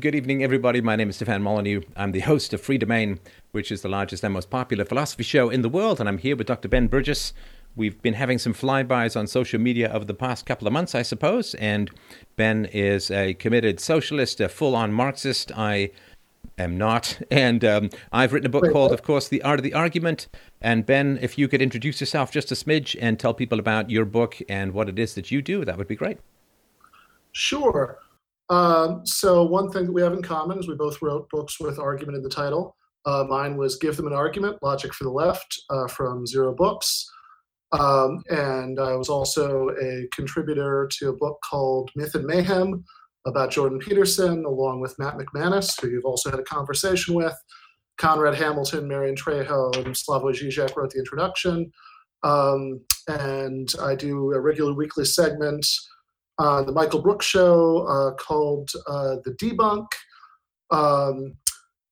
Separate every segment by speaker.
Speaker 1: Good evening, everybody. My name is Stefan Molyneux. I'm the host of Free Domain, which is the largest and most popular philosophy show in the world, and I'm here with Dr. Ben Burgis. We've been having some flybys on social media over the past couple of months, I suppose, and Ben is a committed socialist, a full on Marxist. I am not. And um, I've written a book called, of course, The Art of the Argument. And Ben, if you could introduce yourself just a smidge and tell people about your book and what it is that you do, that would be great.
Speaker 2: Sure. Um, so one thing that we have in common is we both wrote books with argument in the title. Uh, mine was Give Them an Argument, Logic for the Left uh, from Zero Books. Um, and I was also a contributor to a book called Myth and Mayhem about Jordan Peterson, along with Matt McManus, who you've also had a conversation with. Conrad Hamilton, Marion Trejo, and Slavoj Žižek wrote the introduction. Um, and I do a regular weekly segment on the Michael Brooks show uh, called uh, The Debunk. Um,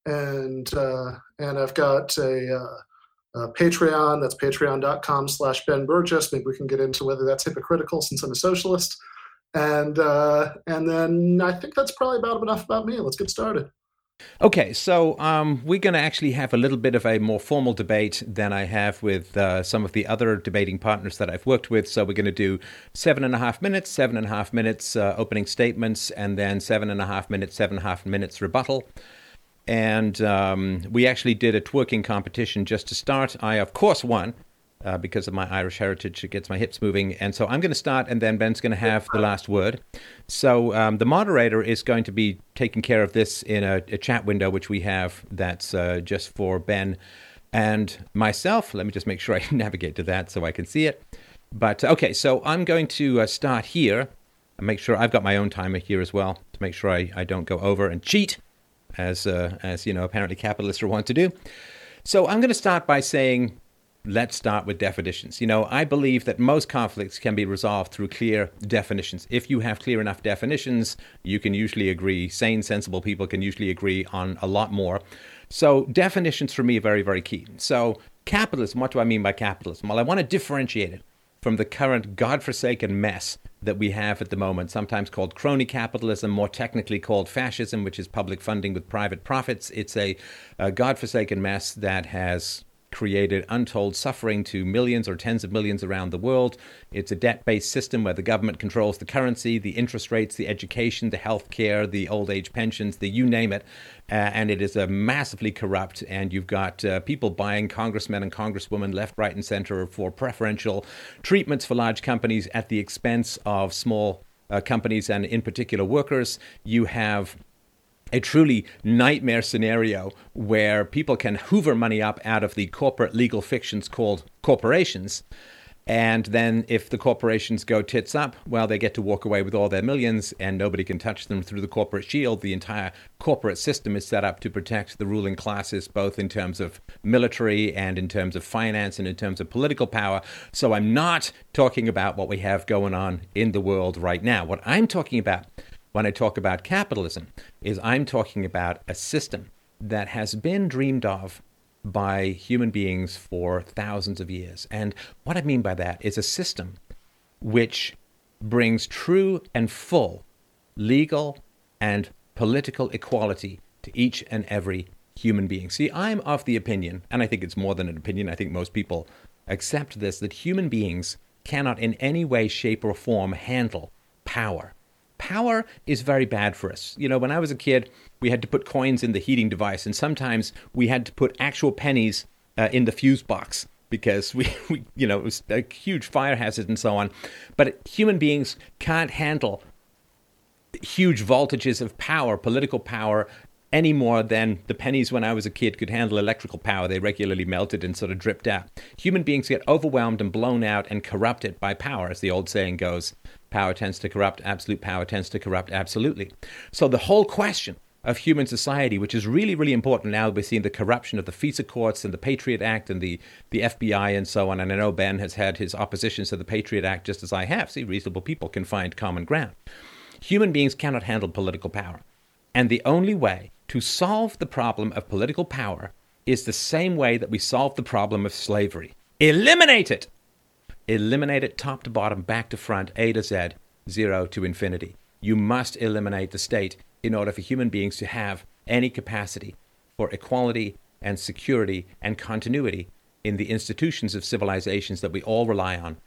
Speaker 2: and uh, and I've got a, uh, a, Patreon. That's patreon.com slash Ben Burgis. Maybe we can get into whether that's hypocritical since I'm a socialist. And uh, and then I think that's probably about enough about me. Let's get started.
Speaker 1: Okay, so um, we're going to actually have a little bit of a more formal debate than I have with uh, some of the other debating partners that I've worked with. So we're going to do seven and a half minutes, seven and a half minutes uh, opening statements, and then seven and a half minutes, seven and a half minutes rebuttal. And um, we actually did a twerking competition just to start. I, of course, won uh, because of my Irish heritage. It gets my hips moving. And so I'm going to start, and then Ben's going to have the last word. So um, the moderator is going to be taking care of this in a, a chat window, which we have that's uh, just for Ben and myself. Let me just make sure I navigate to that so I can see it. But okay, so I'm going to uh, start here and make sure I've got my own timer here as well to make sure I, I don't go over and cheat, as uh, as you know apparently capitalists are want to do. So I'm going to start by saying let's start with definitions. You know, I believe that most conflicts can be resolved through clear definitions. If you have clear enough definitions, you can usually agree. Sane, sensible people can usually agree on a lot more. So, definitions for me are very, very key. So, capitalism, what do I mean by capitalism? Well, I want to differentiate it from the current godforsaken mess that we have at the moment, sometimes called crony capitalism, more technically called fascism, which is public funding with private profits. It's a, a godforsaken mess that has created untold suffering to millions or tens of millions around the world. It's a debt based system where the government controls the currency, the interest rates, the education, the health care, the old age pensions, the you name it. Uh, and it is a massively corrupt. And you've got uh, people buying congressmen and congresswomen left, right, and center for preferential treatments for large companies at the expense of small uh, companies and, in particular, workers. You have a truly nightmare scenario where people can hoover money up out of the corporate legal fictions called corporations. And then if the corporations go tits up, well, they get to walk away with all their millions and nobody can touch them through the corporate shield. The entire corporate system is set up to protect the ruling classes, both in terms of military and in terms of finance and in terms of political power. So I'm not talking about what we have going on in the world right now. What I'm talking about when I talk about capitalism is I'm talking about a system that has been dreamed of by human beings for thousands of years. And what I mean by that is a system which brings true and full legal and political equality to each and every human being. See, I'm of the opinion, and I think it's more than an opinion, I think most people accept this, that human beings cannot in any way, shape, or form handle power power is very bad for us. You know, when I was a kid, we had to put coins in the heating device, and sometimes we had to put actual pennies uh, in the fuse box because we, we, you know, it was a huge fire hazard and so on. But human beings can't handle huge voltages of power, political power, any more than the pennies when I was a kid could handle electrical power. They regularly melted and sort of dripped out. Human beings get overwhelmed and blown out and corrupted by power, as the old saying goes. Power tends to corrupt, absolute power tends to corrupt absolutely. So the whole question of human society, which is really, really important now. We're seeing the corruption of the FISA courts and the Patriot Act and the, the FBI and so on. And I know Ben has had his oppositions to the Patriot Act just as I have. See, reasonable people can find common ground. Human beings cannot handle political power. And the only way to solve the problem of political power is the same way that we solve the problem of slavery eliminate it. Eliminate it top to bottom, back to front, A to Z, zero to infinity. You must eliminate the state in order for human beings to have any capacity for equality and security and continuity in the institutions of civilizations that we all rely on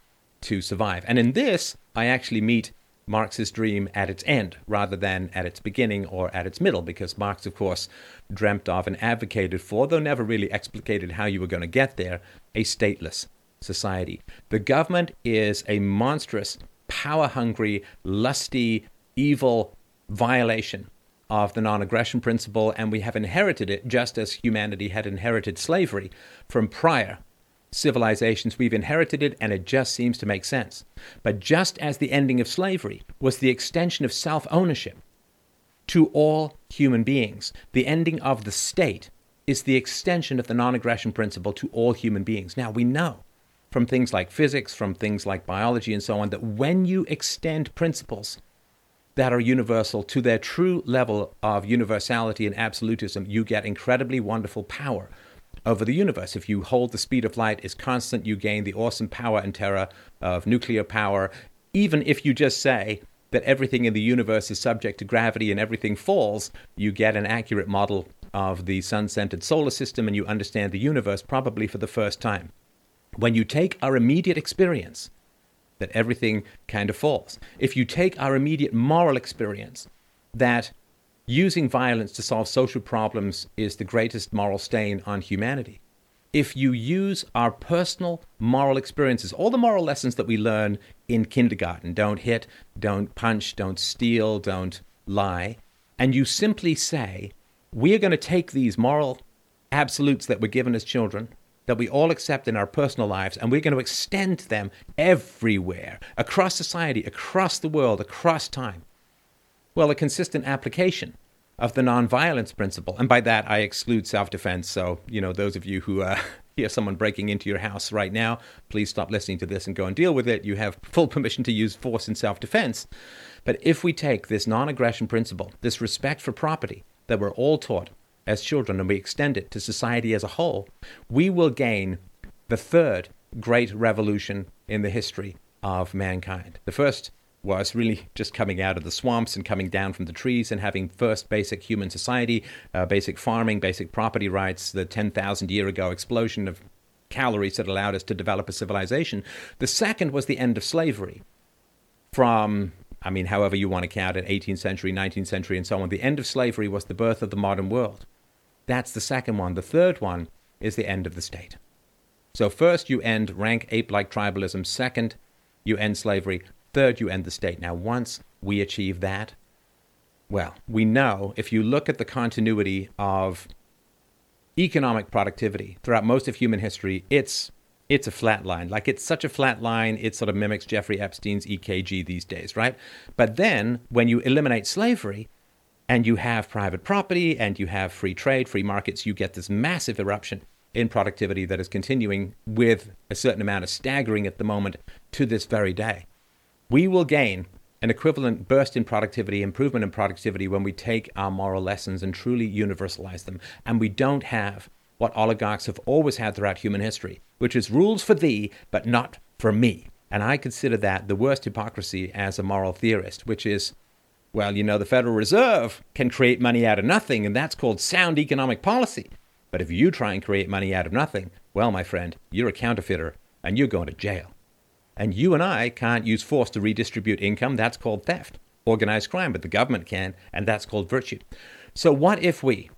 Speaker 1: to survive. And in this, I actually meet Marx's dream at its end rather than at its beginning or at its middle, because Marx, of course, dreamt of and advocated for, though never really explicated how you were going to get there, a stateless society. The government is a monstrous, power hungry, lusty, evil violation of the non aggression principle, and we have inherited it just as humanity had inherited slavery from prior civilizations. We've inherited it, and it just seems to make sense. But just as the ending of slavery was the extension of self ownership to all human beings, the ending of the state is the extension of the non aggression principle to all human beings. Now, we know from things like physics, from things like biology, and so on, that when you extend principles that are universal to their true level of universality and absolutism, you get incredibly wonderful power over the universe. If you hold the speed of light is constant, you gain the awesome power and terror of nuclear power. Even if you just say that everything in the universe is subject to gravity and everything falls, you get an accurate model of the sun centered solar system and you understand the universe probably for the first time. When you take our immediate experience, that everything kind of falls. If you take our immediate moral experience, that using violence to solve social problems is the greatest moral stain on humanity. If you use our personal moral experiences, all the moral lessons that we learn in kindergarten don't hit, don't punch, don't steal, don't lie and you simply say, we are going to take these moral absolutes that were given as children, that we all accept in our personal lives, and we're going to extend them everywhere, across society, across the world, across time. Well, a consistent application of the nonviolence principle, and by that I exclude self defense. So, you know, those of you who uh, hear someone breaking into your house right now, please stop listening to this and go and deal with it. You have full permission to use force in self defense. But if we take this non aggression principle, this respect for property that we're all taught as children, and we extend it to society as a whole, we will gain the third great revolution in the history of mankind. The first was really just coming out of the swamps and coming down from the trees and having first basic human society, uh, basic farming, basic property rights, the 10,000 year ago explosion of calories that allowed us to develop a civilization. The second was the end of slavery. From, I mean, however you want to count it, 18th century, 19th century, and so on, the end of slavery was the birth of the modern world. That's the second one. The third one is the end of the state. So, first, you end rank ape like tribalism. Second, you end slavery. Third, you end the state. Now, once we achieve that, well, we know if you look at the continuity of economic productivity throughout most of human history, it's it's a flat line. Like it's such a flat line, it sort of mimics Jeffrey Epstein's EKG these days, right? But then when you eliminate slavery and you have private property and you have free trade, free markets, you get this massive eruption in productivity that is continuing with a certain amount of staggering at the moment to this very day we will gain an equivalent burst in productivity, improvement in productivity when we take our moral lessons and truly universalize them. And we don't have what oligarchs have always had throughout human history, which is rules for thee, but not for me. And I consider that the worst hypocrisy as a moral theorist, which is, well, you know, the Federal Reserve can create money out of nothing, and that's called sound economic policy. But if you try and create money out of nothing, well, my friend, you're a counterfeiter and you're going to jail. And you and I can't use force to redistribute income. That's called theft, organized crime, but the government can, and that's called virtue. So, what if we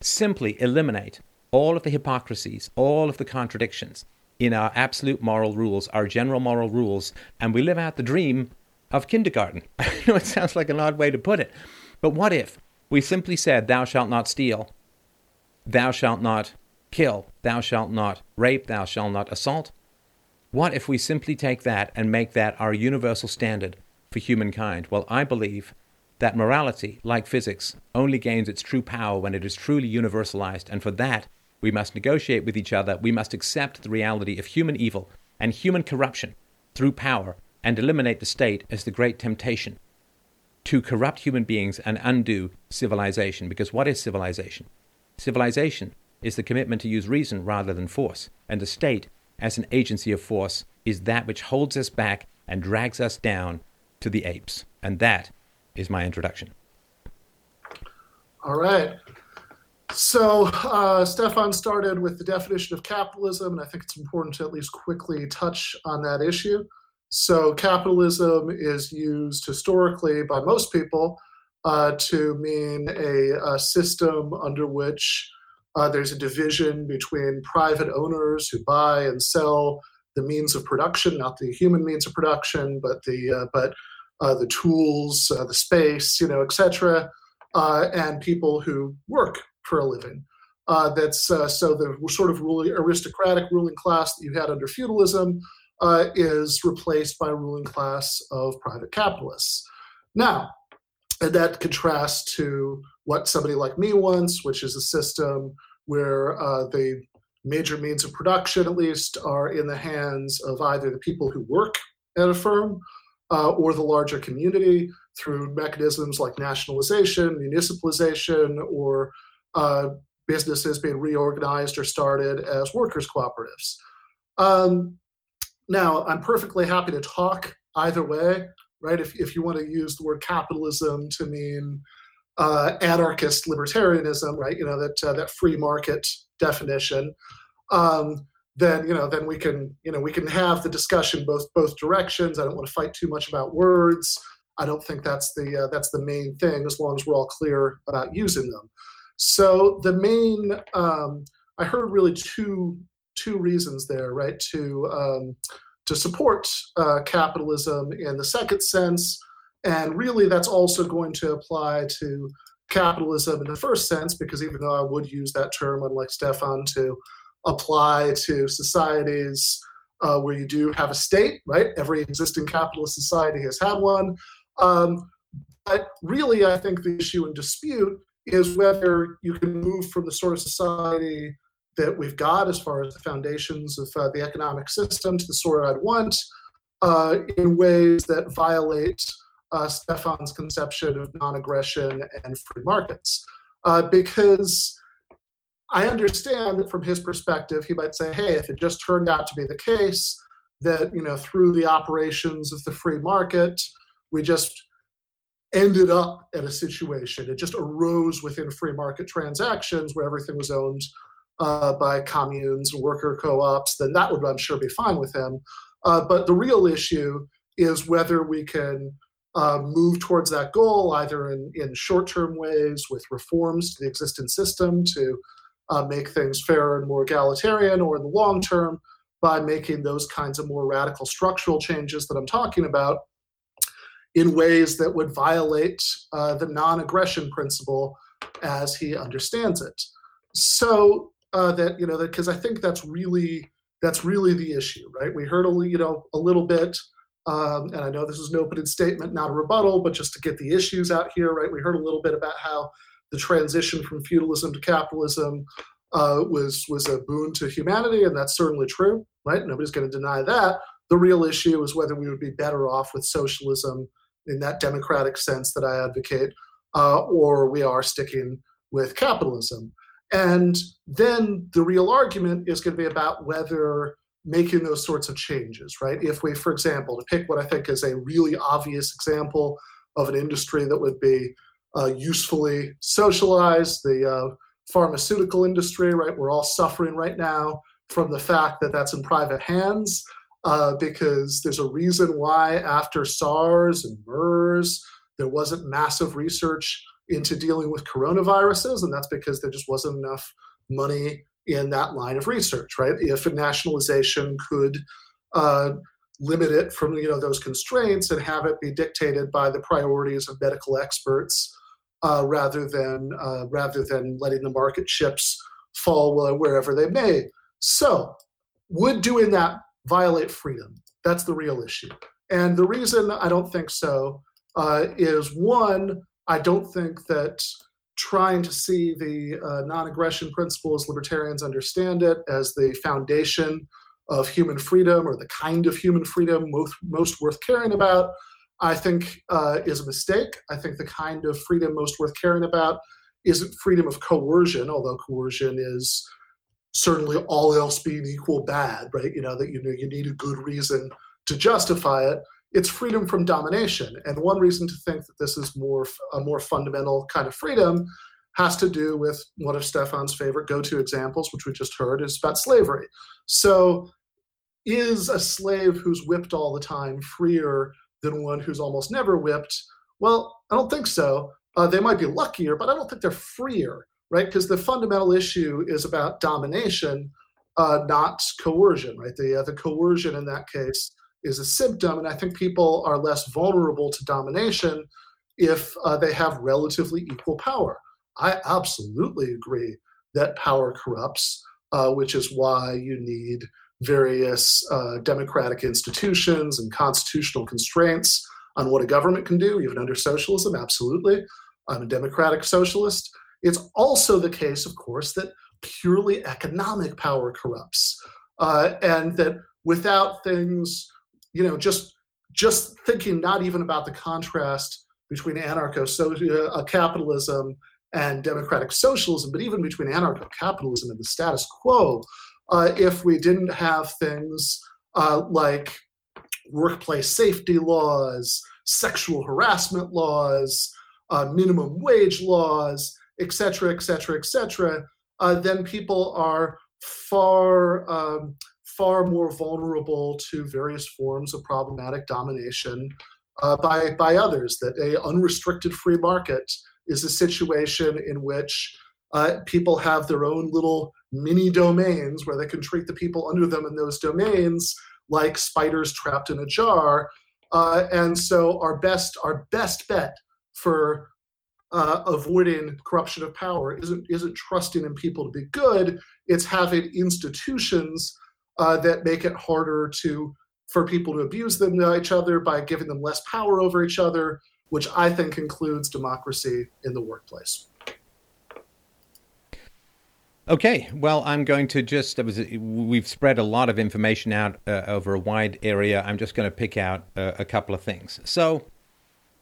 Speaker 1: simply eliminate all of the hypocrisies, all of the contradictions in our absolute moral rules, our general moral rules, and we live out the dream of kindergarten? I know it sounds like an odd way to put it, but what if we simply said, Thou shalt not steal, thou shalt not kill, thou shalt not rape, thou shalt not assault? What if we simply take that and make that our universal standard for humankind? Well, I believe that morality, like physics, only gains its true power when it is truly universalized, and for that, we must negotiate with each other. We must accept the reality of human evil and human corruption through power and eliminate the state as the great temptation to corrupt human beings and undo civilization. Because what is civilization? Civilization is the commitment to use reason rather than force, and the state as an agency of force is that which holds us back and drags us down to the apes. And that is my introduction.
Speaker 2: All right. So uh, Stefan started with the definition of capitalism, and I think it's important to at least quickly touch on that issue. So capitalism is used historically by most people uh, to mean a, a, system under which uh, there's a division between private owners who buy and sell the means of production, not the human means of production, but the uh, but uh, the tools, uh, the space, you know, etc., and people who work for a living. Uh, that's uh, so the sort of ruling aristocratic ruling class that you had under feudalism uh, is replaced by a ruling class of private capitalists. Now, and that contrasts to what somebody like me wants, which is a system where uh, the major means of production, at least, are in the hands of either the people who work at a firm uh, or the larger community through mechanisms like nationalization, municipalization, or uh, businesses being reorganized or started as workers' cooperatives. Um, now, I'm perfectly happy to talk either way, right? If, if you want to use the word capitalism to mean uh, anarchist libertarianism, right? You know that uh, that free market definition. Um, then you know then we can you know we can have the discussion both both directions. I don't want to fight too much about words. I don't think that's the uh, that's the main thing as long as we're all clear about using them. So the main, um, I heard really two two reasons there, right? To um, to support uh, capitalism in the second sense, and really that's also going to apply to capitalism in the first sense, because even though I would use that term, unlike Stefan, to apply to societies uh, where you do have a state, right? Every existing capitalist society has had one. Um, but really, I think the issue in dispute is whether you can move from the sort of society that we've got as far as the foundations of uh, the economic system to the sort I'd want uh, in ways that violate uh, Stefan's conception of non aggression and free markets. Uh, because I understand that from his perspective, he might say, hey, if it just turned out to be the case that, you know, through the operations of the free market, we just ended up at a situation. It just arose within free market transactions where everything was owned uh, by communes, worker co-ops. Then that would, I'm sure, be fine with him. Uh, but the real issue is whether we can uh, move towards that goal either in, in short-term ways with reforms to the existing system to uh, make things fairer and more egalitarian, or in the long term by making those kinds of more radical structural changes that I'm talking about in ways that would violate uh, the non aggression principle as he understands it. So uh, that you know that because I think that's really that's really the issue, right? We heard a you know a little bit, um, and I know this is an open statement, not a rebuttal, but just to get the issues out here, right? We heard a little bit about how the transition from feudalism to capitalism uh, was was a boon to humanity, and that's certainly true, right? Nobody's going to deny that. The real issue is whether we would be better off with socialism in that democratic sense that I advocate, uh, or we are sticking with capitalism. And then the real argument is going to be about whether making those sorts of changes, right? If we, for example, to pick what I think is a really obvious example of an industry that would be uh, usefully socialized, the uh, pharmaceutical industry, right? We're all suffering right now from the fact that that's in private hands uh, because there's a reason why after SARS and MERS, there wasn't massive research into dealing with coronaviruses, and that's because there just wasn't enough money in that line of research, right? If a nationalization could uh, limit it from you know those constraints and have it be dictated by the priorities of medical experts uh, rather than uh, rather than letting the market chips fall wherever they may. So, would doing that violate freedom? That's the real issue. And the reason I don't think so uh, is one, I don't think that trying to see the uh, non aggression principle as libertarians understand it as the foundation of human freedom or the kind of human freedom most, most worth caring about, I think uh, is a mistake. I think the kind of freedom most worth caring about isn't freedom of coercion, although coercion is certainly all else being equal bad, right? You know, that you know you need a good reason to justify it. It's freedom from domination. And one reason to think that this is more a more fundamental kind of freedom has to do with one of Stefan's favorite go to examples, which we just heard, is about slavery. So, is a slave who's whipped all the time freer than one who's almost never whipped? Well, I don't think so. Uh, they might be luckier, but I don't think they're freer, right? Because the fundamental issue is about domination, uh, not coercion, right? The, uh, the coercion in that case is a symptom, and I think people are less vulnerable to domination if uh, they have relatively equal power. I absolutely agree that power corrupts, uh, which is why you need various uh, democratic institutions and constitutional constraints on what a government can do, even under socialism. Absolutely. I'm a democratic socialist. It's also the case, of course, that purely economic power corrupts, uh, and that without things, you know, just just thinking not even about the contrast between anarcho-capitalism and democratic socialism, but even between anarcho-capitalism and the status quo, uh, if we didn't have things uh, like workplace safety laws, sexual harassment laws, uh, minimum wage laws, et cetera, et cetera, et cetera, uh, then people are far um, far more vulnerable to various forms of problematic domination uh, by by others. That a unrestricted free market is a situation in which uh, people have their own little mini domains where they can treat the people under them in those domains like spiders trapped in a jar. Uh, and so our best our best bet for uh, avoiding corruption of power isn't isn't trusting in people to be good. It's having institutions uh, that make it harder to for people to abuse them to each other by giving them less power over each other, which I think includes democracy in the workplace.
Speaker 1: Okay, well, I'm going to just we've spread a lot of information out uh, over a wide area. I'm just going to pick out uh, a couple of things. So,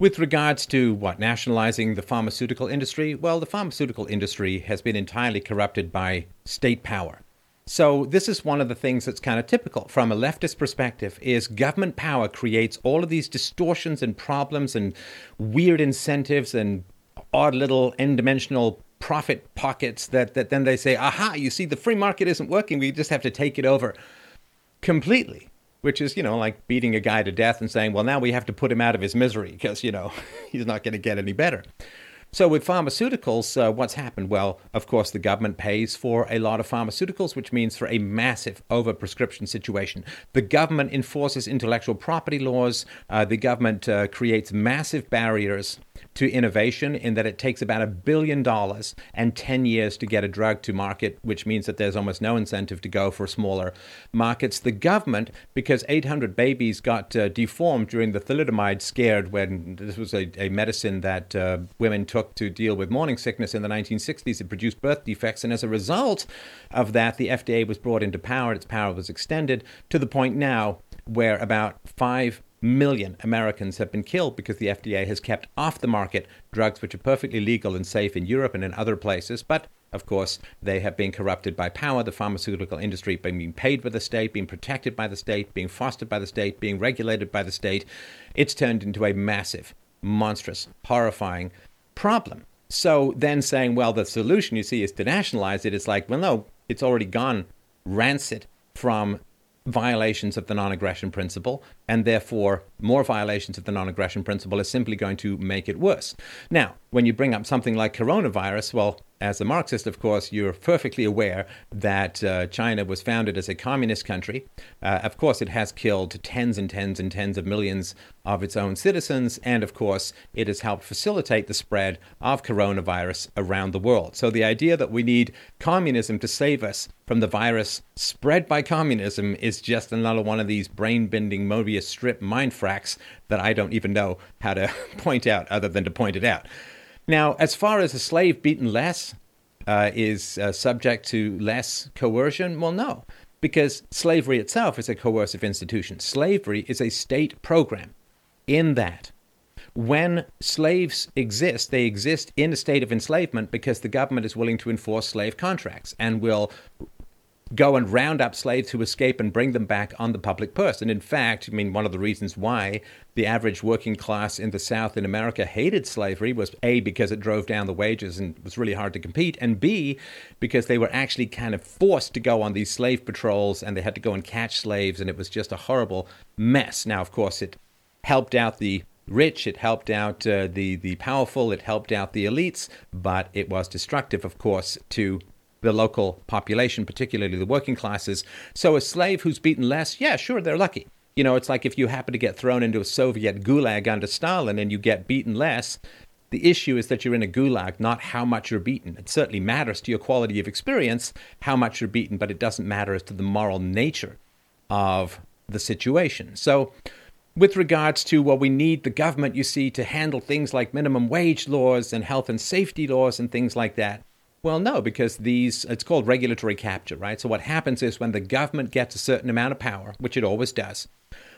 Speaker 1: with regards to what nationalizing the pharmaceutical industry, well, the pharmaceutical industry has been entirely corrupted by state power. So this is one of the things that's kind of typical from a leftist perspective is government power creates all of these distortions and problems and weird incentives and odd little n-dimensional profit pockets that, that then they say, aha, you see, the free market isn't working. We just have to take it over completely, which is, you know, like beating a guy to death and saying, well, now we have to put him out of his misery because, you know, he's not going to get any better. So, with pharmaceuticals, uh, what's happened? Well, of course, the government pays for a lot of pharmaceuticals, which means for a massive overprescription situation. The government enforces intellectual property laws. Uh, the government uh, creates massive barriers to innovation in that it takes about a billion dollars and 10 years to get a drug to market, which means that there's almost no incentive to go for smaller markets. The government, because 800 babies got uh, deformed during the thalidomide scared when this was a, a medicine that uh, women took took to deal with morning sickness in the 1960s. It produced birth defects, and as a result of that, the FDA was brought into power. Its power was extended to the point now where about 5 million Americans have been killed because the FDA has kept off the market drugs which are perfectly legal and safe in Europe and in other places. But of course, they have been corrupted by power, the pharmaceutical industry being paid by the state, being protected by the state, being fostered by the state, being regulated by the state. It's turned into a massive, monstrous, horrifying problem. So then saying, well, the solution you see is to nationalize it, it's like, well, no, it's already gone rancid from violations of the non aggression principle, and therefore more violations of the non aggression principle is simply going to make it worse. Now, when you bring up something like coronavirus, well, as a Marxist, of course, you're perfectly aware that uh, China was founded as a communist country. Uh, of course, it has killed tens and tens and tens of millions of its own citizens. And of course, it has helped facilitate the spread of coronavirus around the world. So the idea that we need communism to save us from the virus spread by communism is just another one of these brain bending Mobius strip mind fracks that I don't even know how to point out other than to point it out. Now, as far as a slave beaten less uh, is uh, subject to less coercion, well, no, because slavery itself is a coercive institution. Slavery is a state program in that when slaves exist, they exist in a state of enslavement because the government is willing to enforce slave contracts and will go and round up slaves who escape and bring them back on the public purse. And in fact, I mean, one of the reasons why the average working class in the South in America hated slavery was A, because it drove down the wages and was really hard to compete, and B, because they were actually kind of forced to go on these slave patrols and they had to go and catch slaves, and it was just a horrible mess. Now, of course, it helped out the rich, it helped out uh, the, the powerful, it helped out the elites, but it was destructive, of course, to the local population, particularly the working classes. So a slave who's beaten less, yeah, sure, they're lucky. You know, it's like if you happen to get thrown into a Soviet gulag under Stalin and you get beaten less, the issue is that you're in a gulag, not how much you're beaten. It certainly matters to your quality of experience how much you're beaten, but it doesn't matter as to the moral nature of the situation. So, with regards to what well, we need the government, you see, to handle things like minimum wage laws and health and safety laws and things like that. Well, no, because these, it's called regulatory capture, right? So what happens is when the government gets a certain amount of power, which it always does,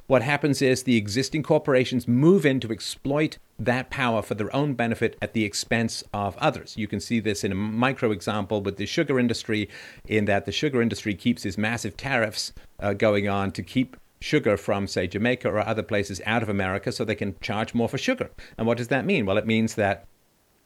Speaker 1: what happens is the existing corporations move in to exploit that power for their own benefit at the expense of others. You can see this in a micro example with the sugar industry, in that the sugar industry keeps these massive tariffs uh, going on to keep sugar from, say, Jamaica or other places out of America so they can charge more for sugar. And what does that mean? Well, it means that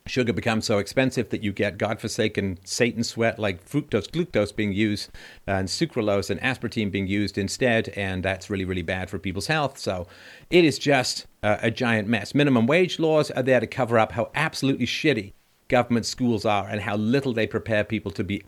Speaker 1: sugar becomes so expensive that you get godforsaken Satan sweat like fructose, glucose being used, and sucralose and aspartame being used instead, and that's really, really bad for people's health. So it is just uh, a giant mess. Minimum wage laws are there to cover up how absolutely shitty government schools are and how little they prepare people to be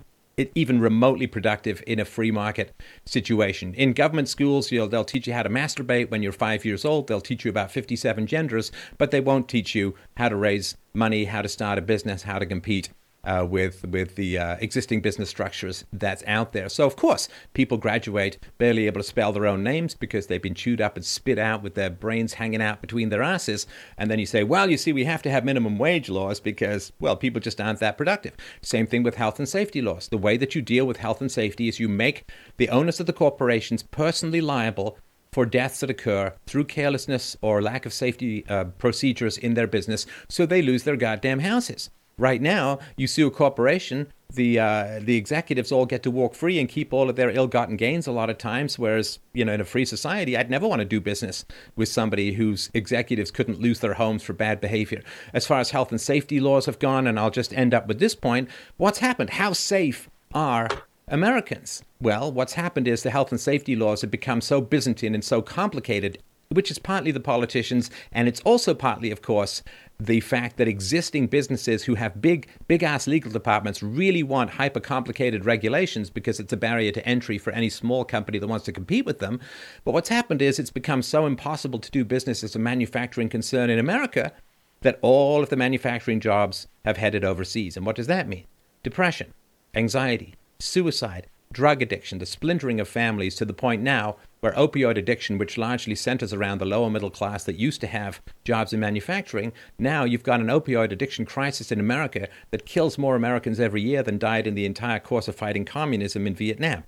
Speaker 1: even remotely productive in a free market situation. In government schools, they'll teach you how to masturbate when you're five years old. They'll teach you about 57 genders, but they won't teach you how to raise money, how to start a business, how to compete uh, with with the uh, existing business structures that's out there. So of course, people graduate barely able to spell their own names because they've been chewed up and spit out with their brains hanging out between their asses. And then you say, well, you see, we have to have minimum wage laws because well, people just aren't that productive. Same thing with health and safety laws. The way that you deal with health and safety is you make the owners of the corporations personally liable for deaths that occur through carelessness or lack of safety uh, procedures in their business, so they lose their goddamn houses. Right now, you sue a corporation, the uh, the executives all get to walk free and keep all of their ill-gotten gains a lot of times. Whereas, you know, in a free society, I'd never want to do business with somebody whose executives couldn't lose their homes for bad behavior. As far as health and safety laws have gone, and I'll just end up with this point: what's happened? How safe are Americans? Well, what's happened is the health and safety laws have become so Byzantine and so complicated which is partly the politicians, and it's also partly, of course, the fact that existing businesses who have big, big ass legal departments really want hyper complicated regulations because it's a barrier to entry for any small company that wants to compete with them. But what's happened is it's become so impossible to do business as a manufacturing concern in America that all of the manufacturing jobs have headed overseas. And what does that mean? Depression, anxiety, suicide, drug addiction, the splintering of families to the point now where opioid addiction, which largely centers around the lower middle class that used to have jobs in manufacturing, now you've got an opioid addiction crisis in America that kills more Americans every year than died in the entire course of fighting communism in Vietnam.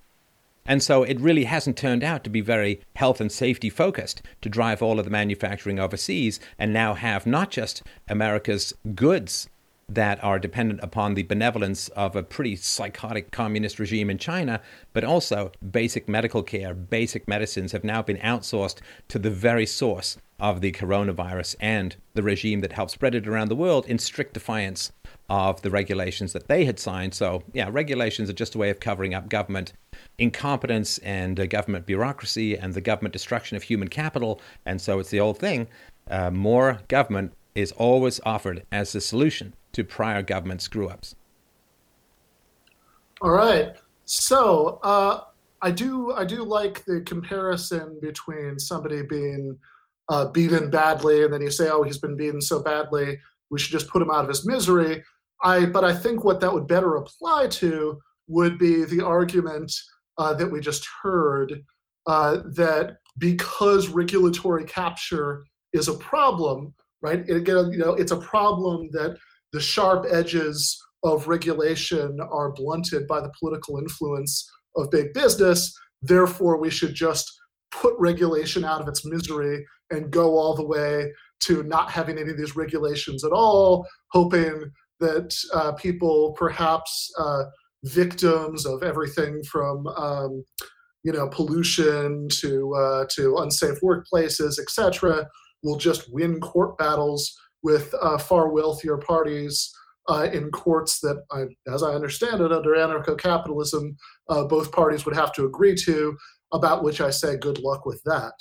Speaker 1: And so it really hasn't turned out to be very health and safety focused to drive all of the manufacturing overseas and now have not just America's goods that are dependent upon the benevolence of a pretty psychotic communist regime in China, but also basic medical care, basic medicines have now been outsourced to the very source of the coronavirus and the regime that helped spread it around the world in strict defiance of the regulations that they had signed. So, yeah, regulations are just a way of covering up government incompetence and uh, government bureaucracy and the government destruction of human capital. And so it's the old thing uh, more government is always offered as the solution to prior government screw ups.
Speaker 2: All right. So uh, I do I do like the comparison between somebody being uh, beaten badly, and then you say, "Oh, he's been beaten so badly, we should just put him out of his misery." I but I think what that would better apply to would be the argument uh, that we just heard uh, that because regulatory capture is a problem, right? It, you know, it's a problem that the sharp edges of regulation are blunted by the political influence of big business. Therefore, we should just put regulation out of its misery and go all the way to not having any of these regulations at all, hoping that uh, people perhaps uh, victims of everything from um, you know pollution to uh, to unsafe workplaces, etc., will just win court battles with uh, far wealthier parties uh, in courts that, I, as I understand it, under anarcho-capitalism, uh, both parties would have to agree to. About which I say, good luck with that.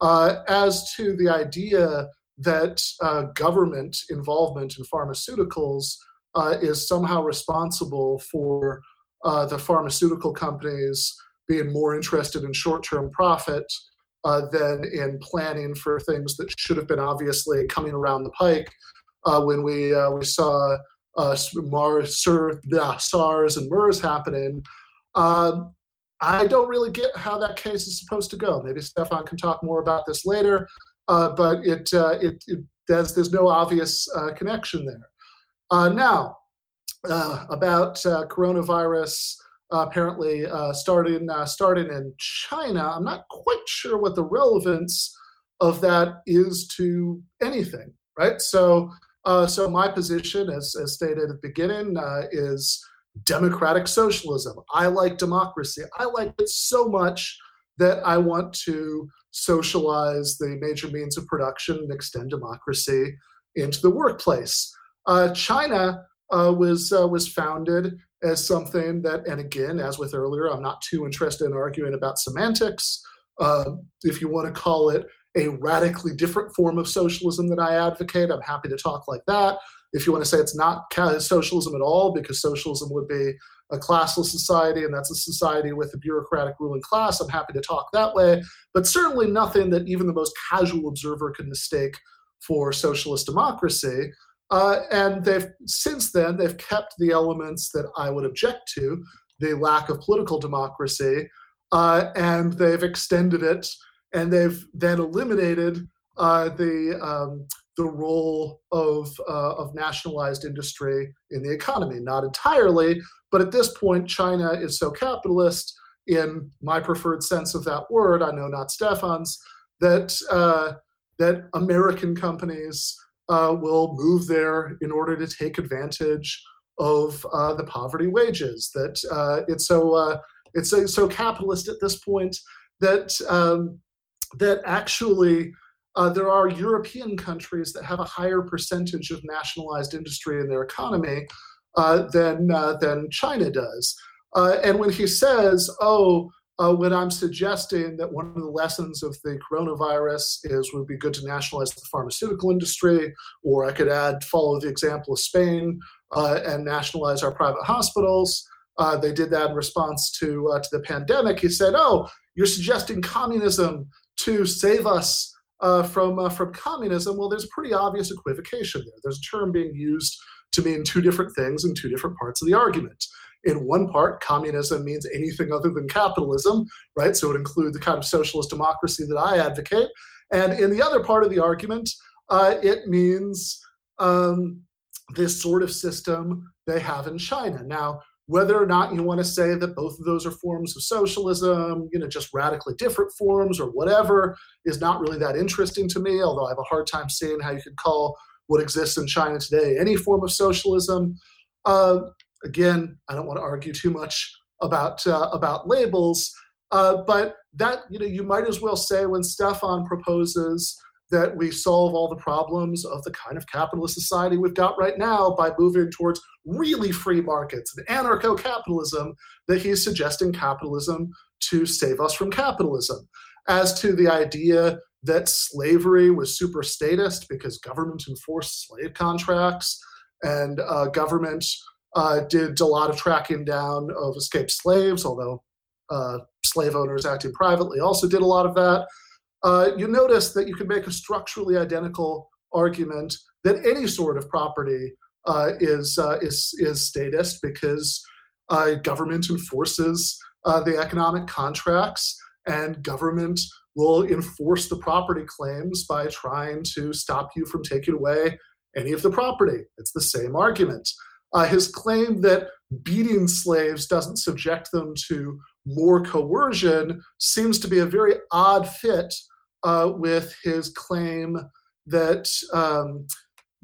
Speaker 2: Uh, as to the idea that uh, government involvement in pharmaceuticals is somehow responsible for the pharmaceutical companies being more interested in short-term profit uh, than in planning for things that should have been obviously coming around the pike uh, when we uh, we saw uh, Mars, SARS and MERS happening. Um, I don't really get how that case is supposed to go. Maybe Stefan can talk more about this later, uh, but it, uh, it, it there's, there's no obvious connection there. now, about coronavirus apparently uh, starting uh, starting in China. I'm not quite sure what the relevance of that is to anything, right? So, uh, so my position, as, as stated at the beginning, uh, is democratic socialism. I like democracy. I like it so much that I want to socialize the major means of production and extend democracy into the workplace. Uh, China was was founded as something that, and again, as with earlier, I'm not too interested in arguing about semantics. Uh, if you want to call it a radically different form of socialism that I advocate, I'm happy to talk like that. If you want to say it's not socialism at all, because socialism would be a classless society and that's a society with a bureaucratic ruling class, I'm happy to talk that way. But certainly nothing that even the most casual observer could mistake for socialist democracy. Uh, and they've since then they've kept the elements that I would object to, the lack of political democracy, uh, and they've extended it, and they've then eliminated uh, the um, the role of uh, of nationalized industry in the economy. Not entirely, but at this point, China is so capitalist in my preferred sense of that word. I know not Stefan's that uh, that American companies uh, will move there in order to take advantage of uh, the poverty wages. That uh, it's so uh, it's so, so, capitalist at this point that um, that actually. Uh, there are European countries that have a higher percentage of nationalized industry in their economy uh, than than China does. and when he says, "Oh, uh, when I'm suggesting that one of the lessons of the coronavirus is would be good to nationalize the pharmaceutical industry, or I could add follow the example of Spain uh, and nationalize our private hospitals. Uh, they did that in response to uh, to the pandemic. He said, "Oh, you're suggesting communism to save us uh, from uh, from communism." Well, there's a pretty obvious equivocation there. There's a term being used to mean two different things in two different parts of the argument. In one part, communism means anything other than capitalism, right? So it includes the kind of socialist democracy that I advocate. And in the other part of the argument, uh, it means um, this sort of system they have in China. Now, whether or not you want to say that both of those are forms of socialism, you know, just radically different forms or whatever, is not really that interesting to me, although I have a hard time seeing how you could call what exists in China today any form of socialism. Uh, again, I don't want to argue too much about uh, about labels, uh, but that you know you might as well say when Stefan proposes that we solve all the problems of the kind of capitalist society we've got right now by moving towards really free markets and anarcho-capitalism, that he's suggesting capitalism to save us from capitalism. As to the idea that slavery was super statist because government enforced slave contracts and uh, government uh, did a lot of tracking down of escaped slaves, although uh, slave owners acting privately also did a lot of that. Uh, you notice that you can make a structurally identical argument that any sort of property uh, is, uh, is, is statist because uh, government enforces the economic contracts and government will enforce the property claims by trying to stop you from taking away any of the property. It's the same argument. Uh, his claim that beating slaves doesn't subject them to more coercion seems to be a very odd fit uh, with his claim that um,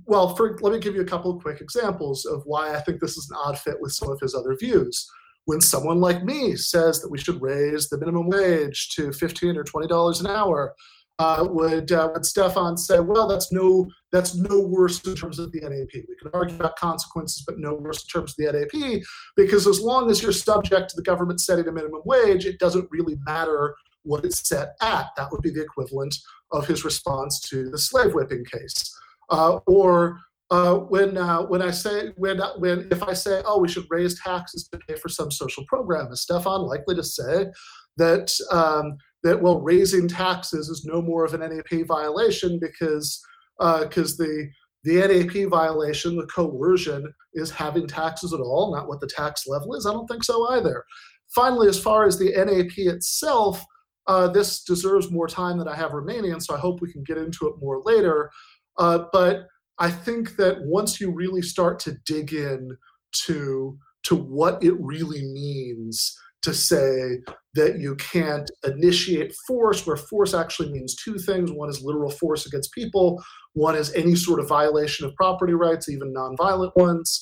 Speaker 2: well, for, let me give you a couple of quick examples of why I think this is an odd fit with some of his other views. When someone like me says that we should raise the minimum wage to 15 or $20 an hour, uh, would uh, would Stefan say, well, that's no that's no worse in terms of the NAP. We can argue about consequences, but no worse in terms of the NAP, because as long as you're subject to the government setting a minimum wage, it doesn't really matter what it's set at. That would be the equivalent of his response to the slave whipping case. Uh, or uh, when uh, when I say when when if I say oh we should raise taxes to pay for some social program, is Stefan likely to say that um, that well raising taxes is no more of an NAP violation because because uh, the the NAP violation, the coercion, is having taxes at all, not what the tax level is. I don't think so either. Finally, as far as the NAP itself, uh, this deserves more time that I have remaining, so I hope we can get into it more later. Uh, but I think that once you really start to dig in to to what it really means to say that you can't initiate force, where force actually means two things. One is literal force against people, one is any sort of violation of property rights, even nonviolent ones.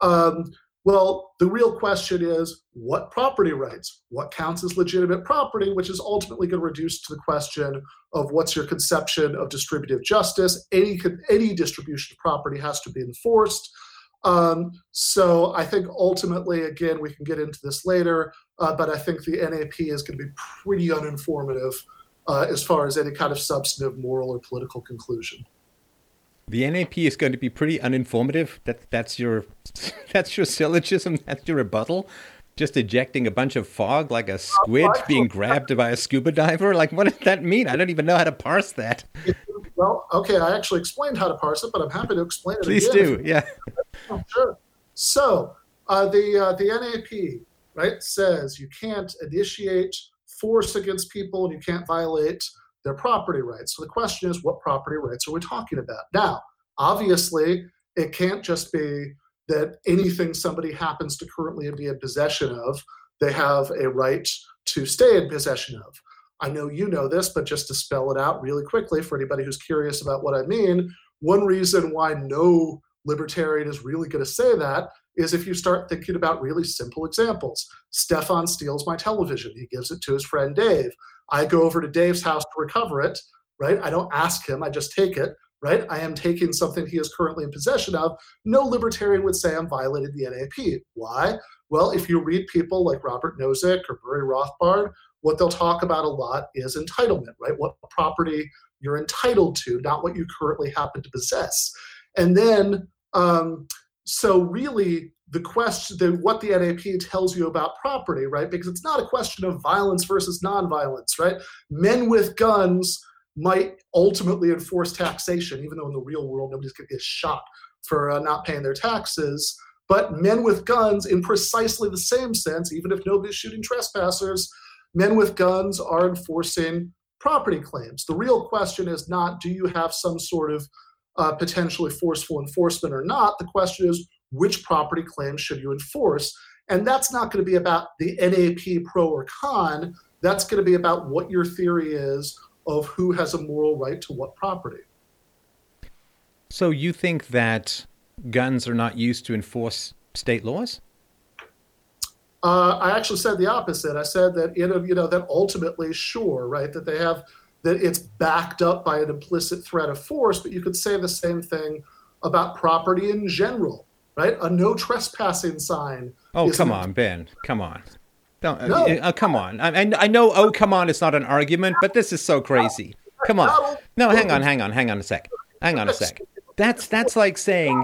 Speaker 2: Um, well, the real question is what property rights? What counts as legitimate property, which is ultimately going to reduce to the question of what's your conception of distributive justice? Any, any distribution of property has to be enforced. Um, so I think ultimately, again, we can get into this later, uh, but I think the NAP is going to be pretty uninformative uh, as far as any kind of substantive moral or political conclusion.
Speaker 1: The NAP is going to be pretty uninformative. That that's your that's your syllogism. That's your rebuttal. Just ejecting a bunch of fog like a squid being grabbed by a scuba diver. Like, what does that mean? I don't even know how to parse that.
Speaker 2: Well, okay, I actually explained how to parse it, but I'm happy to explain it.
Speaker 1: Please
Speaker 2: again.
Speaker 1: do. Yeah.
Speaker 2: Oh, sure. So uh, the uh, the NAP right says you can't initiate force against people and you can't violate their property rights. So the question is, what property rights are we talking about? Now, obviously, it can't just be that anything somebody happens to currently be in possession of, they have a right to stay in possession of. I know you know this, but just to spell it out really quickly for anybody who's curious about what I mean, one reason why no libertarian is really going to say that is if you start thinking about really simple examples. Stefan steals my television. He gives it to his friend Dave. I go over to Dave's house to recover it, right? I don't ask him, I just take it, right? I am taking something he is currently in possession of. No libertarian would say I'm violating the NAP. Why? Well, if you read people like Robert Nozick or Murray Rothbard, what they'll talk about a lot is entitlement, right? What property you're entitled to, not what you currently happen to possess. And then, um, so really, the question, the, what the NAP tells you about property, right? Because it's not a question of violence versus nonviolence, right? Men with guns might ultimately enforce taxation, even though in the real world nobody's going to get shot for uh, not paying their taxes. But men with guns, in precisely the same sense, even if nobody's shooting trespassers, men with guns are enforcing property claims. The real question is not do you have some sort of uh, potentially forceful enforcement or not? The question is which property claims should you enforce? And that's not going to be about the NAP pro or con. That's going to be about what your theory is of who has a moral right to what property.
Speaker 1: So you think that guns are not used to enforce state laws?
Speaker 2: Uh, I actually said the opposite. I said that you know, you know that ultimately, sure, right, that they have that it's backed up by an implicit threat of force, but you could say the same thing about property in general right? A no trespassing sign.
Speaker 1: Oh, come on, Ben. Come on. Don't, no. Uh, uh, come on. I, I know, oh, come on, it's not an argument, but this is so crazy. Come on. No, hang on, hang on, hang on a sec. Hang on a sec. That's that's like saying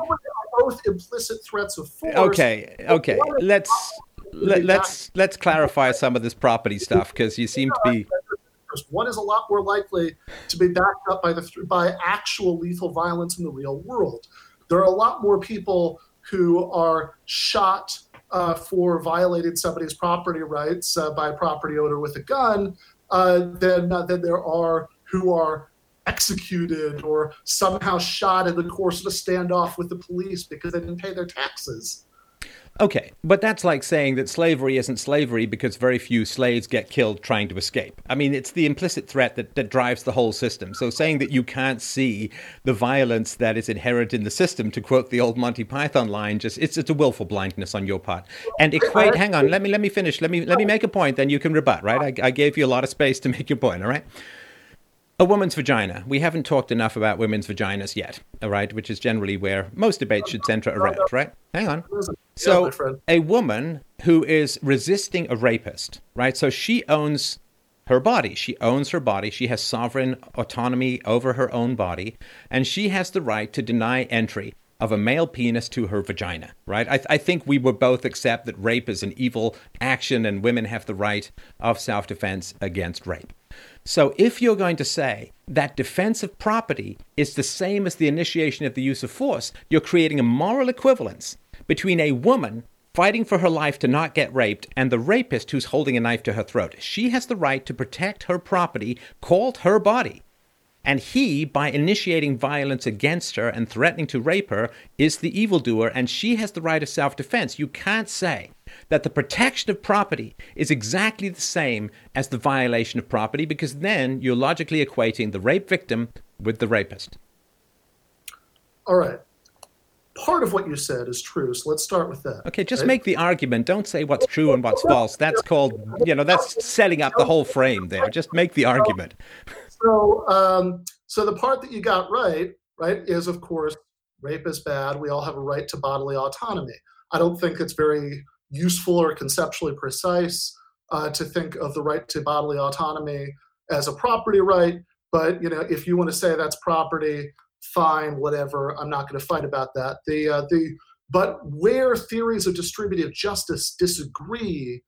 Speaker 2: both implicit threats of force.
Speaker 1: Okay, okay. Let's let, let's let's clarify some of this property stuff because you seem to be
Speaker 2: one is a lot more likely to be backed up by the by actual lethal violence in the real world. There are a lot more people who are shot uh, for violating somebody's property rights uh, by a property owner with a gun uh, than, uh, than there are who are executed or somehow shot in the course of a standoff with the police because they didn't pay their taxes.
Speaker 1: Okay, but that's like saying that slavery isn't slavery because very few slaves get killed trying to escape. I mean, it's the implicit threat that, that drives the whole system. So saying that you can't see the violence that is inherent in the system, to quote the old Monty Python line, just it's, it's a willful blindness on your part. And equate. Hang on, let me let me finish. Let me let me make a point. Then you can rebut. Right? I, I gave you a lot of space to make your point. All right. A woman's vagina. We haven't talked enough about women's vaginas yet, all right, which is generally where most debates should center around, right? Hang on. So, a woman who is resisting a rapist, right? So she owns her body. She owns her body. She has sovereign autonomy over her own body, and she has the right to deny entry of a male penis to her vagina, right? I, th- I, think we would both accept that rape is an evil action and women have the right of self defense against rape. So if you're going to say that defense of property is the same as the initiation of the use of force, you're creating a moral equivalence between a woman fighting for her life to not get raped and the rapist who's holding a knife to her throat. She has the right to protect her property called her body. And he, by initiating violence against her and threatening to rape her, is the evildoer, and she has the right of self defense. You can't say that the protection of property is exactly the same as the violation of property because then you're logically equating the rape victim with the rapist.
Speaker 2: All right. Part of what you said is true, so let's start with that.
Speaker 1: Okay, just right? make the argument. Don't say what's true and what's false. That's called, you know, that's setting up the whole frame there. Just make the argument.
Speaker 2: So, um, so the part that you got right, right, is of course rape is bad. We all have a right to bodily autonomy. I don't think it's very useful or conceptually precise uh, to think of the right to bodily autonomy as a property right. But you know, if you want to say that's property, fine, whatever. I'm not going to fight about that. The uh, the but where theories of distributive justice disagree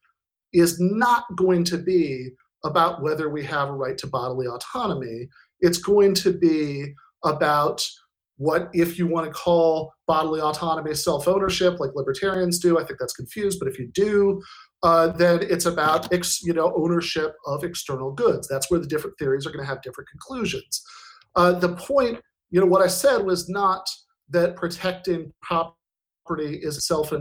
Speaker 2: is not going to be about whether we have a right to bodily autonomy. It's going to be about what, if you want to call bodily autonomy self ownership, like libertarians do. I think that's confused, but if you do, uh, then it's about ex, you know ownership of external goods. That's where the different theories are going to have different conclusions. Uh, the point, you know, what I said was not that protecting property is self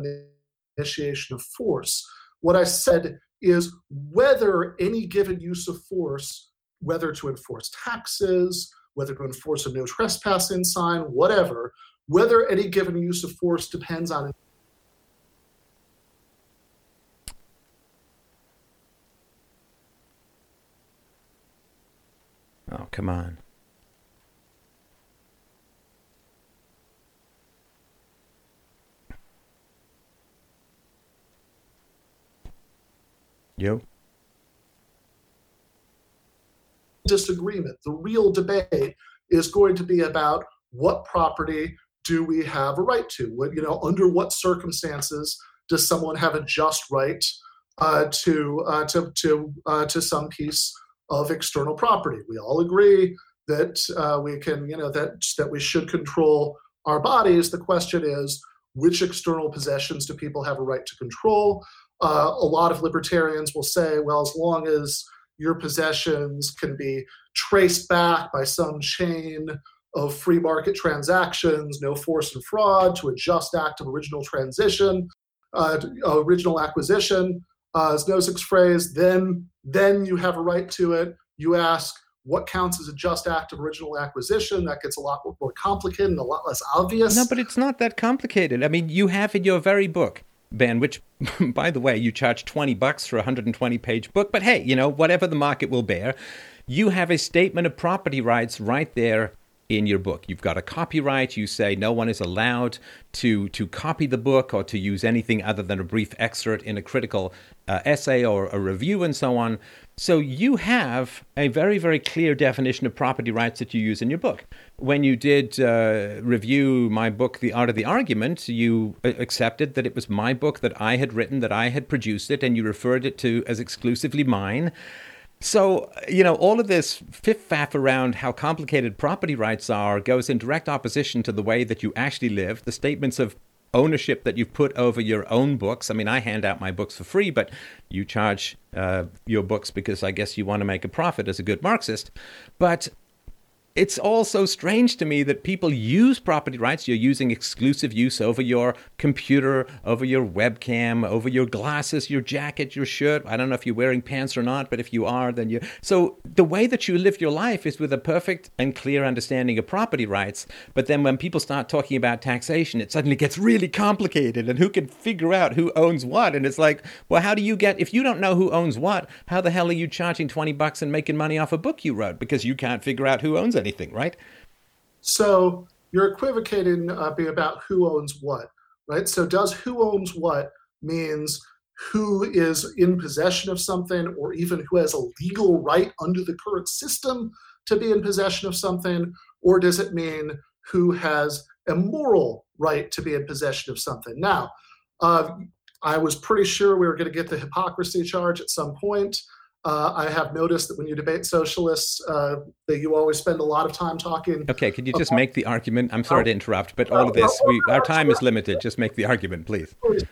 Speaker 2: initiation of force. What I said is whether any given use of force, whether to enforce taxes, whether to enforce a no trespassing sign, whatever, whether any given use of force depends on
Speaker 1: Oh, come on. Yo.
Speaker 2: Disagreement. The real debate is going to be about what property do we have a right to? What, you know, under what circumstances does someone have a just right uh, to uh, to to uh, to some piece of external property? We all agree that uh, we can, you know, that that we should control our bodies. The question is, which external possessions do people have a right to control? Uh, a lot of libertarians will say, well, as long as your possessions can be traced back by some chain of free market transactions, no force and fraud, to a just act of original transition, uh, original acquisition, uh, as Nozick's phrase, then then you have a right to it. You ask what counts as a just act of original acquisition. That gets a lot more complicated and a lot less obvious.
Speaker 1: No, but it's not that complicated. I mean, you have in your very book Ben, which, by the way, you charge 20 bucks for a 120 page book. But hey, you know, whatever the market will bear, you have a statement of property rights right there in your book. You've got a copyright. You say no one is allowed to to copy the book or to use anything other than a brief excerpt in a critical uh, essay or a review and so on. So you have a very very clear definition of property rights that you use in your book. When you did uh, review my book, The Art of the Argument, you uh, accepted that it was my book that I had written, that I had produced it, and you referred it to as exclusively mine. So, you know, all of this fiff faff around how complicated property rights are goes in direct opposition to the way that you actually live. The statements of ownership that you've put over your own books. I mean, I hand out my books for free, but you charge uh, your books because I guess you want to make a profit as a good Marxist. But it's all so strange to me that people use property rights. You're using exclusive use over your computer, over your webcam, over your glasses, your jacket, your shirt. I don't know if you're wearing pants or not, but if you are, then you. So the way that you live your life is with a perfect and clear understanding of property rights. But then when people start talking about taxation, it suddenly gets really complicated and who can figure out who owns what. And it's like, well, how do you get, if you don't know who owns what, how the hell are you charging 20 bucks and making money off a book you wrote? Because you can't figure out who owns anything, right?
Speaker 2: So you're equivocating uh, about who owns what, right? So does who owns what means who is in possession of something or even who has a legal right under the current system to be in possession of something? Or does it mean who has a moral right to be in possession of something? Now, uh, I was pretty sure we were going to get the hypocrisy charge at some point. Uh, I have noticed that when you debate socialists, uh, that you always spend a lot of time talking.
Speaker 1: Okay, could you just make the argument? I'm sorry to interrupt, but all of this, we, our time is limited. Just make the argument, please.
Speaker 2: I just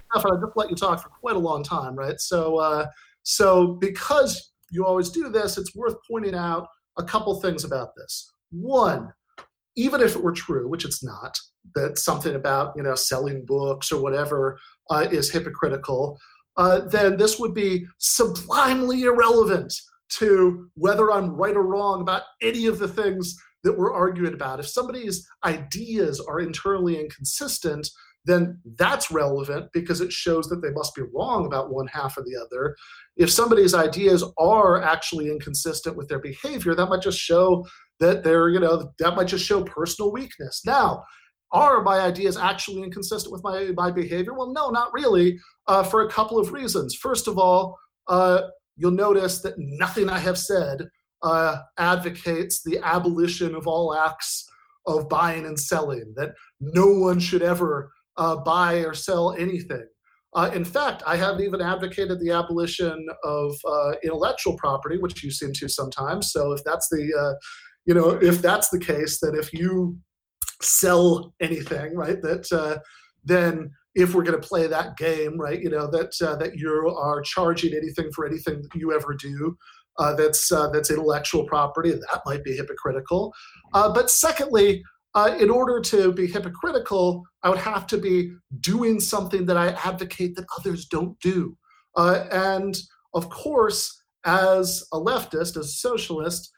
Speaker 2: let you talk for quite a long time, right? So, uh, so because you always do this, it's worth pointing out a couple things about this. One, even if it were true, which it's not, that something about you know selling books or whatever uh, is hypocritical, uh, then this would be sublimely irrelevant to whether I'm right or wrong about any of the things that we're arguing about. If somebody's ideas are internally inconsistent, then that's relevant because it shows that they must be wrong about one half or the other. If somebody's ideas are actually inconsistent with their behavior, that might just show that they're, you know, that might just show personal weakness. Now, are my ideas actually inconsistent with my, my behavior? Well, no, not really, uh, for a couple of reasons. First of all, uh, you'll notice that nothing I have said uh, advocates the abolition of all acts of buying and selling, that no one should ever uh, buy or sell anything. Uh, in fact, I haven't even advocated the abolition of uh, intellectual property, which you seem to sometimes. So if that's the, you know, if that's the case, that if you sell anything, right? That uh, then if we're going to play that game, right? You know that uh, that you are charging anything for anything that you ever do. Uh, that's uh, that's intellectual property. That might be hypocritical. Uh, but secondly, uh, in order to be hypocritical, I would have to be doing something that I advocate that others don't do. Uh, and of course, as a leftist, as a socialist,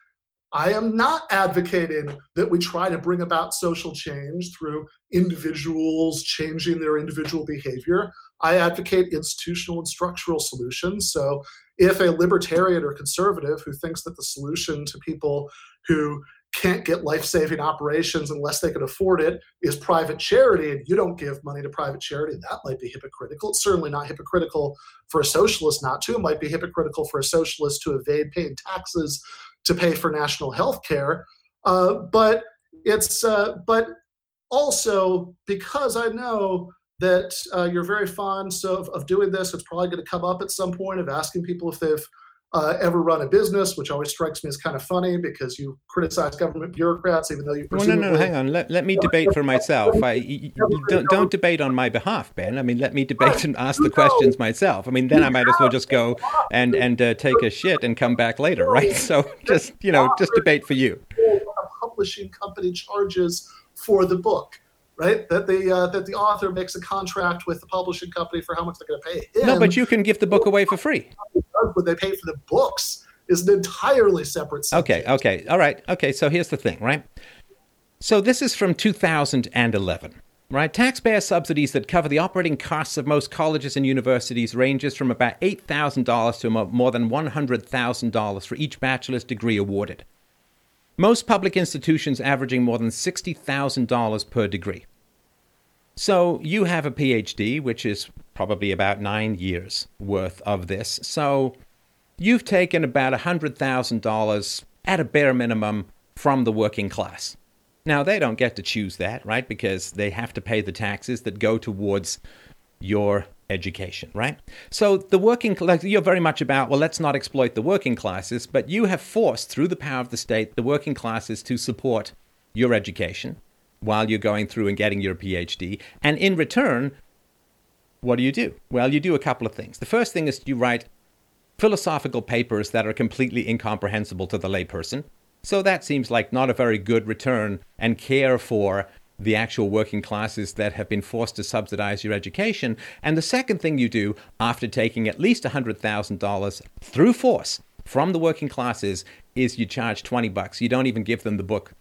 Speaker 2: I am not advocating that we try to bring about social change through individuals changing their individual behavior. I advocate institutional and structural solutions. So, if a libertarian or conservative who thinks that the solution to people who can't get life saving operations unless they can afford it is private charity, and you don't give money to private charity, that might be hypocritical. It's certainly not hypocritical for a socialist not to. It might be hypocritical for a socialist to evade paying taxes to pay for national health care. Uh, but it's uh, but also because I know that uh, you're very fond of, of doing this, it's probably going to come up at some point of asking people if they've uh, ever run a business, which always strikes me as kind of funny because you criticize government bureaucrats, even though you.
Speaker 1: Well, no, no, no, hang on. Let, let me debate for myself. I you, don't, don't debate on my behalf, Ben. I mean, let me debate and ask the questions myself. I mean, then I might as well just go and and uh, take a shit and come back later, right? So just you know, just debate for you.
Speaker 2: A publishing company charges for the book right? That the uh, that the author makes a contract with the publishing company for how much they're going to pay him.
Speaker 1: No, but you can give the book away for free.
Speaker 2: What they pay for the books is an entirely separate.
Speaker 1: Subject. Okay. Okay. All right. Okay. So here's the thing, right? So this is from 2011. Right, taxpayer subsidies that cover the operating costs of most colleges and universities ranges from about eight thousand dollars to more than one hundred thousand dollars for each bachelor's degree awarded. Most public institutions averaging more than $60,000 per degree. So you have a PhD, which is probably about nine years worth of this. So you've taken about $100,000 at a bare minimum from the working class. Now, they don't get to choose that, right? Because they have to pay the taxes that go towards your education, right? So the working class, you're very much about, well, let's not exploit the working classes, but you have forced through the power of the state the working classes to support your education while you're going through and getting your PhD. And in return, what do you do? Well, you do a couple of things. The first thing is you write philosophical papers that are completely incomprehensible to the layperson. So that seems like not a very good return and care for the actual working classes that have been forced to subsidize your education. And the second thing you do after taking at least $100,000 through force from the working classes is you charge 20 bucks. You don't even give them the book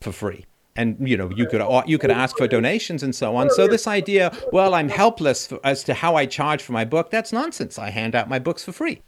Speaker 1: for free. And you know you could you could ask for donations and so on. So this idea, well, I'm helpless as to how I charge for my book, that's nonsense. I hand out my books for free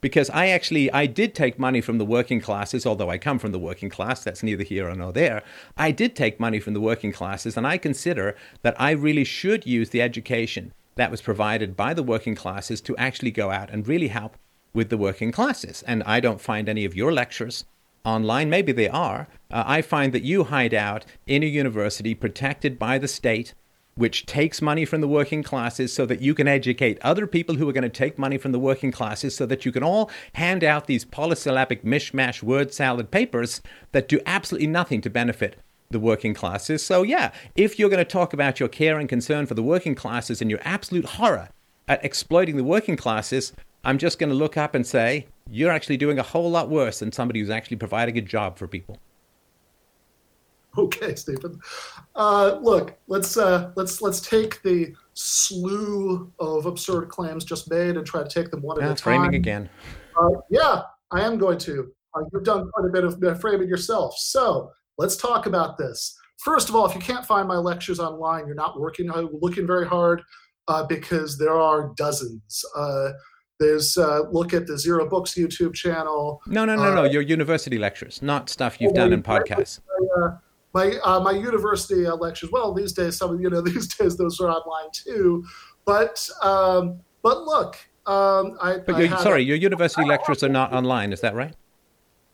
Speaker 1: because I actually I did take money from the working classes, although I come from the working class. That's neither here nor there. I did take money from the working classes, and I consider that I really should use the education that was provided by the working classes to actually go out and really help with the working classes. And I don't find any of your lectures online. Maybe they are. Uh, I find that you hide out in a university protected by the state which takes money from the working classes so that you can educate other people who are going to take money from the working classes so that you can all hand out these polysyllabic mishmash word salad papers that do absolutely nothing to benefit the working classes. So, yeah, if you're going to talk about your care and concern for the working classes and your absolute horror at exploiting the working classes, I'm just going to look up and say, you're actually doing a whole lot worse than somebody who's actually providing a job for people.
Speaker 2: Okay, Stefan. Uh, look, let's uh, let's let's take the slew of absurd claims just made and try to take them one
Speaker 1: yeah,
Speaker 2: at a
Speaker 1: time. Framing
Speaker 2: again. Uh, yeah, I am going to. Uh, you've done quite a bit of framing yourself. So let's talk about this. First of all, if you can't find my lectures online, you're not working uh, looking very hard uh, because there are dozens. There's uh, look at the Zero Books YouTube channel.
Speaker 1: No, no, no, uh, no. Your university lectures, not stuff you've done in podcasts.
Speaker 2: Uh, my uh, my university uh, lectures. Well, these days, some of you know these days those are online too. But um, but look, um, I.
Speaker 1: But I sorry, your university lectures are not online. Is that right?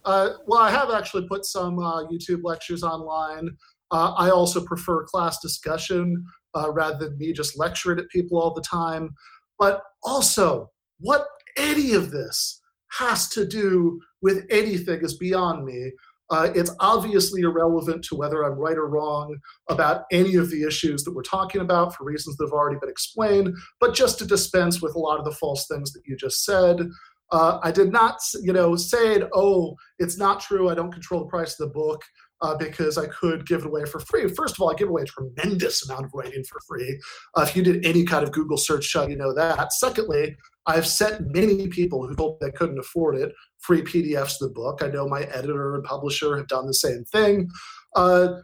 Speaker 2: Uh, well, I have actually put some uh, YouTube lectures online. Uh, I also prefer class discussion uh, rather than me just lecturing at people all the time. But also, what any of this has to do with anything is beyond me. Uh, it's obviously irrelevant to whether I'm right or wrong about any of the issues that we're talking about for reasons that have already been explained. But just to dispense with a lot of the false things that you just said, uh, I did not, you know, say, "Oh, it's not true. I don't control the price of the book." Uh, because I could give it away for free. First of all, I give away a tremendous amount of writing for free. Uh, if you did any kind of Google search, you know that. Secondly, I've sent many people who told me they couldn't afford it free PDFs of the book. I know my editor and publisher have done the same thing. Uh,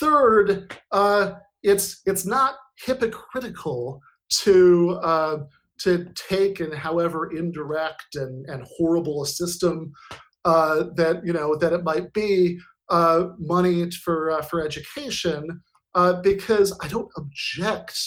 Speaker 2: third, uh, it's it's not hypocritical to uh, to take and however indirect and, and horrible a system uh, that you know that it might be uh, money for uh, for education because I don't object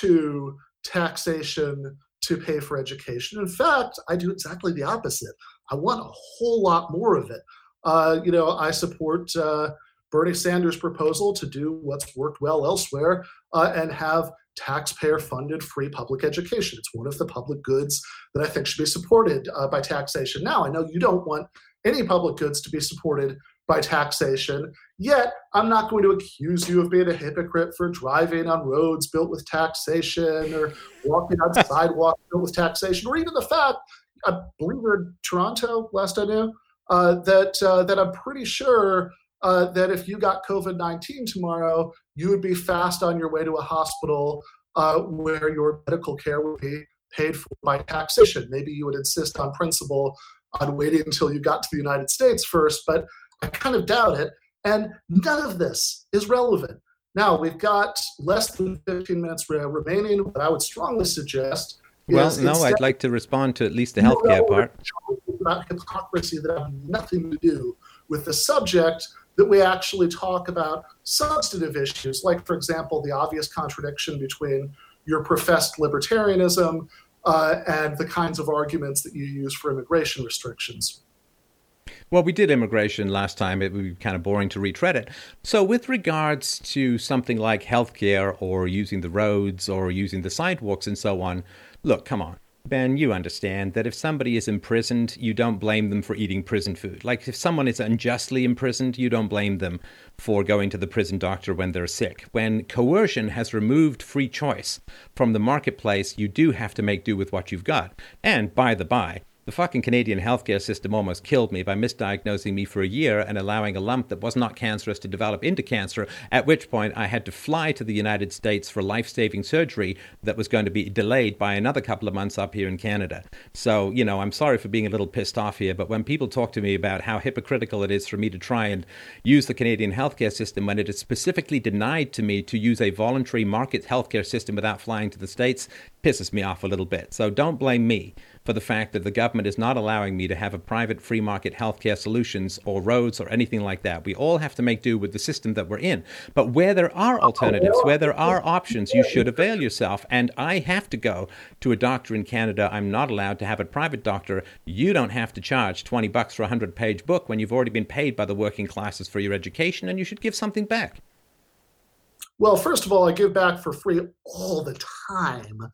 Speaker 2: to taxation to pay for education. In fact, I do exactly the opposite. I want a whole lot more of it. Uh, you know, I support uh, Bernie Sanders' proposal to do what's worked well elsewhere uh, and have taxpayer funded free public education. It's one of the public goods that I think should be supported uh, by taxation. Now, I know you don't want any public goods to be supported by taxation. Yet, I'm not going to accuse you of being a hypocrite for driving on roads built with taxation or walking on sidewalks built with taxation, or even the fact, I believe in Toronto, last I knew, uh, that, uh, that I'm pretty sure uh, that if you got COVID 19 tomorrow, you would be fast on your way to a hospital uh, where your medical care would be paid for by taxation. Maybe you would insist on principle on waiting until you got to the United States first, but I kind of doubt it. And none of this is relevant. Now, we've got less than 15 minutes remaining. What I would strongly suggest
Speaker 1: well, no, I'd like to respond to at least the healthcare part.
Speaker 2: About hypocrisy that have nothing to do with the subject, that we actually talk about substantive issues, like, for example, the obvious contradiction between your professed libertarianism uh, and the kinds of arguments that you use for immigration restrictions.
Speaker 1: Well, we did immigration last time. It would be kind of boring to retread it. So, with regards to something like healthcare or using the roads or using the sidewalks and so on, look, come on. Ben, you understand that if somebody is imprisoned, you don't blame them for eating prison food. Like if someone is unjustly imprisoned, you don't blame them for going to the prison doctor when they're sick. When coercion has removed free choice from the marketplace, you do have to make do with what you've got. And by the by, The fucking Canadian healthcare system almost killed me by misdiagnosing me for a year and allowing a lump that was not cancerous to develop into cancer, at which point I had to fly to the United States for life saving surgery that was going to be delayed by another couple of months up here in Canada. So, you know, I'm sorry for being a little pissed off here, but when people talk to me about how hypocritical it is for me to try and use the Canadian healthcare system when it is specifically denied to me to use a voluntary market healthcare system without flying to the States, pisses me off a little bit. So don't blame me for the fact that the government is not allowing me to have a private free market healthcare solutions or roads or anything like that. We all have to make do with the system that we're in. But where there are alternatives, where there are options, you should avail yourself. And I have to go to a doctor in Canada. I'm not allowed to have a private doctor. You don't have to charge 20 bucks for a 100 page book when you've already been paid by the working classes for your education and you should give something back.
Speaker 2: Well, first of all, I give back for free all the time.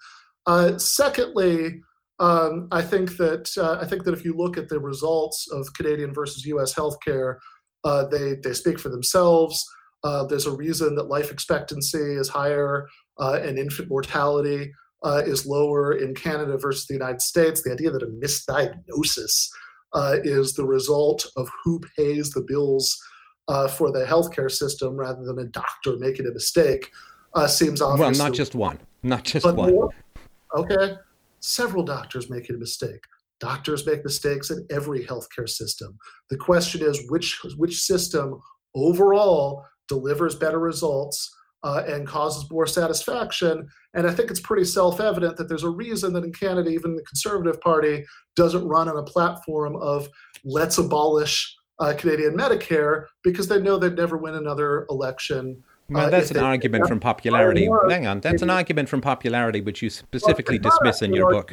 Speaker 2: Uh, secondly, um, I think that uh, I think that if you look at the results of Canadian versus U.S. healthcare, uh, they they speak for themselves. Uh, there's a reason that life expectancy is higher uh, and infant mortality uh, is lower in Canada versus the United States. The idea that a misdiagnosis uh, is the result of who pays the bills for the healthcare system rather than a doctor making a mistake seems obvious.
Speaker 1: Well, not just one, not just one. More,
Speaker 2: okay, several doctors making a mistake. Doctors make mistakes in every healthcare system. The question is which which system overall delivers better results uh, and causes more satisfaction. And I think it's pretty self-evident that there's a reason that in Canada, even the Conservative Party doesn't run on a platform of let's abolish uh, Canadian Medicare because they know they'd never win another election
Speaker 1: well, that's an argument from popularity. Hang on, that's an argument from popularity, which you specifically dismiss in your book.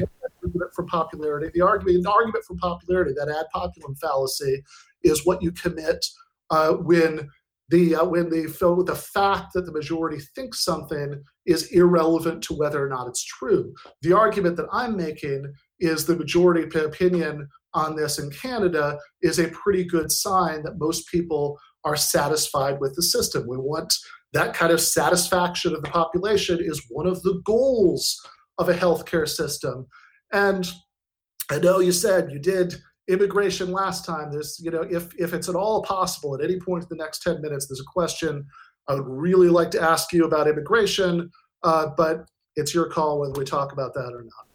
Speaker 2: From popularity, the argument, the argument from popularity, that ad populum fallacy, is what you commit uh, when the uh, when the the fact that the majority thinks something is irrelevant to whether or not it's true. The argument that I'm making is the majority opinion on this in Canada is a pretty good sign that most people are satisfied with the system. We want that kind of satisfaction of the population is one of the goals of a healthcare system. And I know you said you did immigration last time. There's, you know, if if it's at all possible at any point in the next 10 minutes, there's a question I would really like to ask you about immigration, uh, but it's your call whether we talk about that or not.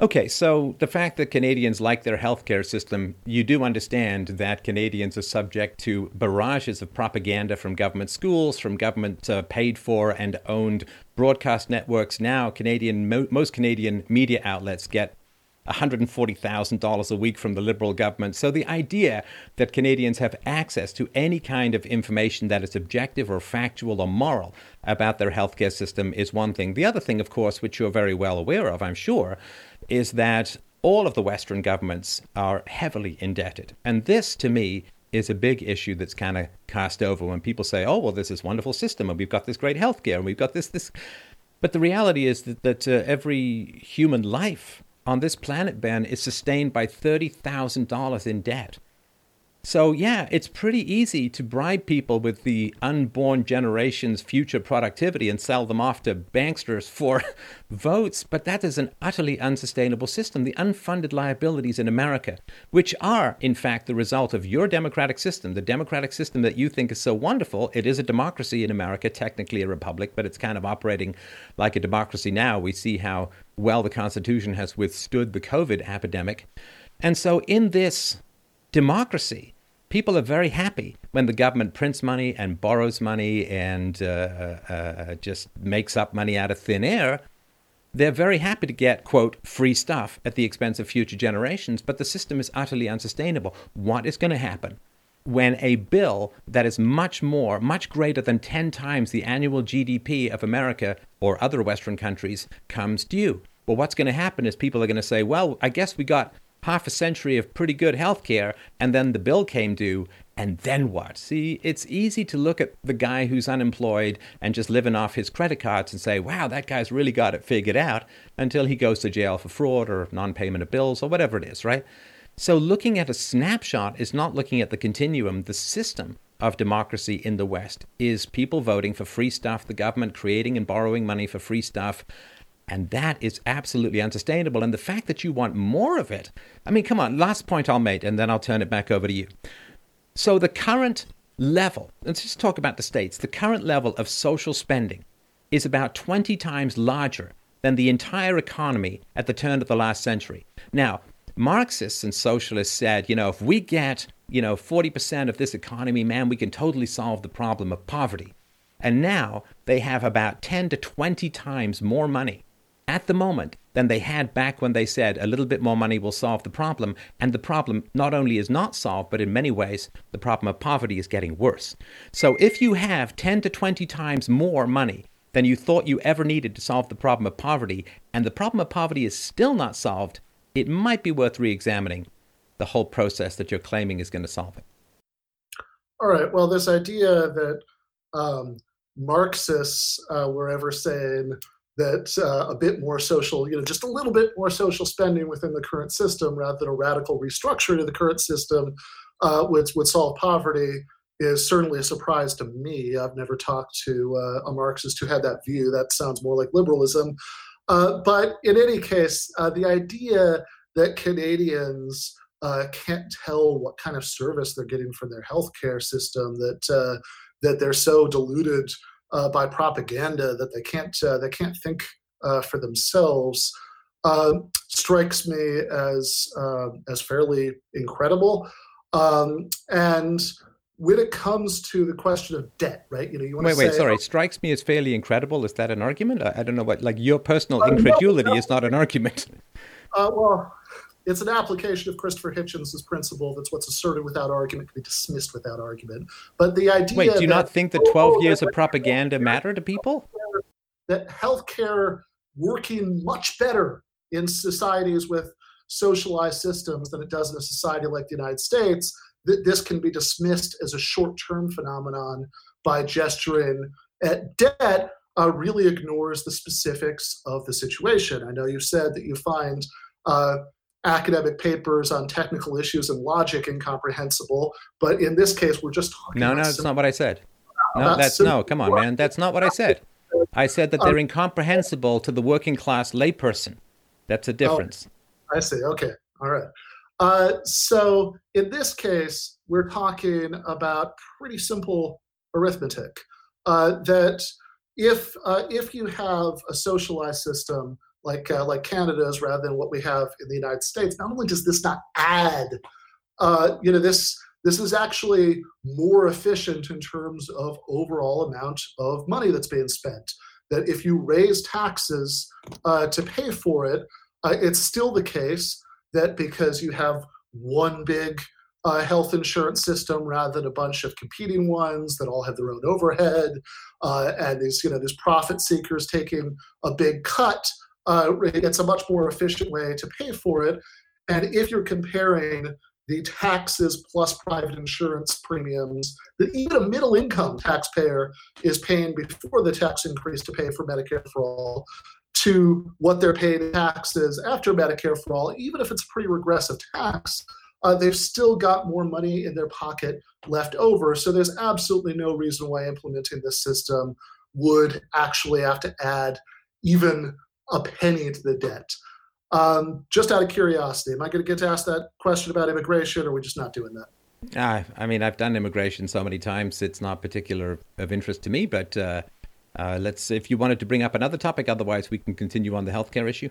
Speaker 1: Okay, so the fact that Canadians like their healthcare system, you do understand that Canadians are subject to barrages of propaganda from government schools, from government uh, paid for and owned broadcast networks. Now, Canadian mo- most Canadian media outlets get $140,000 a week from the Liberal government. So the idea that Canadians have access to any kind of information that is objective or factual or moral about their healthcare system is one thing. The other thing, of course, which you're very well aware of, I'm sure, is that all of the Western governments are heavily indebted. And this, to me, is a big issue that's kind of cast over when people say, oh, well, there's this wonderful system and we've got this great healthcare and we've got this, this. But the reality is that, that uh, every human life on this planet, Ben, is sustained by $30,000 in debt. So, yeah, it's pretty easy to bribe people with the unborn generation's future productivity and sell them off to banksters for votes, but that is an utterly unsustainable system. The unfunded liabilities in America, which are, in fact, the result of your democratic system, the democratic system that you think is so wonderful. It is a democracy in America, technically a republic, but it's kind of operating like a democracy now. We see how well the Constitution has withstood the COVID epidemic. And so, in this democracy, people are very happy when the government prints money and borrows money and uh, uh, uh, just makes up money out of thin air. They're very happy to get, quote, free stuff at the expense of future generations, but the system is utterly unsustainable. What is going to happen when a bill that is much more, much greater than 10 times the annual GDP of America or other Western countries comes due? Well, what's going to happen is people are going to say, well, I guess we got half a century of pretty good health care, and then the bill came due, and then what? See, it's easy to look at the guy who's unemployed and just living off his credit cards and say, wow, that guy's really got it figured out until he goes to jail for fraud or non payment of bills or whatever it is, right? So looking at a snapshot is not looking at the continuum, the system of democracy in the West is people voting for free stuff, the government creating and borrowing money for free stuff, And that is absolutely unsustainable. And the fact that you want more of it, I mean, come on, last point I'll make, and then I'll turn it back over to you. So, the current level, let's just talk about the states, the current level of social spending is about 20 times larger than the entire economy at the turn of the last century. Now, Marxists and socialists said, you know, if we get, you know, 40% of this economy, man, we can totally solve the problem of poverty. And now they have about 10 to 20 times more money at the moment than they had back when they said a little bit more money will solve the problem. And the problem not only is not solved, but in many ways, the problem of poverty is getting worse. So if you have 10 to 20 times more money than you thought you ever needed to solve the problem of poverty, and the problem of poverty is still not solved, it might be worth re examining the whole process that you're claiming is going to solve it.
Speaker 2: All right. Well, this idea that um, Marxists uh, were ever saying that uh, a bit more social, you know, just a little bit more social spending within the current system rather than a radical restructuring of the current system uh, would, would solve poverty is certainly a surprise to me. I've never talked to uh, a Marxist who had that view. That sounds more like liberalism. Uh, but in any case, uh, the idea that Canadians uh, can't tell what kind of service they're getting from their healthcare system, that that they're so deluded uh, by propaganda that they can't uh, they can't think uh, for themselves strikes me as as fairly incredible. Um, and when it comes to the question of debt, right? You know, you want
Speaker 1: wait,
Speaker 2: to
Speaker 1: wait,
Speaker 2: say,
Speaker 1: sorry.
Speaker 2: oh,
Speaker 1: strikes me as fairly incredible. Is that an argument? I, I don't know what. Like your personal incredulity no, no. is not an argument.
Speaker 2: Uh, well, it's an application of Christopher Hitchens' principle that's what's asserted without argument can be dismissed without argument. But the idea
Speaker 1: Wait, do you
Speaker 2: that,
Speaker 1: not think that 12 years of propaganda matter to people?
Speaker 2: That healthcare working much better in societies with socialized systems than it does in a society like the United States, that this can be dismissed as a short-term phenomenon by gesturing at debt uh, really ignores the specifics of the situation. I know you said that you find uh, academic papers on technical issues and logic incomprehensible. But in this case, we're just talking.
Speaker 1: No, no, that's not what I said. No, that's no. Come on, man. That's not what I said. I said that they're incomprehensible to the working class layperson. That's a oh, difference.
Speaker 2: Oh, I see. Okay. All right. Uh, so in this case, we're talking about pretty simple arithmetic. Uh, that if uh, if you have a socialized system like uh, like Canada's rather than what we have in the United States. Not only does this not add, uh, you know, this this is actually more efficient in terms of overall amount of money that's being spent. That if you raise taxes uh, to pay for it, uh, it's still the case that because you have one big uh, health insurance system rather than a bunch of competing ones that all have their own overhead, uh, and these you know these profit seekers taking a big cut uh, it's a much more efficient way to pay for it. And if you're comparing the taxes plus private insurance premiums that even a middle income taxpayer is paying before the tax increase to pay for Medicare for all to what they're paying taxes after Medicare for all, even if it's a pretty regressive tax, uh, they've still got more money in their pocket left over. So there's absolutely no reason why implementing this system would actually have to add even a penny to the debt. Um, just out of curiosity, am I going to get to ask that question about immigration, or are we just not doing that?
Speaker 1: Uh, I mean, I've done immigration so many times; it's not particular of interest to me. But uh, uh, let's, if you wanted to bring up another topic, otherwise we can continue on the healthcare issue.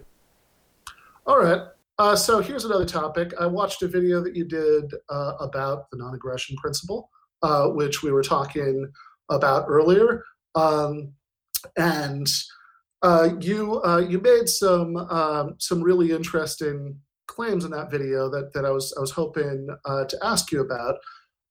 Speaker 2: All right. Uh, so here's another topic. I watched a video that you did uh, about the non-aggression principle, uh, which we were talking about earlier, um, and uh, you uh, you made some um, some really interesting claims in that video that, that I was I was hoping uh, to ask you about.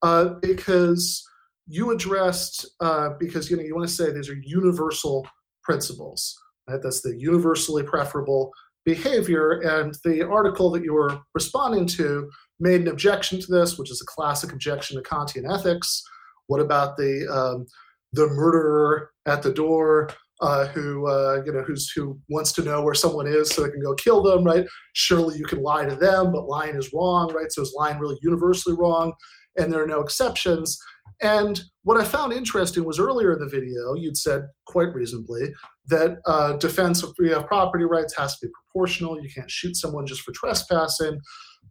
Speaker 2: Uh, because you addressed uh, because you know you want to say these are universal principles right? That's the universally preferable behavior and the article that you were responding to made an objection to this which is a classic objection to Kantian ethics. What about the um, the murderer at the door uh, who uh, you know who's who wants to know where someone is so they can go kill them, right? Surely you can lie to them, but lying is wrong, right? So is lying really universally wrong? And there are no exceptions. And what I found interesting was earlier in the video, you'd said quite reasonably that uh, defense of property rights has to be proportional. You can't shoot someone just for trespassing.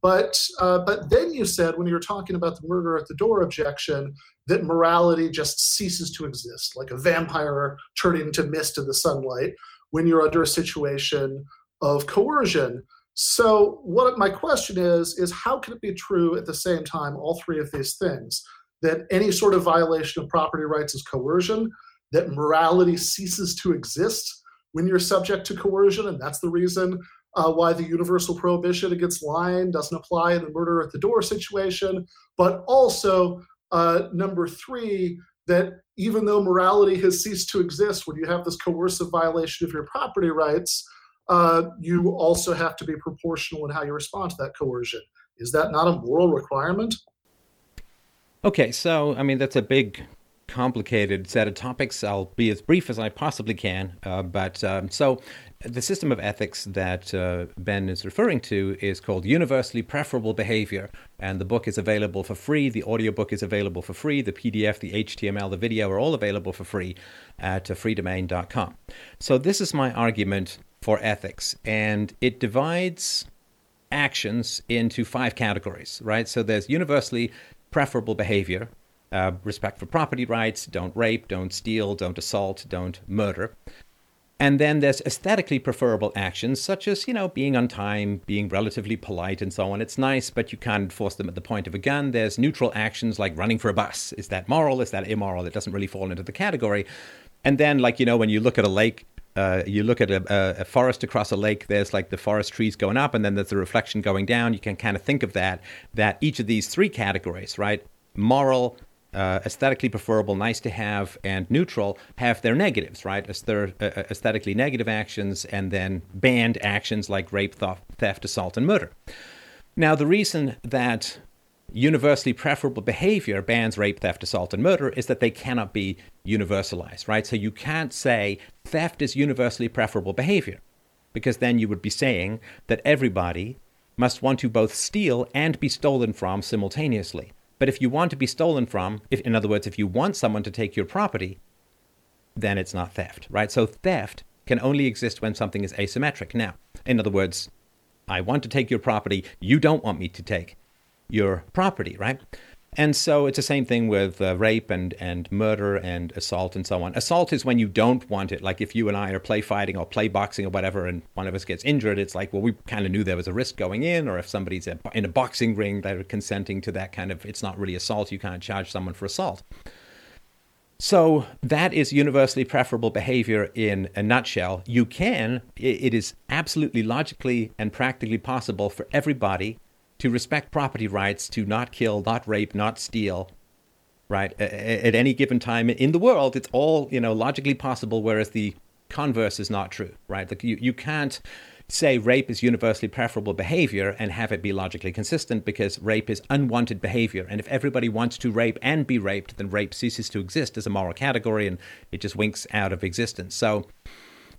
Speaker 2: But uh, but then you said when you were talking about the murder at the door objection that morality just ceases to exist, like a vampire turning into mist in the sunlight when you're under a situation of coercion. So what my question is is how can it be true at the same time all three of these things that any sort of violation of property rights is coercion, that morality ceases to exist when you're subject to coercion, and that's the reason uh, why the universal prohibition against lying doesn't apply in the murder at the door situation, but also uh, number three, that even though morality has ceased to exist when you have this coercive violation of your property rights, uh, you also have to be proportional in how you respond to that coercion. Is that not a moral requirement?
Speaker 1: Okay, so I mean that's a big, complicated set of topics. I'll be as brief as I possibly can. Uh, but um, so the system of ethics that uh, Ben is referring to is called Universally Preferable Behavior, and the book is available for free. The audiobook is available for free. The PDF, the HTML, the video are all available for free at uh, freedomain.com. So, this is my argument for ethics, and it divides actions into five categories, right? So, there's universally preferable behavior, uh, respect for property rights, don't rape, don't steal, don't assault, don't murder. And then there's aesthetically preferable actions, such as, you know, being on time, being relatively polite, and so on. It's nice, but you can't enforce them at the point of a gun. There's neutral actions like running for a bus. Is that moral? Is that immoral? It doesn't really fall into the category. And then, like, you know, when you look at a lake, uh, you look at a, a, forest across a lake, there's like the forest trees going up, and then there's the reflection going down. You can kind of think of that, that each of these three categories, right? Moral, uh, aesthetically preferable, nice to have, and neutral have their negatives, right? As their uh, uh, aesthetically negative actions, and then banned actions like rape, theft, theft, assault, and murder. Now, the reason that universally preferable behavior bans rape, theft, assault, and murder is that they cannot be universalized, right? So you can't say theft is universally preferable behavior, because then you would be saying that everybody must want to both steal and be stolen from simultaneously. But if you want to be stolen from, if, in other words, if you want someone to take your property, then it's not theft, right? So theft can only exist when something is asymmetric. Now, in other words, I want to take your property, you don't want me to take your property, right? And so it's the same thing with uh, rape and, and murder and assault and so on. Assault is when you don't want it. Like if you and I are play fighting or play boxing or whatever, and one of us gets injured, it's like, well, we kind of knew there was a risk going in. Or if somebody's in a boxing ring, they're consenting to that kind of, it's not really assault. You can't charge someone for assault. So that is universally preferable behavior in a nutshell. You can, it is absolutely logically and practically possible for everybody to respect property rights, to not kill, not rape, not steal, right? At any given time in the world, it's all you know logically possible, whereas the converse is not true, right? Like you, you can't say rape is universally preferable behavior and have it be logically consistent because rape is unwanted behavior. And if everybody wants to rape and be raped, then rape ceases to exist as a moral category and it just winks out of existence. So,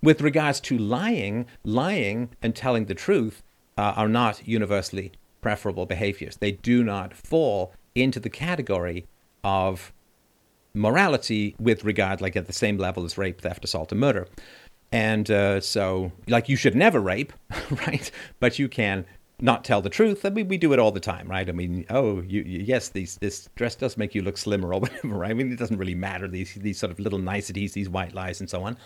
Speaker 1: with regards to lying, lying and telling the truth uh, are not universally preferable behaviors. They do not fall into the category of morality with regard, like at the same level as rape, theft, assault, and murder. And uh, so, like, you should never rape, right? But you can not tell the truth. I mean, we do it all the time, right? I mean, oh, you, you, yes, these, this dress does make you look slimmer or whatever, right? I mean, it doesn't really matter, these, these sort of little niceties, these white lies, and so on.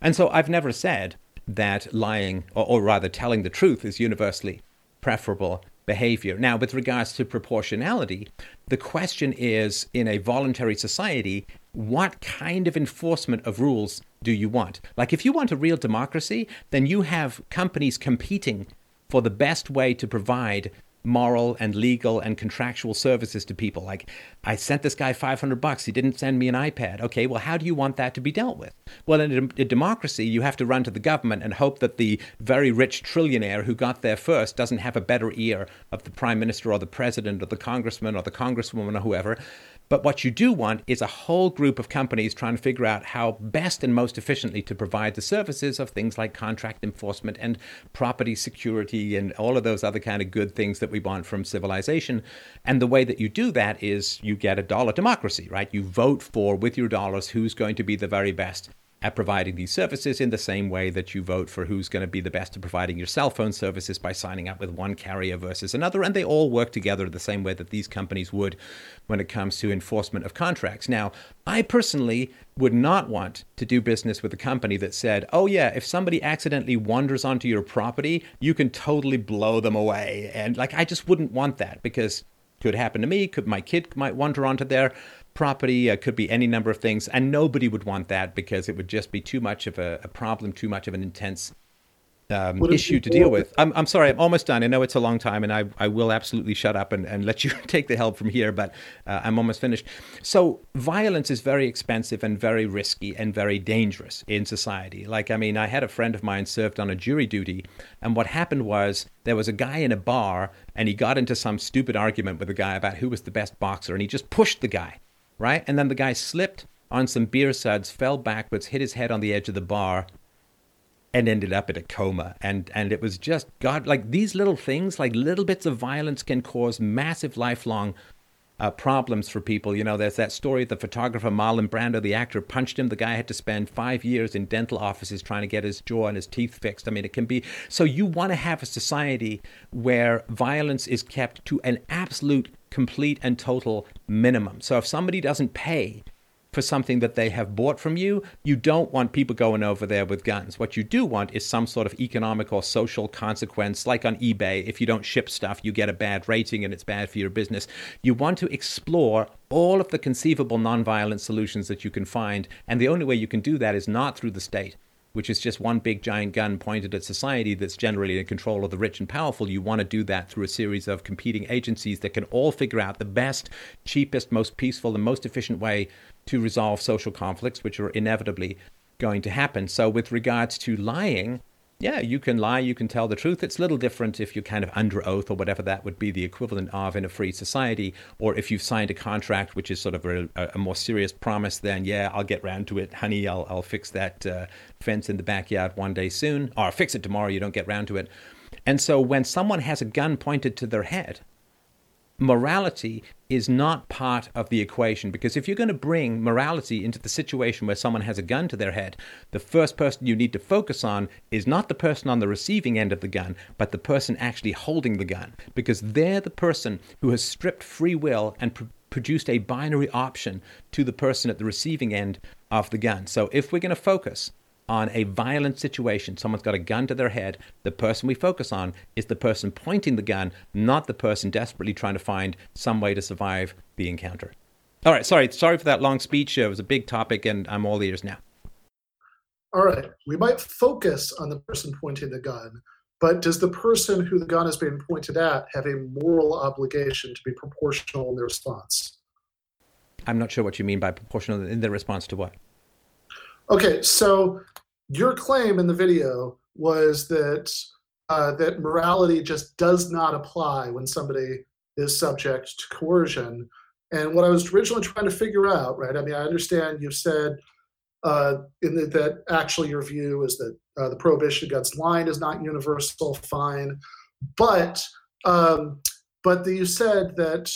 Speaker 1: And so I've never said that lying, or, or rather telling the truth, is universally preferable behavior. Now, with regards to proportionality, the question is in a voluntary society, what kind of enforcement of rules do you want? Like, if you want a real democracy, then you have companies competing for the best way to provide moral and legal and contractual services to people. Like, I sent this guy 500 bucks. He didn't send me an iPad. Okay, well, how do you want that to be dealt with? Well, in a, a, democracy, you have to run to the government and hope that the very rich trillionaire who got there first doesn't have a better ear of the prime minister or the president or the congressman or the congresswoman or whoever. But what you do want is a whole group of companies trying to figure out how best and most efficiently to provide the services of things like contract enforcement and property security and all of those other kind of good things that we want from civilization. And the way that you do that is you get a dollar democracy, right? You vote for with your dollars who's going to be the very best at providing these services in the same way that you vote for who's going to be the best at providing your cell phone services by signing up with one carrier versus another. And they all work together the same way that these companies would when it comes to enforcement of contracts. Now, I personally would not want to do business with a company that said, oh, yeah, if somebody accidentally wanders onto your property, you can totally blow them away. And like, I just wouldn't want that because could happen to me. Could my kid might wander onto there property, uh, could be any number of things. And nobody would want that because it would just be too much of a, a problem, too much of an intense um, issue to deal with. I'm, I'm sorry, I'm almost done. I know it's a long time, and I, I will absolutely shut up and, and let you take the help from here, but uh, I'm almost finished. So, violence is very expensive and very risky and very dangerous in society. Like, I mean, I had a friend of mine served on a jury duty, and what happened was there was a guy in a bar, and he got into some stupid argument with a guy about who was the best boxer, and he just pushed the guy right? And then the guy slipped on some beer suds, fell backwards, hit his head on the edge of the bar, and ended up in a coma. And and it was just God, like these little things, like little bits of violence, can cause massive lifelong uh, problems for people. You know, there's that story of the photographer Marlon Brando, the actor, punched him. The guy had to spend five years in dental offices trying to get his jaw and his teeth fixed. I mean, it can be so. You want to have a society where violence is kept to an absolute, complete, and total minimum. So if somebody doesn't pay for something that they have bought from you, you don't want people going over there with guns. What you do want is some sort of economic or social consequence, like on eBay. If you don't ship stuff, you get a bad rating and it's bad for your business. You want to explore all of the conceivable nonviolent solutions that you can find. And the only way you can do that is not through the state which is just one big giant gun pointed at society that's generally in control of the rich and powerful. You want to do that through a series of competing agencies that can all figure out the best, cheapest, most peaceful, and most efficient way to resolve social conflicts, which are inevitably going to happen. So, with regards to lying, yeah, you can lie, you can tell the truth. It's a little different if you're kind of under oath or whatever that would be the equivalent of in a free society, or if you've signed a contract, which is sort of a, a more serious promise, then yeah, I'll get round to it, honey, I'll, I'll fix that uh, fence in the backyard one day soon, or I'll fix it tomorrow, you don't get round to it. And so when someone has a gun pointed to their head, morality is not part of the equation because if you're going to bring morality into the situation where someone has a gun to their head, the first person you need to focus on is not the person on the receiving end of the gun, but the person actually holding the gun because they're the person who has stripped free will and pr- produced a binary option to the person at the receiving end of the gun. So if we're going to focus on a violent situation, someone's got a gun to their head, the person we focus on is the person pointing the gun, not the person desperately trying to find some way to survive the encounter. All right, sorry, sorry for that long speech. It was a big topic, and I'm all ears now.
Speaker 2: All right, we might focus on the person pointing the gun, but does the person who the gun is being pointed at have a moral obligation to be proportional in their response?
Speaker 1: I'm not sure what you mean by proportional in their response to what.
Speaker 2: Okay, so your claim in the video was that uh, that morality just does not apply when somebody is subject to coercion. And what I was originally trying to figure out, right? I mean, I understand you've said uh, in the, that actually your view is that uh, the prohibition against lying is not universal, fine, but um, but you said that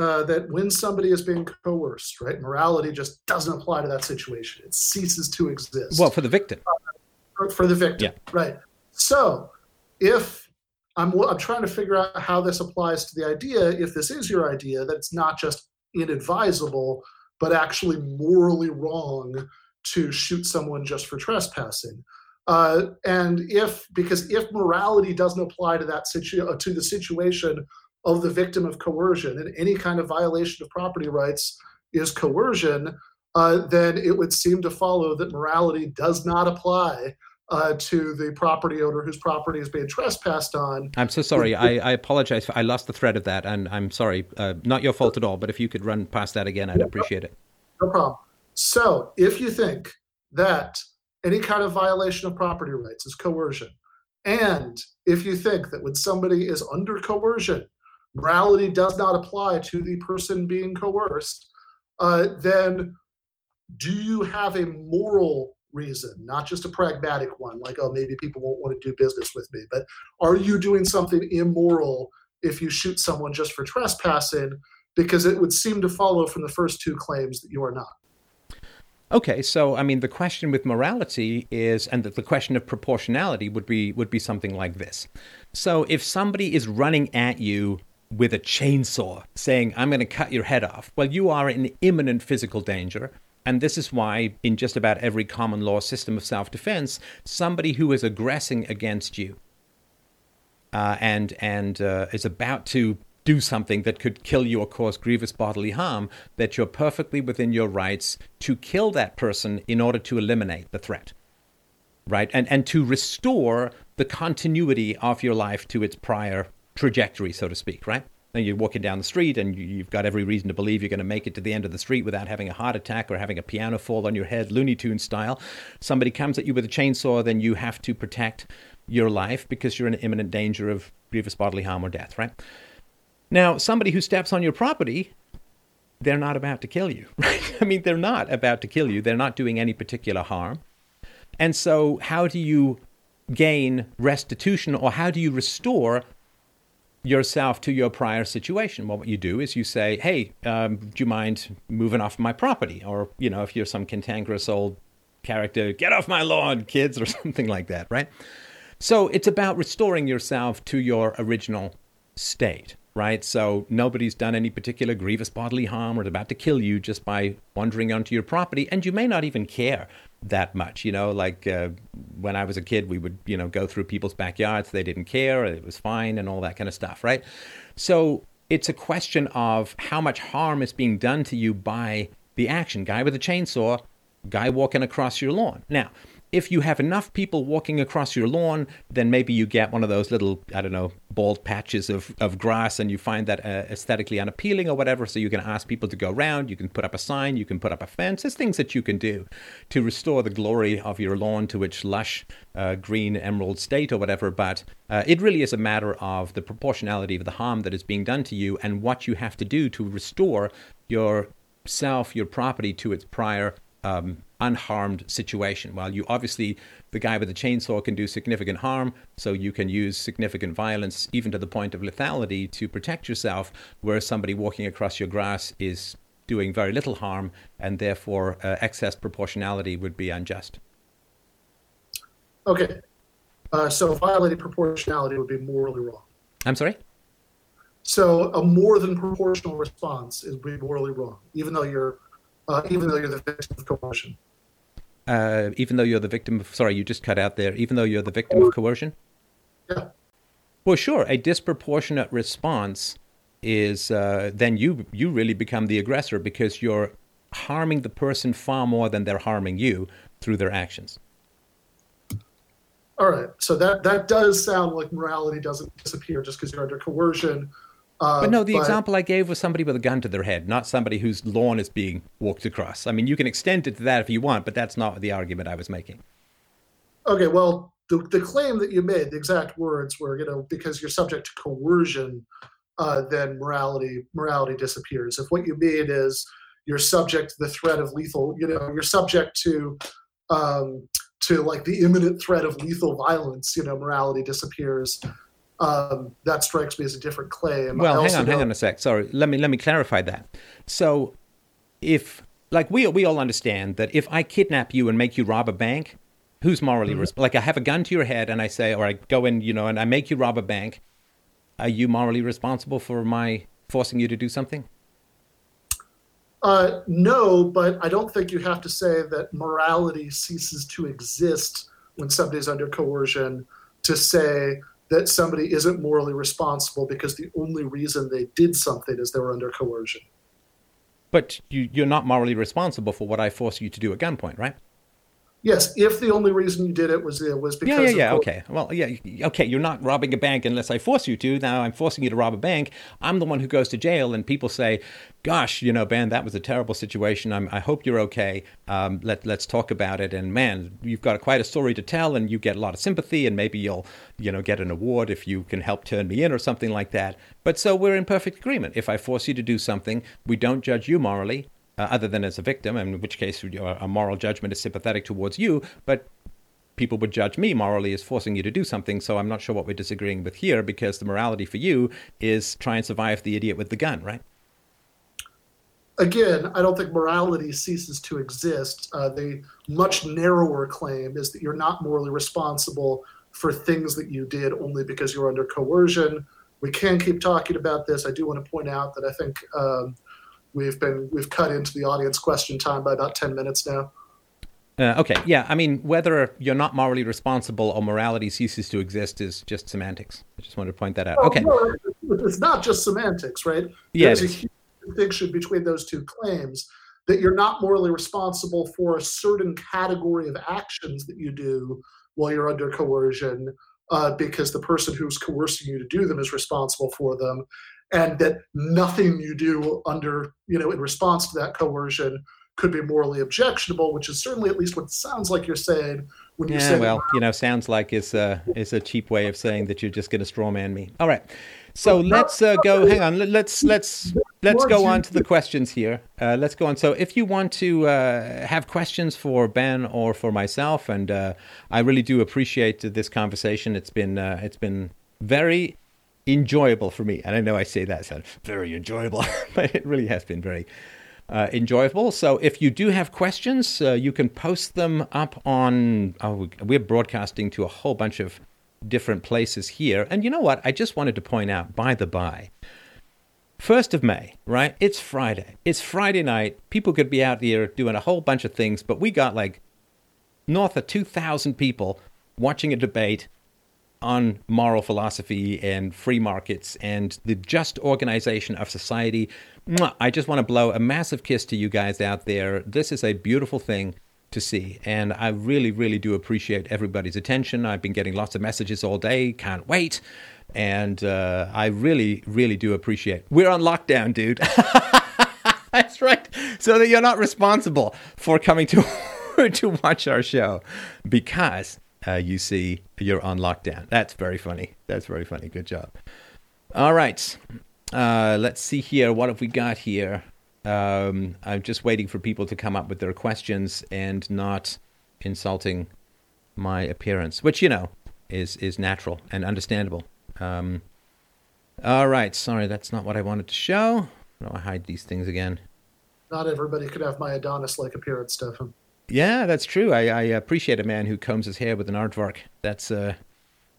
Speaker 2: uh, that when somebody is being coerced, right, morality just doesn't apply to that situation. It ceases to exist.
Speaker 1: Well, for the victim. Uh,
Speaker 2: for, for, the victim, yeah. right. So if I'm, I'm trying to figure out how this applies to the idea, if this is your idea, that it's not just inadvisable, but actually morally wrong to shoot someone just for trespassing. Uh, and if because if morality doesn't apply to that situ- to the situation of the victim of coercion and any kind of violation of property rights is coercion, uh, then it would seem to follow that morality does not apply uh, to the property owner whose property is being trespassed on.
Speaker 1: I'm so sorry. I, I apologize. For, I lost the thread of that, and I'm sorry. Uh, not your fault at all. But if you could run past that again, I'd no appreciate it.
Speaker 2: No problem. So, if you think that any kind of violation of property rights is coercion, and if you think that when somebody is under coercion, morality does not apply to the person being coerced, uh, then do you have a moral reason, not just a pragmatic one, like, oh, maybe people won't want to do business with me, but are you doing something immoral if you shoot someone just for trespassing? Because it would seem to follow from the first two claims that you are not.
Speaker 1: Okay, so I mean, the question with morality is, and the, the question of proportionality would be would be something like this. So, if somebody is running at you with a chainsaw, saying, "I'm going to cut your head off," well, you are in imminent physical danger. And this is why, in just about every common law system of self defense, somebody who is aggressing against you uh, and and uh, is about to do something that could kill you or cause grievous bodily harm, that you're perfectly within your rights to kill that person in order to eliminate the threat. Right? And, and to restore the continuity of your life to its prior trajectory, so to speak, right? And you're walking down the street and you've got every reason to believe you're going to make it to the end of the street without having a heart attack or having a piano fall on your head, Looney Tune style. Somebody comes at you with a chainsaw, then you have to protect your life because you're in imminent danger of grievous bodily harm or death, right? Now, somebody who steps on your property, they're not about to kill you, right? I mean, they're not about to kill you. They're not doing any particular harm. And so, how do you gain restitution or how do you restore yourself to your prior situation? Well, what you do is you say, hey, um, do you mind moving off my property? Or, you know, if you're some cantankerous old character, get off my lawn, kids, or something like that, right? So it's about restoring yourself to your original state right? So nobody's done any particular grievous bodily harm or about to kill you just by wandering onto your property, and you may not even care that much. You know, like uh, when I was a kid, we would you know go through people's backyards, they didn't care, it was fine, and all that kind of stuff, right? So it's a question of how much harm is being done to you by the action. Guy with a chainsaw, guy walking across your lawn. Now, if you have enough people walking across your lawn, then maybe you get one of those little, I don't know, bald patches of, of grass and you find that uh, aesthetically unappealing or whatever. So you can ask people to go around, you can put up a sign, you can put up a fence. There's things that you can do to restore the glory of your lawn to its lush uh, green emerald state or whatever. But uh, it really is a matter of the proportionality of the harm that is being done to you and what you have to do to restore yourself, your property to its prior um, unharmed situation. While you obviously, the guy with the chainsaw can do significant harm, so you can use significant violence, even to the point of lethality, to protect yourself, whereas somebody walking across your grass is doing very little harm, and therefore uh, excess proportionality would be unjust.
Speaker 2: Okay. Uh, so violating proportionality would be morally wrong.
Speaker 1: I'm sorry?
Speaker 2: So a more than proportional response is be morally wrong, even though you're uh, even though you're the victim of coercion.
Speaker 1: Uh, even though you're the victim of, sorry, you just cut out there, even though you're the victim of coercion?
Speaker 2: Yeah.
Speaker 1: Well, sure. A disproportionate response is uh, then you you really become the aggressor because you're harming the person far more than they're harming you through their actions.
Speaker 2: All right. So that that does sound like morality doesn't disappear just because you're under coercion.
Speaker 1: Uh, but no, the but, example I gave was somebody with a gun to their head, not somebody whose lawn is being walked across. I mean, you can extend it to that if you want, but that's not the argument I was making.
Speaker 2: Okay, well, the, the claim that you made, the exact words were, you know, because you're subject to coercion, uh, then morality morality disappears. If what you mean is you're subject to the threat of lethal, you know, you're subject to um, to like the imminent threat of lethal violence, you know, morality disappears um, that strikes me as a different claim.
Speaker 1: Well, hang on, hang on a sec. Sorry, let me let me clarify that. So, if like we we all understand that if I kidnap you and make you rob a bank, who's morally mm-hmm. responsible? Like I have a gun to your head and I say, or I go in, you know, and I make you rob a bank. Are you morally responsible for my forcing you to do something?
Speaker 2: Uh, no, but I don't think you have to say that morality ceases to exist when somebody's under coercion to say that somebody isn't morally responsible because the only reason they did something is they were under coercion.
Speaker 1: But you, you're not morally responsible for what I force you to do at gunpoint, right?
Speaker 2: Yes, if the only reason you did it was it was because
Speaker 1: yeah, yeah, yeah. Okay, well, yeah, okay. You're not robbing a bank unless I force you to. Now I'm forcing you to rob a bank. I'm the one who goes to jail, and people say, "Gosh, you know, Ben, that was a terrible situation. I'm, i hope you're okay. Um, let let's talk about it." And man, you've got quite a story to tell, and you get a lot of sympathy, and maybe you'll, you know, get an award if you can help turn me in or something like that. But so we're in perfect agreement. If I force you to do something, we don't judge you morally uh, other than as a victim, in which case a moral judgment is sympathetic towards you, but people would judge me morally as forcing you to do something. So I'm not sure what we're disagreeing with here because the morality for you is try and survive the idiot with the gun, right?
Speaker 2: again, I don't think morality ceases to exist. Uh, the much narrower claim is that you're not morally responsible for things that you did only because you're under coercion. We can keep talking about this. I do want to point out that I think um, we've been we've cut into the audience question time by about ten minutes now.
Speaker 1: Uh, okay, yeah. I mean, whether you're not morally responsible or morality ceases to exist is just semantics. I just wanted to point that out.
Speaker 2: Oh,
Speaker 1: okay.
Speaker 2: No, it's not just semantics, right?
Speaker 1: Yeah,
Speaker 2: There's a huge distinction between those two claims that you're not morally responsible for a certain category of actions that you do while you're under coercion uh, because the person who's coercing you to do them is responsible for them and that nothing you do under you know in response to that coercion could be morally objectionable which is certainly at least what it sounds like you're saying when you
Speaker 1: Yeah,
Speaker 2: say
Speaker 1: well, you know, sounds like it's a it's a cheap way of saying that you're just going to strawman me. All right, so let's uh, go. Hang on, let- let's let's let's go on to the questions here. Uh, let's go on. So, if you want to uh, have questions for Ben or for myself, and uh, I really do appreciate this conversation. It's been uh, it's been very enjoyable for me, and I know I say that sound very enjoyable, but it really has been very uh, enjoyable. So if you do have questions, uh, you can post them up on. Oh, we're broadcasting to a whole bunch of different places here. And you know what? I just wanted to point out, by the by, 1st of May, right? It's Friday. It's Friday night. People could be out here doing a whole bunch of things, but we got like north of 2,000 people watching a debate on moral philosophy and free markets and the just organization of society. I just want to blow a massive kiss to you guys out there. This is a beautiful thing to see, and I really, really do appreciate everybody's attention. I've been getting lots of messages all day. Can't wait. And uh, I really, really do appreciate. We're on lockdown, dude. That's right. So that you're not responsible for coming to to watch our show because uh, you see you're on lockdown. That's very funny. That's very funny. Good job. All right. Uh, let's see here. What have we got here? Um, I'm just waiting for people to come up with their questions and not insulting my appearance, which you know is is natural and understandable. Um, all right. Sorry, that's not what I wanted to show. No, I hide these things again.
Speaker 2: not everybody could have my adonis like appearance stefan
Speaker 1: Yeah, that's true. I, I appreciate a man who combs his hair with an aardvark. That's uh,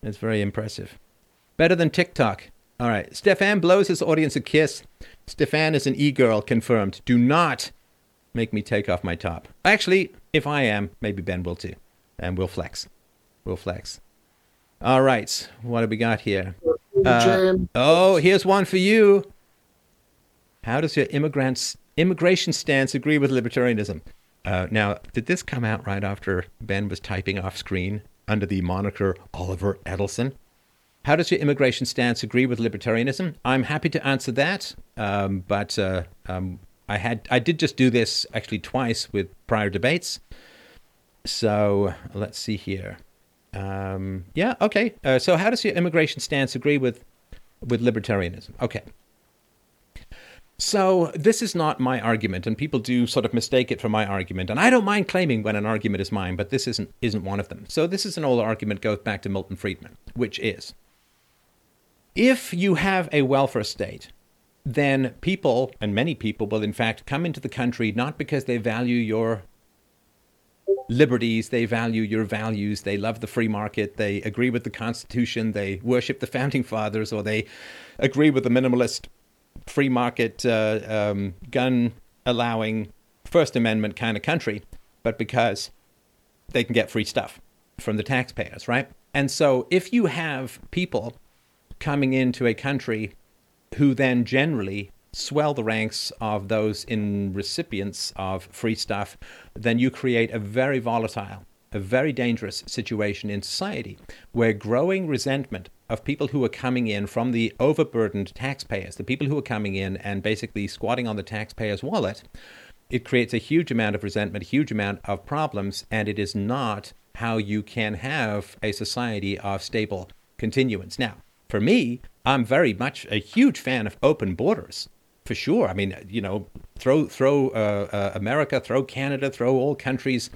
Speaker 1: that's very impressive. Better than TikTok. All right. Stefan blows his audience a kiss. Stefan is an e-girl, confirmed. Do not make me take off my top. Actually, if I am, maybe Ben will too. And we'll flex. We'll flex. All right. What have we got here? Uh, Oh, here's one for you. How does your immigrants immigration stance agree with libertarianism? Uh, now, did this come out right after Ben was typing off screen under the moniker Oliver Edelson? How does your immigration stance agree with libertarianism? I'm happy to answer that, um, but uh, um, I had I did just do this actually twice with prior debates. So let's see here. Um, yeah, okay. Uh, so how does your immigration stance agree with with libertarianism? Okay. So this is not my argument, and people do sort of mistake it for my argument. And I don't mind claiming when an argument is mine, but this isn't isn't one of them. So this is an old argument goes back to Milton Friedman, which is if you have a welfare state, then people, and many people will in fact come into the country not because they value your liberties, they value your values, they love the free market, they agree with the Constitution, they worship the founding fathers, or they agree with the minimalist free market, uh, um, gun allowing First Amendment kind of country, but because they can get free stuff from the taxpayers, right? And so if you have people coming into a country who then generally swell the ranks of those in recipients of free stuff, then you create a very volatile, a very dangerous situation in society where growing resentment of people who are coming in from the overburdened taxpayers, the people who are coming in and basically squatting on the taxpayer's wallet, it creates a huge amount of resentment, a huge amount of problems, and it is not how you can have a society of stable continuance. Now, for me, I'm very much a huge fan of open borders, for sure. I mean, you know, throw throw uh, uh, America, throw Canada, throw all countries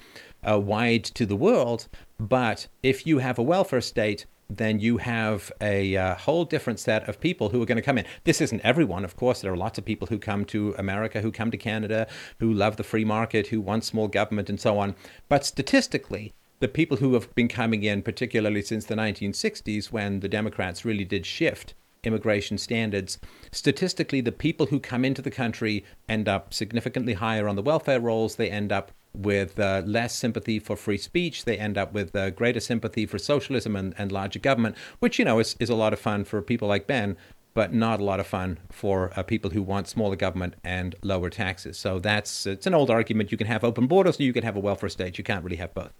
Speaker 1: uh, wide to the world. But if you have a welfare state, then you have a uh, whole different set of people who are going to come in. This isn't everyone, of course. There are lots of people who come to America, who come to Canada, who love the free market, who want small government, and so on. But statistically, the people who have been coming in, particularly since the 1960s, when the Democrats really did shift immigration standards, statistically, the people who come into the country end up significantly higher on the welfare rolls. They end up with uh, less sympathy for free speech. They end up with uh, greater sympathy for socialism and, and larger government, which, you know, is, is a lot of fun for people like Ben, but not a lot of fun for uh, people who want smaller government and lower taxes. So that's it's an old argument. You can have open borders or you can have a welfare state. You can't really have both.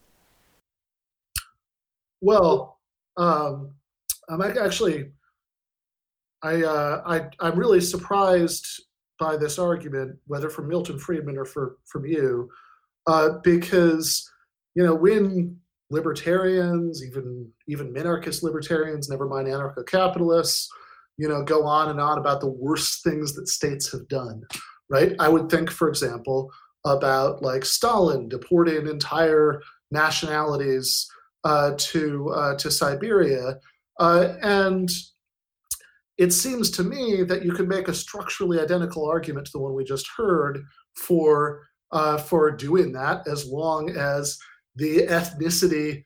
Speaker 2: Well, um, I'm actually, I, uh, I, I'm really surprised by this argument, whether from Milton Friedman or for, from you, uh, because you know when libertarians, even even minarchist libertarians, never mind anarcho-capitalists, you know, go on and on about the worst things that states have done, right? I would think, for example, about like Stalin deporting entire nationalities uh, to uh, to Siberia, uh, and it seems to me that you could make a structurally identical argument to the one we just heard for uh, for doing that, as long as the ethnicity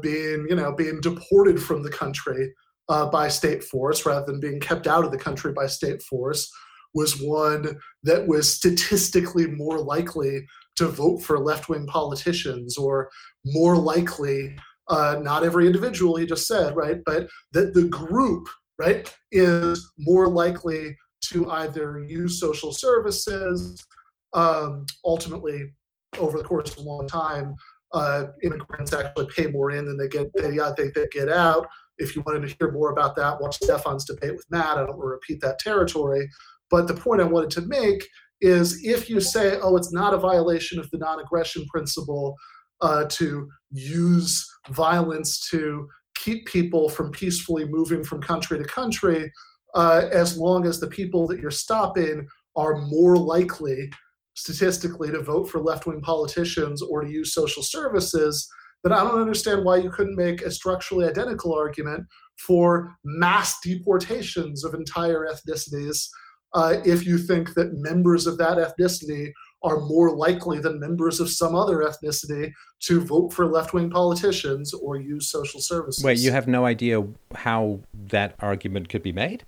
Speaker 2: being you know being deported from the country uh, by state force rather than being kept out of the country by state force was one that was statistically more likely to vote for left-wing politicians or more likely uh, not every individual he just said right but that the group right is more likely to either use social services um, ultimately, over the course of a long time, uh, immigrants actually pay more in than they get they, they get out. If you wanted to hear more about that, watch Stefan's debate with Matt. I don't want to repeat that territory. But the point I wanted to make is if you say, oh, it's not a violation of the non aggression principle uh, to use violence to keep people from peacefully moving from country to country, uh, as long as the people that you're stopping are more likely statistically to vote for left wing politicians or to use social services, then I don't understand why you couldn't make a structurally identical argument for mass deportations of entire ethnicities uh, if you think that members of that ethnicity are more likely than members of some other ethnicity to vote for left wing politicians or use social services.
Speaker 1: Wait, you have no idea how that argument could be made?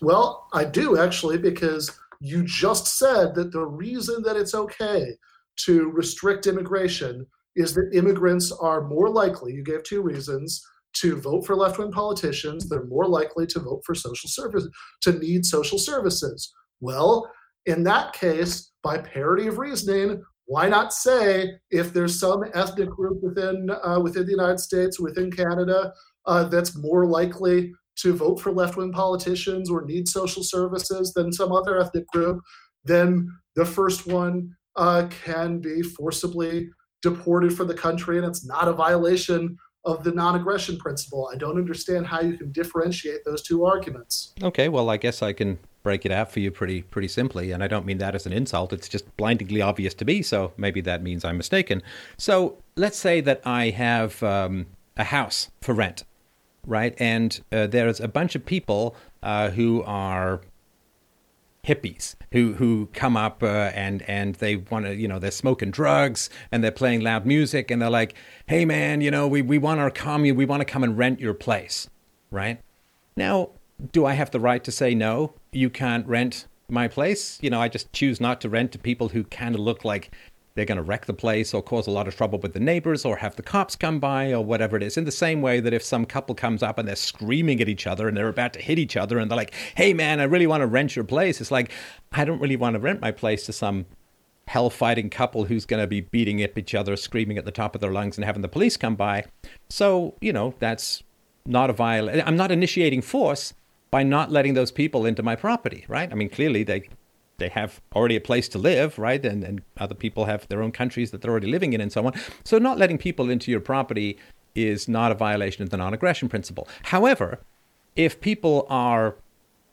Speaker 2: Well, I do actually, because you just said that the reason that it's okay to restrict immigration is that immigrants are more likely, you gave two reasons, to vote for left wing politicians. They're more likely to vote for social service, to need social services. Well, in that case, by parity of reasoning, why not say if there's some ethnic group within uh, within the United States, within Canada, uh, that's more likely to vote for left wing politicians or need social services than some other ethnic group, then the first one uh, can be forcibly deported from the country, and it's not a violation of the non-aggression principle. I don't understand how you can differentiate those two arguments.
Speaker 1: Okay, well, I guess I can break it out for you pretty pretty simply, and I don't mean that as an insult. It's just blindingly obvious to me, so maybe that means I'm mistaken. So let's say that I have um, a house for rent, right? And uh, there's a bunch of people uh, who are hippies who who come up uh, and and they want to you know they're smoking drugs and they're playing loud music and they're like hey man you know we, we want our commune we want to come and rent your place right now do i have the right to say no you can't rent my place you know i just choose not to rent to people who kind of look like they're going to wreck the place or cause a lot of trouble with the neighbors or have the cops come by or whatever it is. In the same way that if some couple comes up and they're screaming at each other and they're about to hit each other and they're like, hey man, I really want to rent your place, it's like, I don't really want to rent my place to some hell fighting couple who's going to be beating up each other, screaming at the top of their lungs and having the police come by. So, you know, that's not a violation. I'm not initiating force by not letting those people into my property, right? I mean, clearly they they have already a place to live, right? And, and other people have their own countries that they're already living in and so on. So not letting people into your property is not a violation of the non aggression principle. However, if people are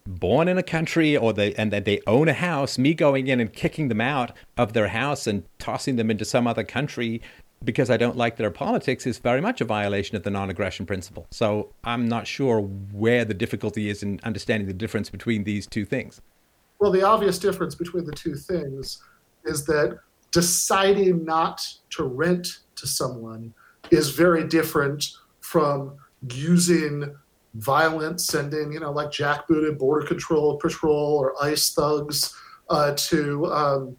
Speaker 1: born in a country or they and that they own a house, me going in and kicking them out of their house and tossing them into some other country because I don't like their politics is very much a violation of the non aggression principle. So I'm not sure where the difficulty is in understanding the difference between these two things.
Speaker 2: Well, the obvious difference between the two things is that deciding not to rent to someone is very different from using violence, sending, you know, like jackbooted border control patrol or ICE thugs uh, to um,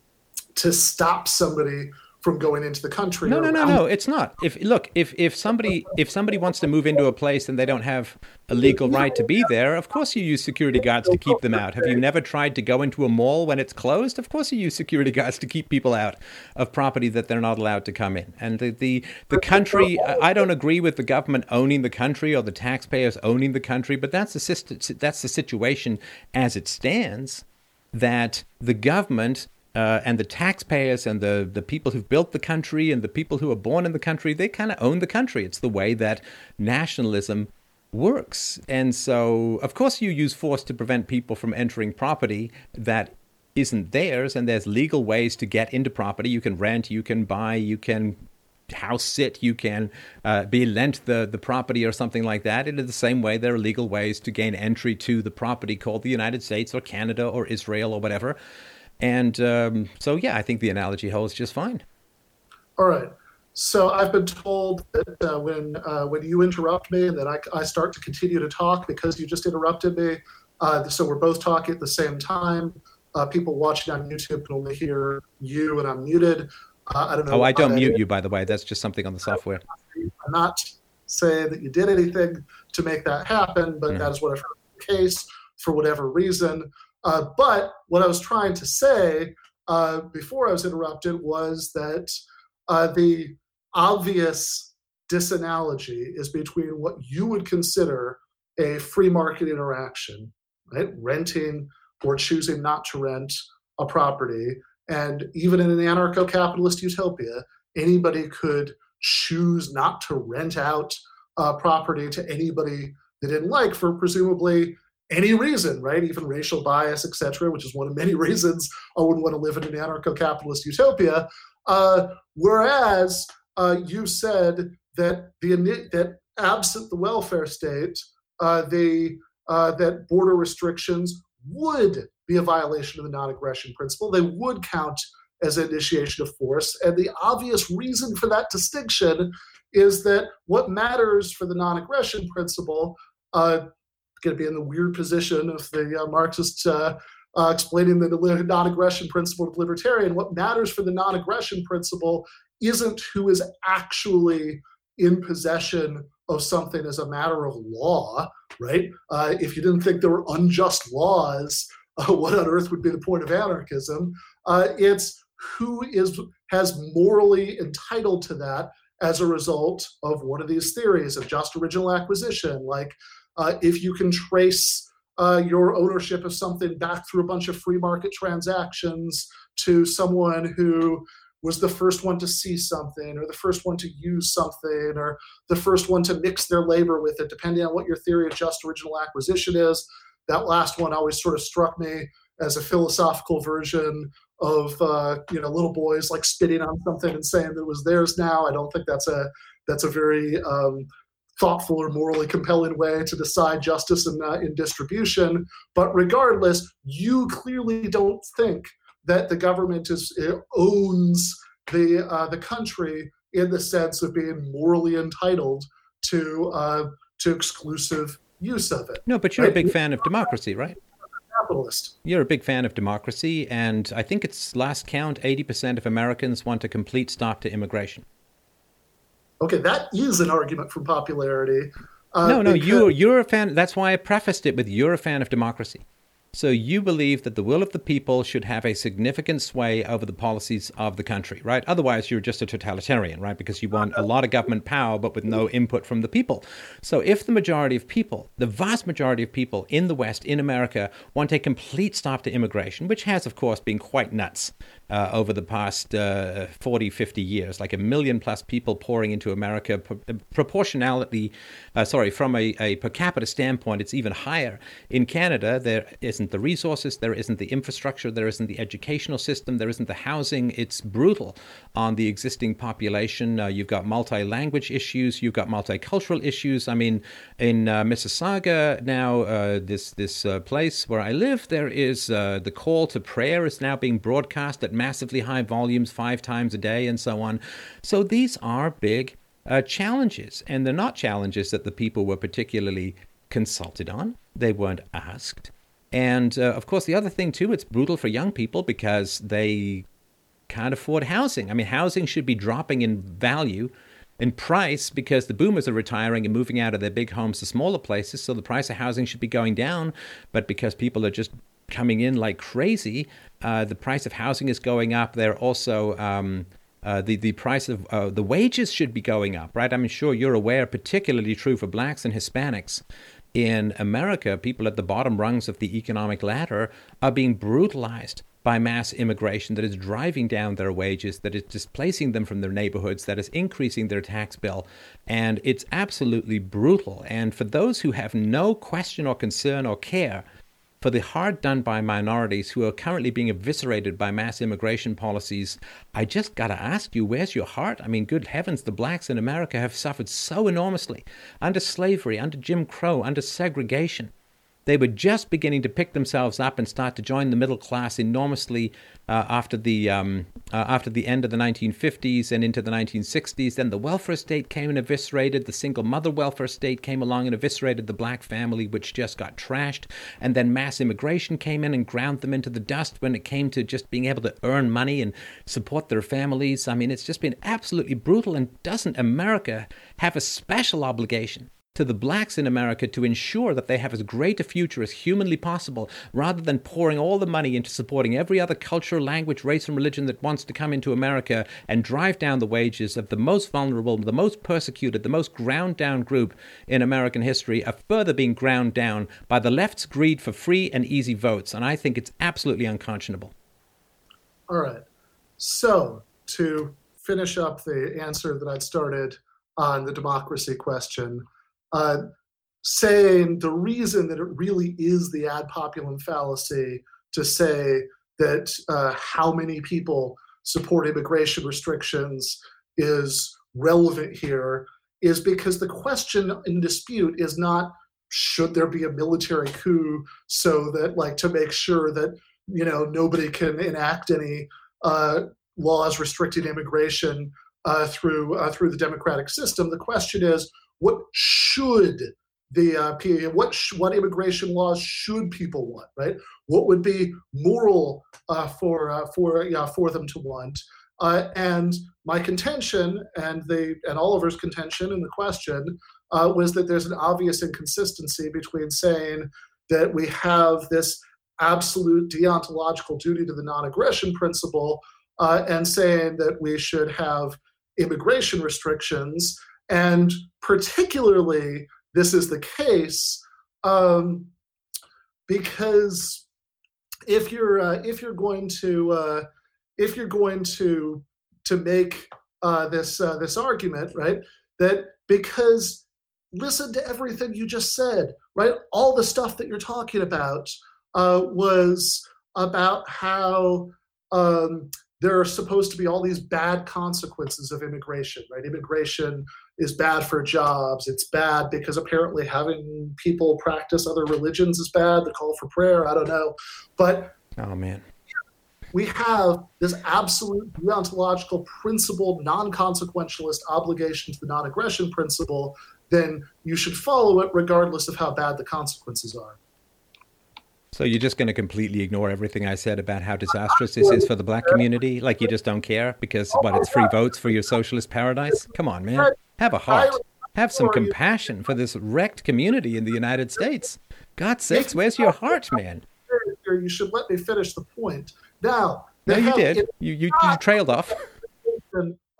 Speaker 2: to stop somebody from going into the country.
Speaker 1: No, no, no, no. It's not. If look, if if somebody if somebody wants to move into a place and they don't have a legal right to be there, of course you use security guards to keep them out. Have you never tried to go into a mall when it's closed? Of course you use security guards to keep people out of property that they're not allowed to come in. And the the, the country, I don't agree with the government owning the country or the taxpayers owning the country, but that's the that's the situation as it stands. That the government uh, and the taxpayers and the, the people who've built the country and the people who are born in the country, they kind of own the country. It's the way that nationalism works. And so, of course, you use force to prevent people from entering property that isn't theirs, and there's legal ways to get into property. You can rent, you can buy, you can house sit, you can uh, be lent the, the property or something like that. And in the same way, there are legal ways to gain entry to the property called the United States or Canada or Israel or whatever. And um, so, yeah, I think the analogy holds just fine.
Speaker 2: All right. So I've been told that uh, when uh, when you interrupt me, and then I, I start to continue to talk because you just interrupted me. Uh, so we're both talking at the same time. Uh, people watching on YouTube can only hear you, and I'm muted. Uh, I don't know.
Speaker 1: Oh, I don't mute you, by the way. That's just something on the software.
Speaker 2: I'm not saying that you did anything to make that happen, but mm. that is what I've heard the case for whatever reason. Uh, but what I was trying to say uh, before I was interrupted was that uh, the obvious disanalogy is between what you would consider a free market interaction, right? Renting or choosing not to rent a property. And even in an anarcho capitalist utopia, anybody could choose not to rent out a property to anybody they didn't like for presumably any reason, right? Even racial bias, etc., which is one of many reasons I wouldn't want to live in an anarcho-capitalist utopia. Uh, whereas uh, you said that the that absent the welfare state, uh, the uh, that border restrictions would be a violation of the non-aggression principle. They would count as initiation of force, and the obvious reason for that distinction is that what matters for the non-aggression principle uh, going to be in the weird position of the uh, Marxists uh, uh, explaining the non-aggression principle of libertarian. What matters for the non-aggression principle isn't who is actually in possession of something as a matter of law, right? Uh, if you didn't think there were unjust laws, uh, what on earth would be the point of anarchism? Uh, it's who is has morally entitled to that as a result of one of these theories of just original acquisition, like uh, if you can trace uh, your ownership of something back through a bunch of free market transactions to someone who was the first one to see something or the first one to use something or the first one to mix their labor with it, depending on what your theory of just original acquisition is. That last one always sort of struck me as a philosophical version of uh, you know little boys like spitting on something and saying that it was theirs now. I don't think that's a that's a very um, thoughtful or morally compelling way to decide justice in, uh, in distribution. But regardless, you clearly don't think that the government is owns the uh, the country in the sense of being morally entitled to uh, to exclusive use of it.
Speaker 1: No, but you're right? a big fan of democracy, right?
Speaker 2: Capitalist.
Speaker 1: You're a big fan of democracy, and I think it's last count, 80% of Americans want a complete stop to immigration.
Speaker 2: Okay, that is an argument for popularity.
Speaker 1: Uh, no, no, because... you you're a fan. That's why I prefaced it with you're a fan of democracy. So you believe that the will of the people should have a significant sway over the policies of the country, right? Otherwise, you're just a totalitarian, right? Because you want a lot of government power, but with no input from the people. So if the majority of people, the vast majority of people in the West, in America, want a complete stop to immigration, which has, of course, been quite nuts uh, over the past uh, 40, 50 years, like a million plus people pouring into America. Pro- proportionality, uh, sorry, from a, a, per capita standpoint, it's even higher. In Canada, there isn't the resources, there isn't the infrastructure, there isn't the educational system, there isn't the housing. It's brutal on the existing population. Uh, you've got multi language issues, you've got multicultural issues. I mean, in uh, Mississauga now, uh, this, this place where I live, there is the call to prayer is now being broadcast at massively high volumes five times a day and so on. So these are big uh, challenges, and they're not challenges that the people were particularly consulted on. They weren't asked. And uh, of course, the other thing too, it's brutal for young people because they can't afford housing. I mean, housing should be dropping in value, in price, because the boomers are retiring and moving out of their big homes to smaller places. So the price of housing should be going down. But because people are just coming in like crazy. Uh, the price of housing is going up. They're also um, uh, the the price of uh, the wages should be going up, right? I'm sure you're aware, particularly true for blacks and Hispanics. In America, people at the bottom rungs of the economic ladder are being brutalized by mass immigration that is driving down their wages, that is displacing them from their neighborhoods, that is increasing their tax bill. And it's absolutely brutal. And for those who have no question or concern or care for the hard done by minorities who are currently being eviscerated by mass immigration policies, I just got to ask you, where's your heart? I mean, good heavens, the blacks in America have suffered so enormously under slavery, under Jim Crow, under segregation. They were just beginning to pick themselves up and start to join the middle class enormously uh, after the um, uh, after the end of the 1950s and into the 1960s. Then the welfare state came and eviscerated the single mother welfare state came along and eviscerated the black family, which just got trashed. And then mass immigration came in and ground them into the dust when it came to just being able to earn money and support their families. I mean, it's just been absolutely brutal. And doesn't America have a special obligation? To the blacks in America to ensure that they have as great a future as humanly possible, rather than pouring all the money into supporting every other culture, language, race, and religion that wants to come into America and drive down the wages of the most vulnerable, the most persecuted, the most ground down group in American history, are further being ground down by the left's greed for free and easy votes. And I think it's absolutely unconscionable.
Speaker 2: All right. So, to finish up the answer that I'd started on the democracy question, uh, saying the reason that it really is the ad populum fallacy to say that uh, how many people support immigration restrictions is relevant here is because the question in dispute is not should there be a military coup so that like to make sure that you know nobody can enact any uh, laws restricting immigration uh, through uh, through the democratic system. The question is what should the uh, what sh- what immigration laws should people want, right? What would be moral uh, for uh, for yeah, for them to want? Uh, and my contention and the and Oliver's contention in the question uh, was that there's an obvious inconsistency between saying that we have this absolute deontological duty to the non-aggression principle uh, and saying that we should have immigration restrictions and particularly, this is the case um, because if you're uh, if you're going to uh, if you're going to to make uh, this uh, this argument, right, that because listen to everything you just said, right, all the stuff that you're talking about uh, was about how um, there are supposed to be all these bad consequences of immigration, right? Immigration is bad for jobs. It's bad because apparently having people practice other religions is bad. The call for prayer, I don't know. But
Speaker 1: oh man,
Speaker 2: we have this absolute deontological principle, non-consequentialist obligation to the non-aggression principle. Then you should follow it regardless of how bad the consequences are.
Speaker 1: So you're just going to completely ignore everything I said about how disastrous this is for the black community? Like you just don't care because what? It's free votes for your socialist paradise? Come on, man. Have a heart. Have some compassion for this wrecked community in the United States. God's sakes, where's your heart, man?
Speaker 2: You should let me finish the point. Now,
Speaker 1: no, you did. You, you, you trailed off.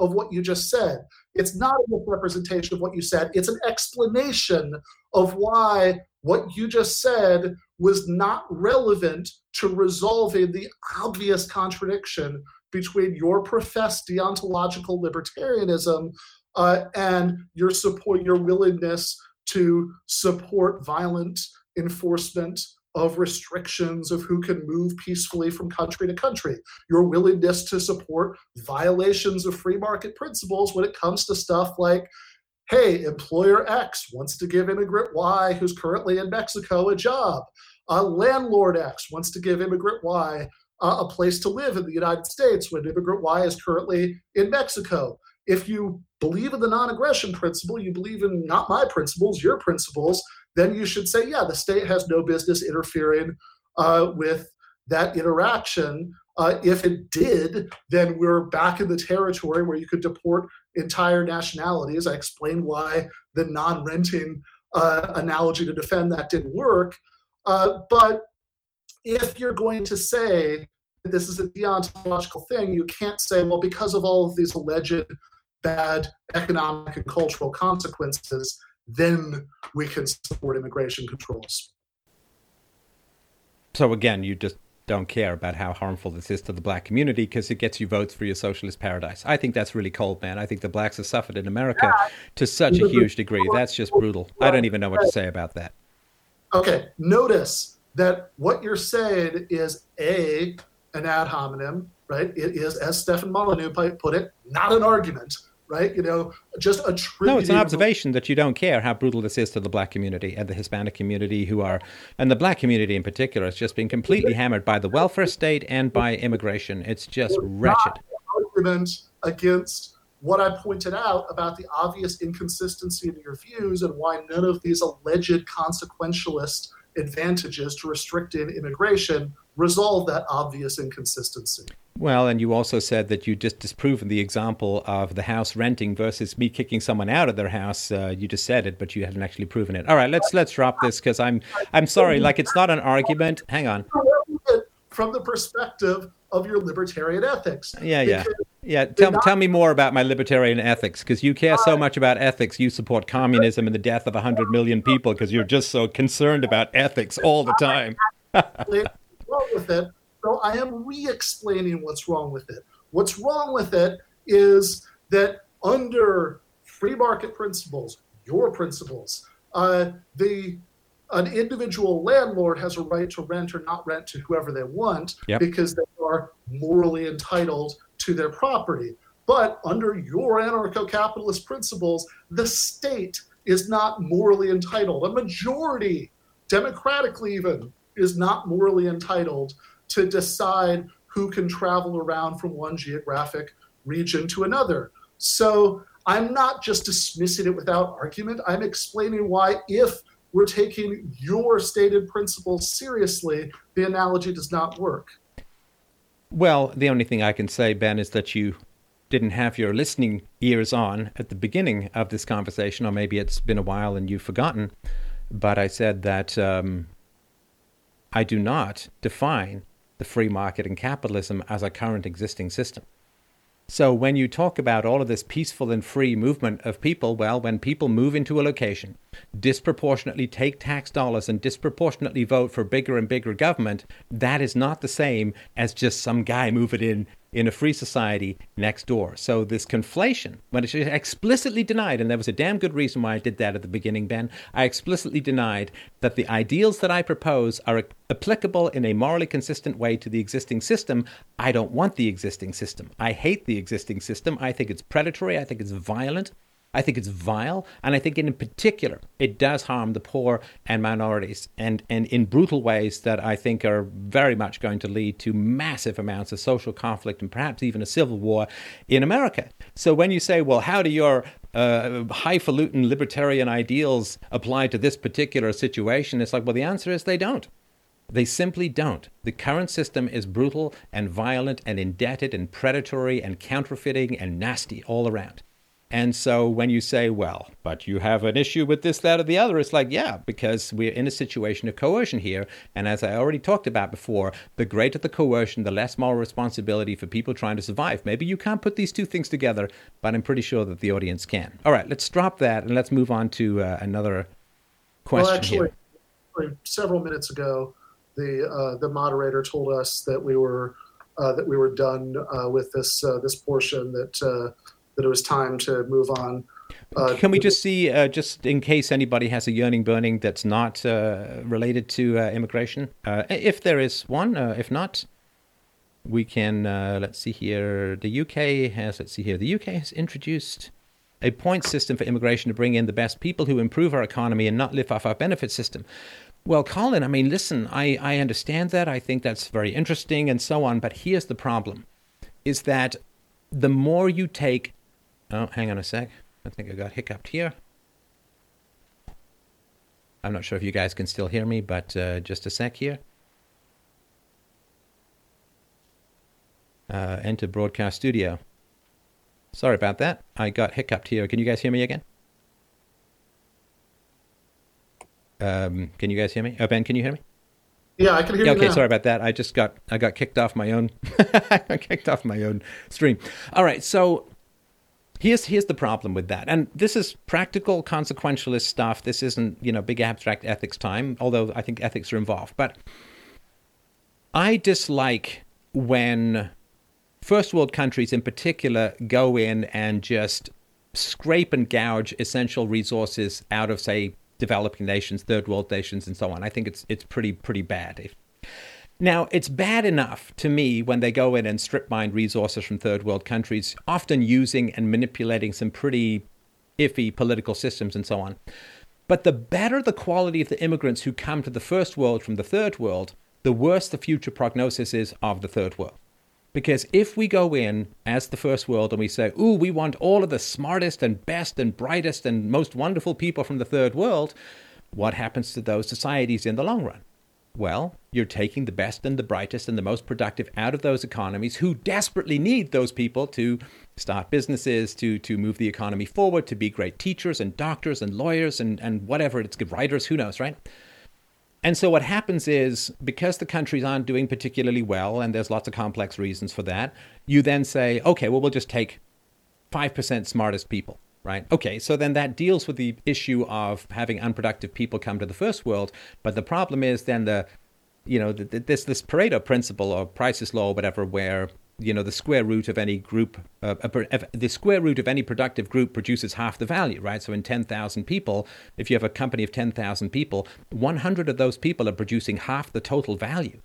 Speaker 2: Of what you just said. It's not a misrepresentation of what you said. It's an explanation of why what you just said was not relevant to resolving the obvious contradiction between your professed deontological libertarianism uh, and your support, your willingness to support violent enforcement of restrictions of who can move peacefully from country to country, your willingness to support violations of free market principles when it comes to stuff like, hey, employer X wants to give immigrant Y, who's currently in Mexico, a job. Uh, landlord X wants to give immigrant Y uh, a place to live in the United States when immigrant Y is currently in Mexico. If you believe in the non aggression principle, you believe in not my principles, your principles, then you should say, yeah, the state has no business interfering uh, with that interaction. Uh, if it did, then we're back in the territory where you could deport entire nationalities. I explained why the non renting uh, analogy to defend that didn't work. Uh, but if you're going to say that this is a deontological thing, you can't say, well, because of all of these alleged bad economic and cultural consequences, then we can support immigration controls.
Speaker 1: So again, you just don't care about how harmful this is to the black community because it gets you votes for your socialist paradise. I think that's really cold, man. I think the blacks have suffered in America yeah. to such a huge degree. That's just brutal. I don't even know what to say about that.
Speaker 2: Okay, notice that what you're saying is a an ad hominem, right? It is, as Stefan Molyneux put it, not an argument right? You know, just a true
Speaker 1: No, it's an observation that you don't care how brutal this is to the black community and the Hispanic community who are, and the black community in particular, has just been completely hammered by the welfare state and by immigration. It's just it's wretched.
Speaker 2: argument against what I pointed out about the obvious inconsistency in your views and why none of these alleged consequentialist advantages to restricting immigration resolve that obvious inconsistency.
Speaker 1: Well, and you also said that you just disproven the example of the house renting versus me kicking someone out of their house. Uh, you just said it, but you hadn't actually proven it. All right, let's let's drop this because I'm I'm sorry. Like it's not an argument. Hang on.
Speaker 2: From the perspective of your libertarian ethics.
Speaker 1: Yeah, yeah, yeah. Tell not- tell me more about my libertarian ethics because you care so much about ethics. You support communism and the death of hundred million people because you're just so concerned about ethics all the time.
Speaker 2: wrong with it so I am re explaining what's wrong with it. What's wrong with it is that under free market principles, your principles, uh, the an individual landlord has a right to rent or not rent to whoever they want yep. because they are morally entitled to their property. But under your anarcho capitalist principles, the state is not morally entitled. A majority, democratically even, is not morally entitled to decide who can travel around from one geographic region to another. So I'm not just dismissing it without argument. I'm explaining why, if we're taking your stated principles seriously, the analogy does not work.
Speaker 1: Well, the only thing I can say, Ben, is that you didn't have your listening ears on at the beginning of this conversation, or maybe it's been a while and you've forgotten. But I said that um, I do not define the free market and capitalism as a current existing system. So, when you talk about all of this peaceful and free movement of people, well, when people move into a location, disproportionately take tax dollars and disproportionately vote for bigger and bigger government, that is not the same as just some guy moving in in a free society next door. So this conflation, when it's explicitly denied, and there was a damn good reason why I did that at the beginning, Ben, I explicitly denied that the ideals that I propose are applicable in a morally consistent way to the existing system. I don't want the existing system. I hate the existing system. I think it's predatory. I think it's violent. I think it's vile, and I think in particular it does harm the poor and minorities, and, and in brutal ways that I think are very much going to lead to massive amounts of social conflict and perhaps even a civil war in America. So when you say, well, how do your uh, highfalutin libertarian ideals apply to this particular situation? It's like, well, the answer is they don't. They simply don't. The current system is brutal and violent and indebted and predatory and counterfeiting and nasty all around. And so when you say, well, but you have an issue with this, that, or the other, it's like, yeah, because we're in a situation of coercion here. And as I already talked about before, the greater the coercion, the less moral responsibility for people trying to survive. Maybe you can't put these two things together, but I'm pretty sure that the audience can. All right, let's drop that and let's move on to uh, another question well,
Speaker 2: actually,
Speaker 1: here.
Speaker 2: Several minutes ago, the uh, the moderator told us that we were uh, that we were done uh, with this uh, this portion that uh, that it was time to move on.
Speaker 1: Uh, Can we just see, uh, just in case anybody has a yearning burning that's not uh, related to uh, immigration, if there is one, if not, we can let's see here. The UK has let's see here. The UK has introduced a point system for immigration to bring in the best people who improve our economy and not live off our benefit system. Well, Colin, I mean, listen, I, I understand that. I think that's very interesting and so on. But here's the problem is that the more you take. Oh, hang on a sec. I think I got hiccuped here. I'm not sure if you guys can still hear me, but uh, just a sec here. Uh, enter broadcast studio. Sorry about that. I got hiccuped here. Can you guys hear me again? Um, can you guys hear me? Oh, Ben, can you hear me?
Speaker 2: Yeah, I can hear
Speaker 1: yeah,
Speaker 2: you.
Speaker 1: Okay, sorry about that. I just got I got kicked off my own. I got kicked off my own stream. All right, so here's here's the problem with that, and this is practical consequentialist stuff. This isn't you know big abstract ethics time, although I think ethics are involved. But I dislike when first world countries in particular go in and just scrape and gouge essential resources out of say developing nations, third world nations, and so on. I think it's it's pretty pretty bad. Now, it's bad enough to me when they go in and strip mine resources from third world countries, often using and manipulating some pretty iffy political systems and so on. But the better the quality of the immigrants who come to the first world from the third world, the worse the future prognosis is of the third world. Because if we go in as the first world and we say, ooh, we want all of the smartest and best and brightest and most wonderful people from the third world, what happens to those societies in the long run? Well, you're taking the best and the brightest and the most productive out of those economies who desperately need those people to start businesses, to, to move the economy forward, to be great teachers and doctors and lawyers and, and whatever it's good writers, who knows, right? And so what happens is because the countries aren't doing particularly well, and there's lots of complex reasons for that, you then say, okay, well, we'll just take 5% smartest people, right? Okay, so then that deals with the issue of having unproductive people come to the first world. But the problem is then the, you know, this, this Pareto principle or Price's law or whatever, where you know the square root of any group uh, the square root of any productive group produces half the value right so in 10,000 people if you have a company of 10,000 people 100 of those people are producing half the total value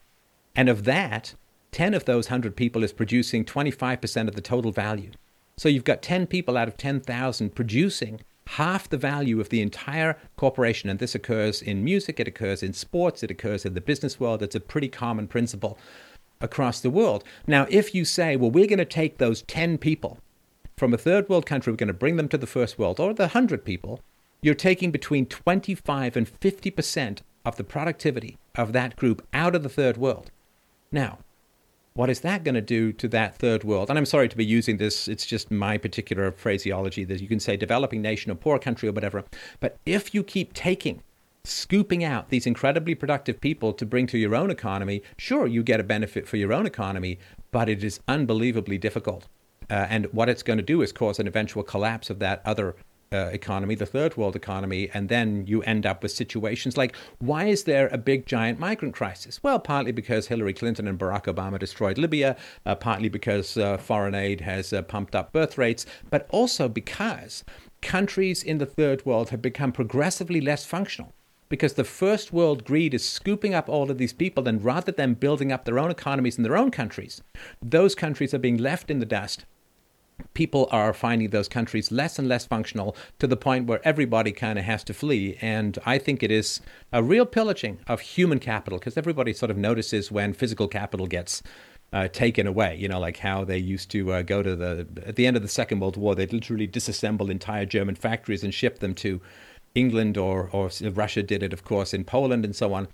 Speaker 1: and of that 10 of those 100 people is producing 25% of the total value so you've got 10 people out of 10,000 producing half the value of the entire corporation and this occurs in music it occurs in sports it occurs in the business world it's a pretty common principle across the world. Now, if you say, well, we're going to take those 10 people from a third world country, we're going to bring them to the first world, or the 100 people, you're taking between 25 and 50% of the productivity of that group out of the third world. Now, what is that going to do to that third world? And I'm sorry to be using this, it's just my particular phraseology that you can say developing nation or poor country or whatever. But if you keep taking scooping out these incredibly productive people to bring to your own economy, sure, you get a benefit for your own economy, but it is unbelievably difficult. Uh, and what it's going to do is cause an eventual collapse of that other uh, economy, the third world economy, and then you end up with situations like why is there a big giant migrant crisis? Well, partly because Hillary Clinton and Barack Obama destroyed Libya, uh, partly because uh, foreign aid has uh, pumped up birth rates, but also because countries in the third world have become progressively less functional because the first world greed is scooping up all of these people, and rather than building up their own economies in their own countries, those countries are being left in the dust. People are finding those countries less and less functional to the point where everybody kind of has to flee. And I think it is a real pillaging of human capital because everybody sort of notices when physical capital gets uh, taken away. You know, like how they used to uh, go to the at the end of the Second World War, they'd literally disassemble entire German factories and ship them to England or, or Russia did it, of course, in Poland and so on.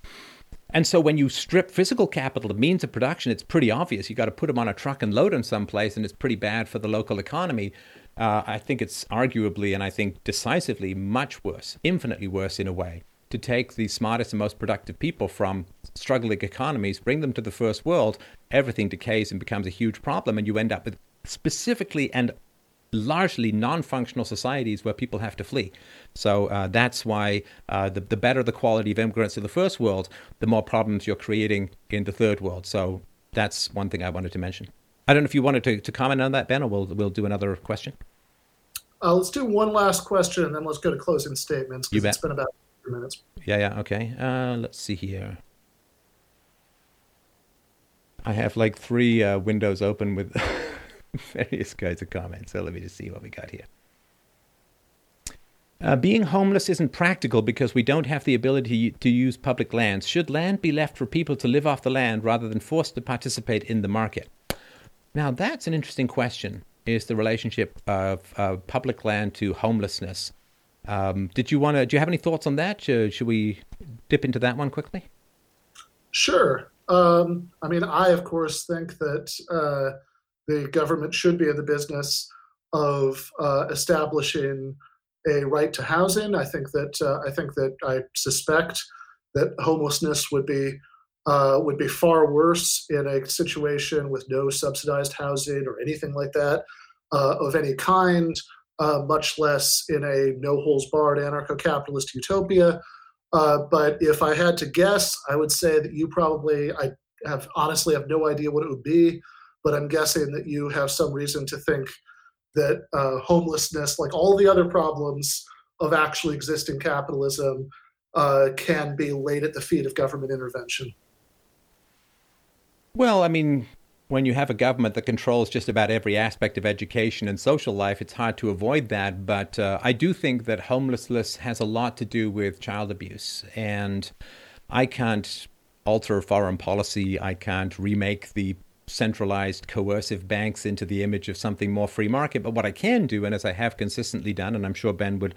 Speaker 1: And so when you strip physical capital, the means of production, it's pretty obvious. You got to put them on a truck and load them someplace, and it's pretty bad for the local economy. Uh, I think it's arguably, and I think decisively, much worse, infinitely worse in a way, to take the smartest and most productive people from struggling economies, bring them to the first world, everything decays and becomes a huge problem, and you end up with specifically and largely non-functional societies where people have to flee. So uh, that's why uh, the, the better the quality of immigrants in the first world, the more problems you're creating in the third world. So that's one thing I wanted to mention. I don't know if you wanted to, to comment on that, Ben, or we'll we'll do another question.
Speaker 2: Uh, let's do one last question, and then let's go to closing statements.
Speaker 1: You bet.
Speaker 2: It's been about three minutes.
Speaker 1: Yeah, yeah, okay. Uh, let's see here. I have like three uh, windows open with various kinds of comments. So let me just see what we got here. Uh, being homeless isn't practical because we don't have the ability to use public lands. Should land be left for people to live off the land rather than forced to participate in the market? Now, that's an interesting question. Is the relationship of uh, public land to homelessness? Um, did you want to? Do you have any thoughts on that? Should, should we dip into that one quickly?
Speaker 2: Sure. Um, I mean, I of course think that uh, the government should be in the business of uh, establishing a right to housing. I think that uh, I think that I suspect that homelessness would be uh, would be far worse in a situation with no subsidized housing or anything like that uh, of any kind. Uh, much less in a no holes barred anarcho-capitalist utopia. Uh, but if I had to guess, I would say that you probably I have honestly have no idea what it would be, but I'm guessing that you have some reason to think that uh, homelessness, like all the other problems of actually existing capitalism, uh, can be laid at the feet of government intervention.
Speaker 1: Well, I mean, when you have a government that controls just about every aspect of education and social life, it's hard to avoid that. But uh, I do think that homelessness has a lot to do with child abuse. And I can't alter foreign policy, I can't remake the centralized coercive banks into the image of something more free market. But what I can do, and as I have consistently done, and I'm sure Ben would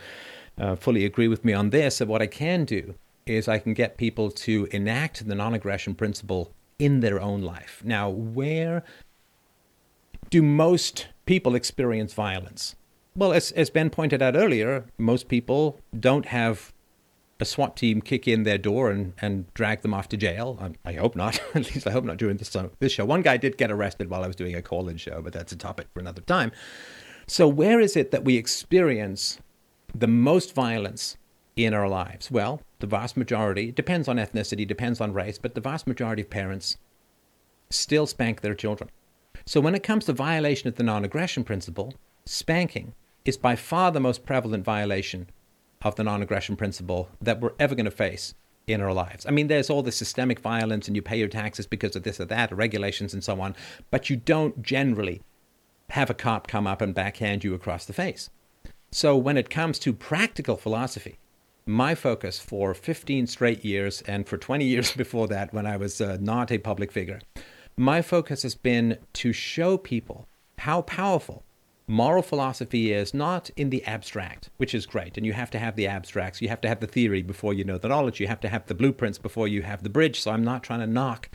Speaker 1: uh, fully agree with me on this, that what I can do is I can get people to enact the non aggression principle in their own life. Now, where do most people experience violence? Well, as, as Ben pointed out earlier, most people don't have a SWAT team kick in their door and, and drag them off to jail. I, I hope not. At least I hope not during this, uh, this show. One guy did get arrested while I was doing a call in show, but that's a topic for another time. So, where is it that we experience the most violence in our lives? Well, the vast majority, depends on ethnicity, depends on race, but the vast majority of parents still spank their children. So, when it comes to violation of the non aggression principle, spanking is by far the most prevalent violation of the non aggression principle that we're ever going to face in our lives. I mean, there's all this systemic violence, and you pay your taxes because of this or that, or regulations and so on, but you don't generally have a cop come up and backhand you across the face. So, when it comes to practical philosophy, my focus for 15 straight years and for 20 years before that, when I was uh, not a public figure, my focus has been to show people how powerful moral philosophy is not in the abstract, which is great. And you have to have the abstracts. You have to have the theory before you know the knowledge. You have to have the blueprints before you have the bridge. So I'm not trying to knock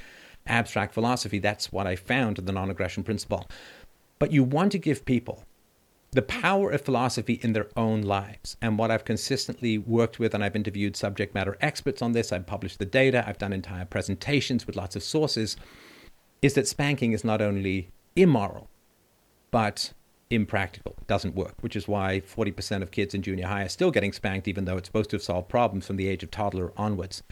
Speaker 1: abstract philosophy. That's what I found in the non aggression principle. But you want to give people the power of philosophy in their own lives. And what I've consistently worked with, and I've interviewed subject matter experts on this, I've published the data, I've done entire presentations with lots of sources, is that spanking is not only immoral, but impractical, doesn't work, which is why 40% of kids in junior high are still getting spanked, even though it's supposed to have solved problems from the age of toddler onwards.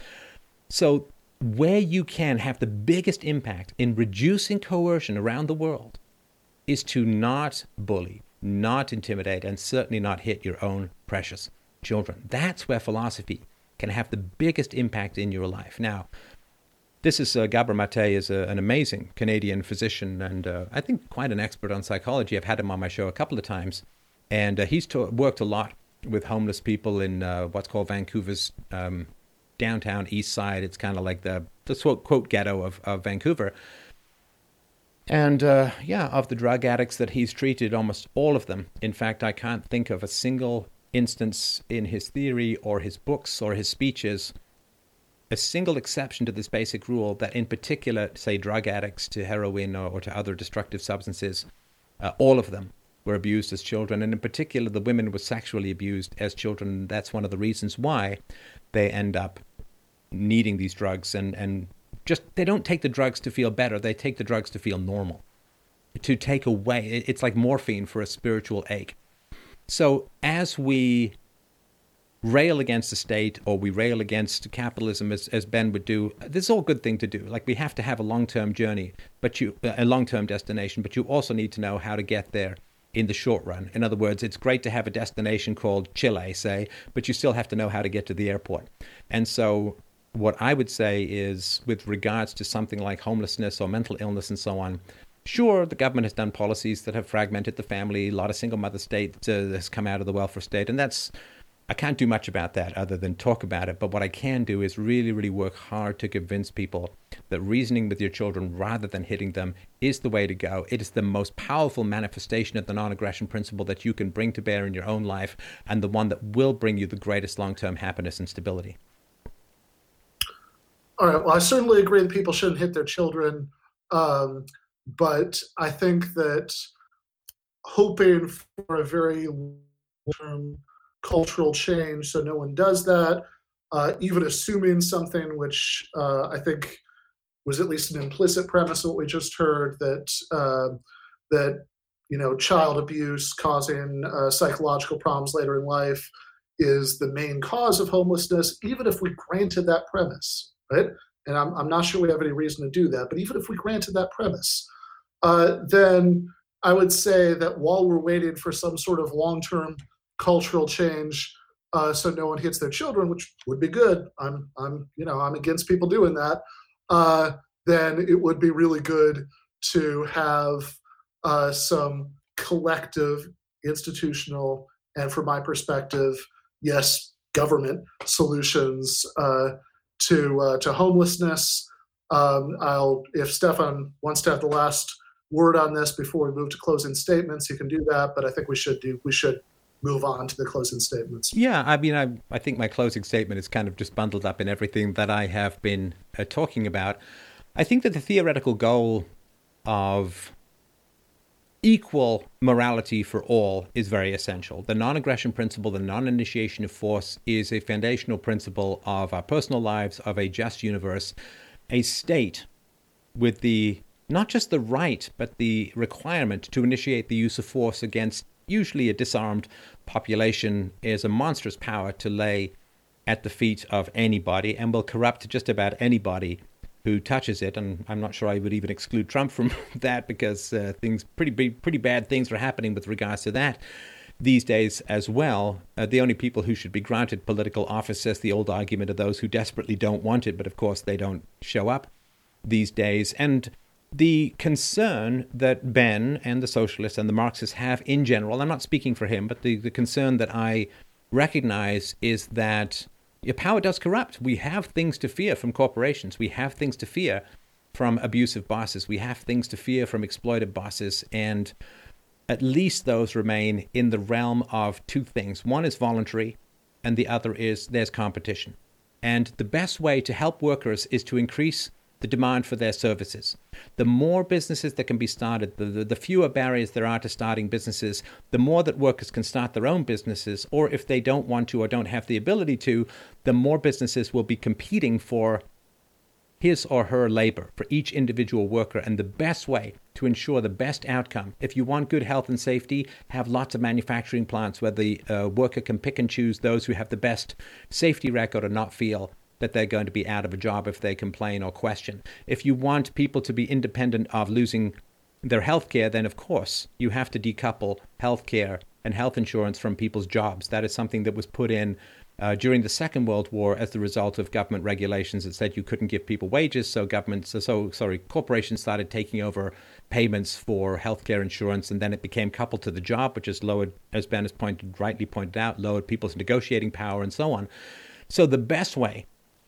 Speaker 1: So, where you can have the biggest impact in reducing coercion around the world is to not bully, not intimidate, and certainly not hit your own precious children. That's where philosophy can have the biggest impact in your life. Now, this is uh, Gabor Mate is a, an amazing Canadian physician and uh, I think quite an expert on psychology. I've had him on my show a couple of times, and uh, he's to- worked a lot with homeless people in uh, what's called Vancouver's um, downtown east side. It's kind of like the the quote, quote ghetto of, of Vancouver. And uh, yeah, of the drug addicts that he's treated, almost all of them. In fact, I can't think of a single instance in his theory or his books or his speeches a single exception to this basic rule that, in particular, say drug addicts to heroin or, or to other destructive substances, uh, all of them were abused as children, and in particular, the women were sexually abused as children. That's one of the reasons why they end up needing these drugs and, and just they don't take the drugs to feel better, they take the drugs to feel normal, to take away. It's like morphine for a spiritual ache. So, as we rail against the state or we rail against capitalism as, as Ben would do, this is all good thing to do. Like we have to have a long-term journey, but you a long-term destination, but you also need to know how to get there in the short run. In other words, it's great to have a destination called Chile, say, but you still have to know how to get to the airport. And so what I would say is with regards to something like homelessness or mental illness and so on, Sure, the government has done policies that have fragmented the family. A lot of single mother state uh, has come out of the welfare state, and that's I can't do much about that other than talk about it. But what I can do is really, really work hard to convince people that reasoning with your children rather than hitting them is the way to go. It is the most powerful manifestation of the non aggression principle that you can bring to bear in your own life and the one that will bring you the greatest long term happiness and stability.
Speaker 2: All right. Well, I certainly agree that people shouldn't hit their children. Um, but I think that hoping for a very long term cultural change so no one does that, uh, even assuming something which uh, I think was at least an implicit premise of what we just heard that uh, that you know child abuse causing uh, psychological problems later in life is the main cause of homelessness, even if we granted that premise, right? And I'm, I'm not sure we have any reason to do that, but even if we granted that premise, uh, then I would say that while we're waiting for some sort of long term cultural change uh, so no one hits their children, which would be good. I'm, I'm, you know, I'm against people doing that. Uh, then it would be really good to have uh, some collective, institutional, and from my perspective, yes, government solutions uh, to uh, to homelessness. Um, I'll, if Stefan wants to have the last word on this before we move to closing statements, he can do that. But I think we should do we should move on to the closing statements.
Speaker 1: Yeah, I mean, I I think my closing statement is kind of just bundled up in everything that I have been uh, talking about. I think that the theoretical goal of equal morality for all is very essential. The non aggression principle, the non initiation of force, is a foundational principle of our personal lives, of a just universe. A state with the not just the right, but the requirement to initiate the use of force against usually a disarmed population is a monstrous power to lay at the feet of anybody and will corrupt just about anybody who touches it. And I'm not sure I would even exclude Trump from that because uh, things pretty pretty bad things are happening with regards to that these days as well. Uh, the only people who should be granted political office, says the old argument, are those who desperately don't want it, but of course they don't show up these days. And the concern that Ben and the socialists and the Marxists have in general, I'm not speaking for him, but the, the concern that I recognize is that your power does corrupt. We have things to fear from corporations. We have things to fear from abusive bosses. We have things to fear from exploited bosses. And at least those remain in the realm of two things one is voluntary, and the other is there's competition. And the best way to help workers is to increase the demand for their services. The more businesses that can be started, the, the, the, fewer barriers there are to starting businesses, the more that workers can start their own businesses, or if they don't want to or don't have the ability to, the more businesses will be competing for his or her labor for each individual worker. And the best way to ensure the best outcome, if you want good health and safety, have lots of manufacturing plants where the uh, worker can pick and choose those who have the best safety record or not feel that they're going to be out of a job if they complain or question. If you want people to be independent of losing their health care, then of course you have to decouple health care and health insurance from people's jobs. That is something that was put in uh, during the Second World War as the result of government regulations that said you couldn't give people wages. So governments, so, so sorry, corporations started taking over payments for healthcare insurance, and then it became coupled to the job, which has lowered, as Ben has pointed rightly pointed out, lowered people's negotiating power and so on. So the best way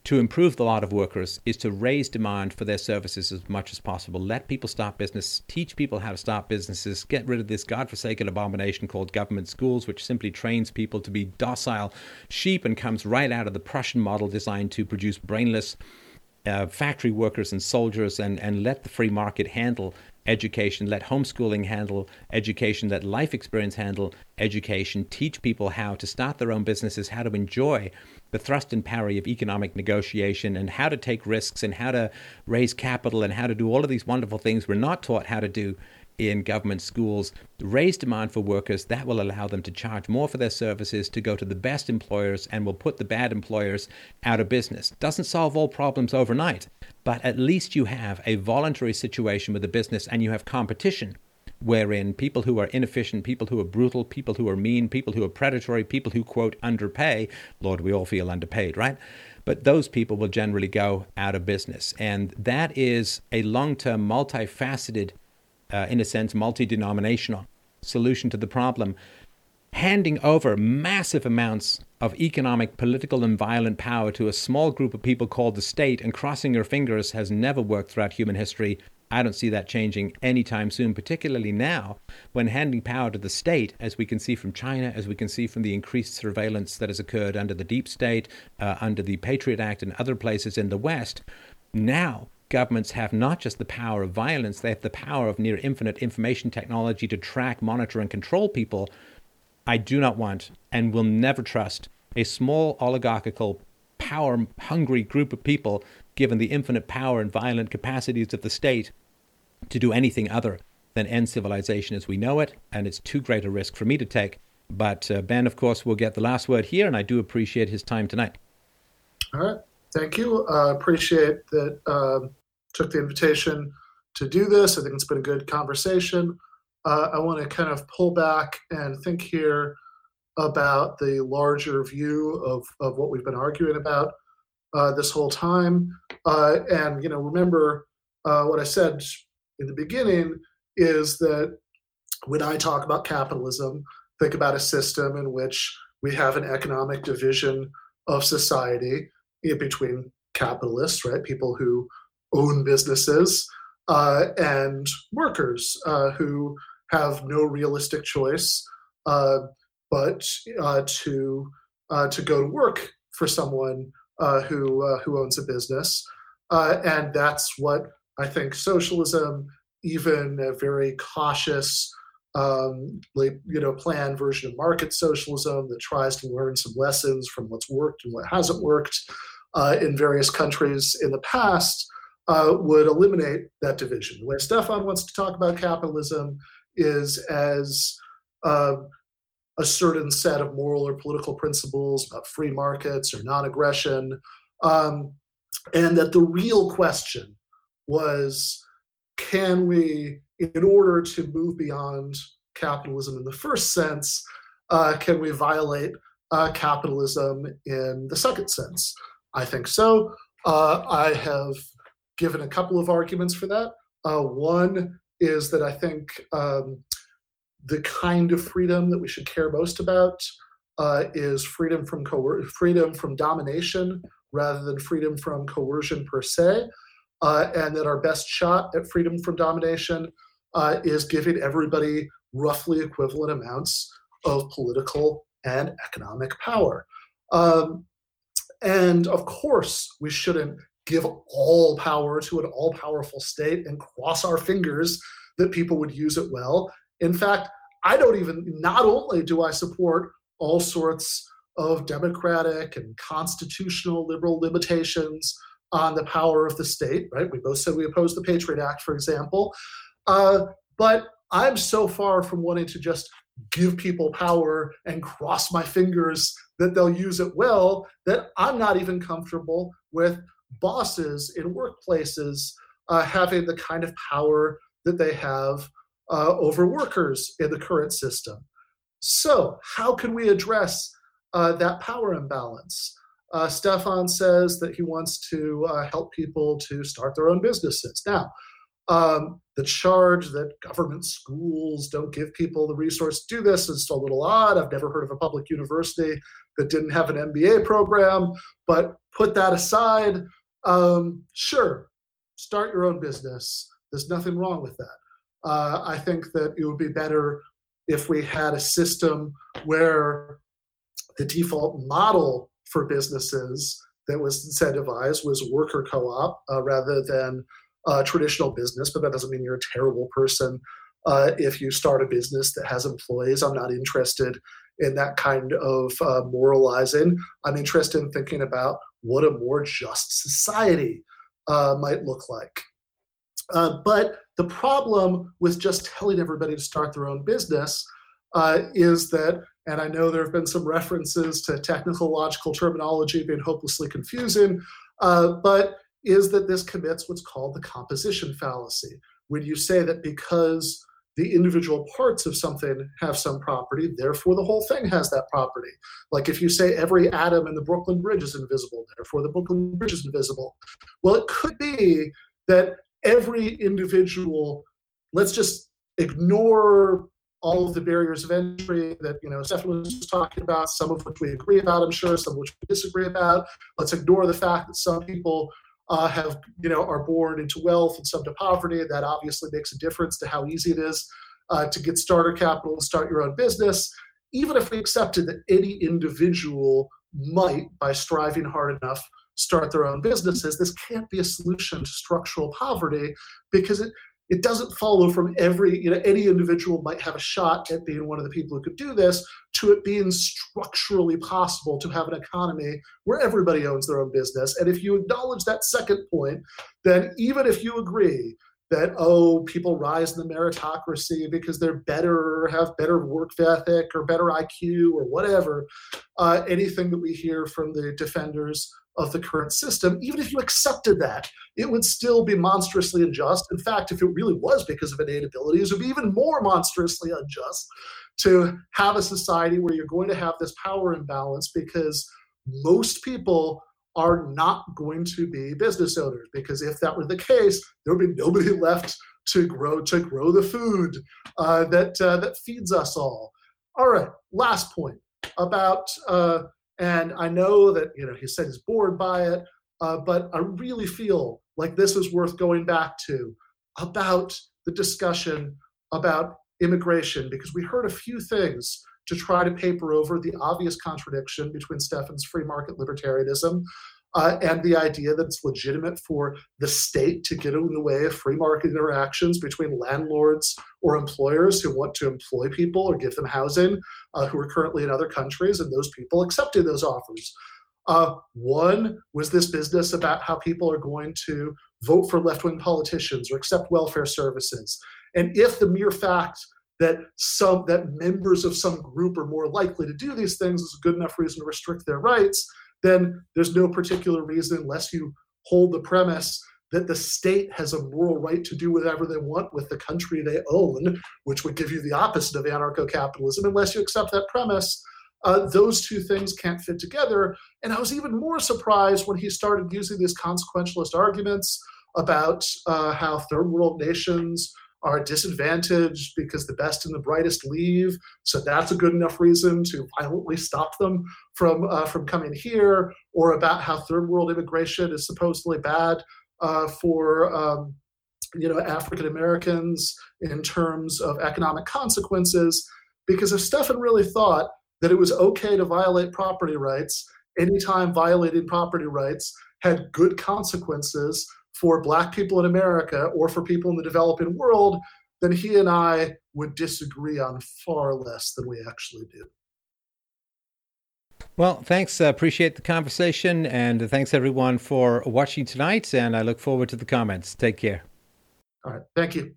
Speaker 1: to improve the lot of workers is to raise demand for their services as much as possible. Let people start business, teach people how to start businesses, get rid of this godforsaken abomination called government schools, which simply trains people to be docile sheep and comes right out of the Prussian model designed to produce brainless uh, factory workers and soldiers and, and let the free market handle education, let homeschooling handle education, let life experience handle education, teach people how to start their own businesses, how to enjoy the thrust and parry of economic negotiation and how to take risks and how to raise capital and how to do all of these wonderful things we're not taught how to do in government schools, raise demand for workers, that will allow them to charge more for their services, to go to the best employers, and will put the bad employers out of business. Doesn't solve all problems overnight, but at least you have a voluntary situation with the business and you have competition wherein people who are inefficient, people who are brutal, people who are mean, people who are predatory, people who, quote, underpay, Lord, we all feel underpaid, right? But those people will generally go out of business. And that is a long term, multifaceted, uh, in a sense, multi denominational solution to the problem. Handing over massive amounts of economic, political, and violent power to a small group of people called the state and crossing your fingers has never worked throughout human history I don't see that changing anytime soon, particularly now when handing power to the state, as we can see from China, as we can see from the increased surveillance that has occurred under the deep state, uh, under the Patriot Act, and other places in the West. Now, governments have not just the power of violence, they have the power of near infinite information technology to track, monitor, and control people. I do not want and will never trust a small oligarchical, power hungry group of people given the infinite power and violent capacities of the state to do anything other than end civilization as we know it, and it's too great a risk for me to take. But uh, Ben, of course, will get the last word here, and I do appreciate his time tonight.
Speaker 2: All right, thank you. Uh, appreciate that uh, took the invitation to do this. I think it's been a good conversation. Uh, I want to kind of pull back and think here about the larger view of, of what we've been arguing about uh, this whole time. Uh, and you know, remember uh, what I said in the beginning is that when I talk about capitalism, think about a system in which we have an economic division of society between capitalists, right, people who own businesses, uh, and workers uh, who have no realistic choice uh, but to to go to work for someone uh, who uh, who owns a business, uh, and that's what I think socialism, even a very cautious, um, you know, planned version of market socialism that tries to learn some lessons from what's worked and what hasn't worked uh, in various countries in the past, uh, would eliminate that division. Way Stefan wants to talk about capitalism is as uh, a certain set of moral or political principles about free markets or non aggression. Um, and that the real question was can we, in order to move beyond capitalism in the first sense, uh, can we violate uh, capitalism in the second sense? I think so. Uh, I have given a couple of arguments for that. Uh, one is that I think um, the kind of freedom that we should care most about uh, is freedom from coer- freedom from domination rather than freedom from coercion per se, uh, and that our best shot at freedom from domination uh, is giving everybody roughly equivalent amounts of political and economic power. Um, and of course, we shouldn't give all power to an all powerful state and cross our fingers that people would use it well. In fact, I don't even, not only do I support all sorts of democratic and constitutional liberal limitations on the power of the state, right? We both said we oppose the Patriot Act, for example. Uh, but I'm so far from wanting to just give people power and cross my fingers that they'll use it well that I'm not even comfortable with bosses in workplaces uh, having the kind of power that they have uh, over workers in the current system. So, how can we address uh, that power imbalance? Uh, Stefan says that he wants to uh, help people to start their own businesses. Now, um, the charge that government schools don't give people the resource to do this is a little odd. I've never heard of a public university that didn't have an MBA program, but put that aside. Um, sure, start your own business. There's nothing wrong with that. Uh, I think that it would be better if we had a system where the default model for businesses that was incentivized was worker co-op uh, rather than uh, traditional business. But that doesn't mean you're a terrible person uh, if you start a business that has employees. I'm not interested in that kind of uh, moralizing. I'm interested in thinking about what a more just society uh, might look like. Uh, but the problem with just telling everybody to start their own business uh, is that, and I know there have been some references to technical logical terminology being hopelessly confusing, uh, but is that this commits what's called the composition fallacy. When you say that because the individual parts of something have some property, therefore the whole thing has that property. Like if you say every atom in the Brooklyn Bridge is invisible, therefore the Brooklyn Bridge is invisible. Well, it could be that every individual, let's just ignore all of the barriers of entry that you know Stefan was talking about, some of which we agree about, I'm sure, some of which we disagree about. Let's ignore the fact that some people uh, have you know are born into wealth and some to poverty. That obviously makes a difference to how easy it is uh, to get starter capital and start your own business. Even if we accepted that any individual might, by striving hard enough, start their own businesses, this can't be a solution to structural poverty because it it doesn't follow from every you know any individual might have a shot at being one of the people who could do this to it being structurally possible to have an economy where everybody owns their own business. And if you acknowledge that second point then even if you agree that oh people rise in the meritocracy because they're better or have better work ethic or better iq or whatever uh, anything that we hear from the defenders of the current system, even if you accepted that, it would still be monstrously unjust. In fact, if it really was because of innate abilities, it would be even more monstrously unjust to have a society where you're going to have this power imbalance because most people are not going to be business owners because if that were the case there would be nobody left to grow to grow the food uh, that uh, that feeds us all all right last point about uh, and I know that you know he said he's bored by it, uh, but I really feel like this is worth going back to about the discussion about immigration because we heard a few things to try to paper over the obvious contradiction between Stefan's free market libertarianism uh, and the idea that it's legitimate for the state to get in the way of free market interactions between landlords or employers who want to employ people or give them housing uh, who are currently in other countries and those people accepting those offers. Uh, one was this business about how people are going to vote for left wing politicians or accept welfare services. And if the mere fact that some that members of some group are more likely to do these things is a good enough reason to restrict their rights, then there's no particular reason, unless you hold the premise that the state has a moral right to do whatever they want with the country they own, which would give you the opposite of anarcho capitalism, unless you accept that premise. Uh, those two things can't fit together. And I was even more surprised when he started using these consequentialist arguments about uh, how third world nations are disadvantaged because the best and the brightest leave. So that's a good enough reason to violently stop them from uh, from coming here, or about how third world immigration is supposedly bad uh, for um, you know African Americans in terms of economic consequences. Because if Stefan really thought that it was okay to violate property rights anytime violating property rights had good consequences for Black people in America or for people in the developing world, then he and I would disagree on far less than we actually do.
Speaker 1: Well, thanks. Uh, appreciate the conversation. And thanks everyone for watching tonight. And I look forward to the comments. Take care.
Speaker 2: All right. Thank you.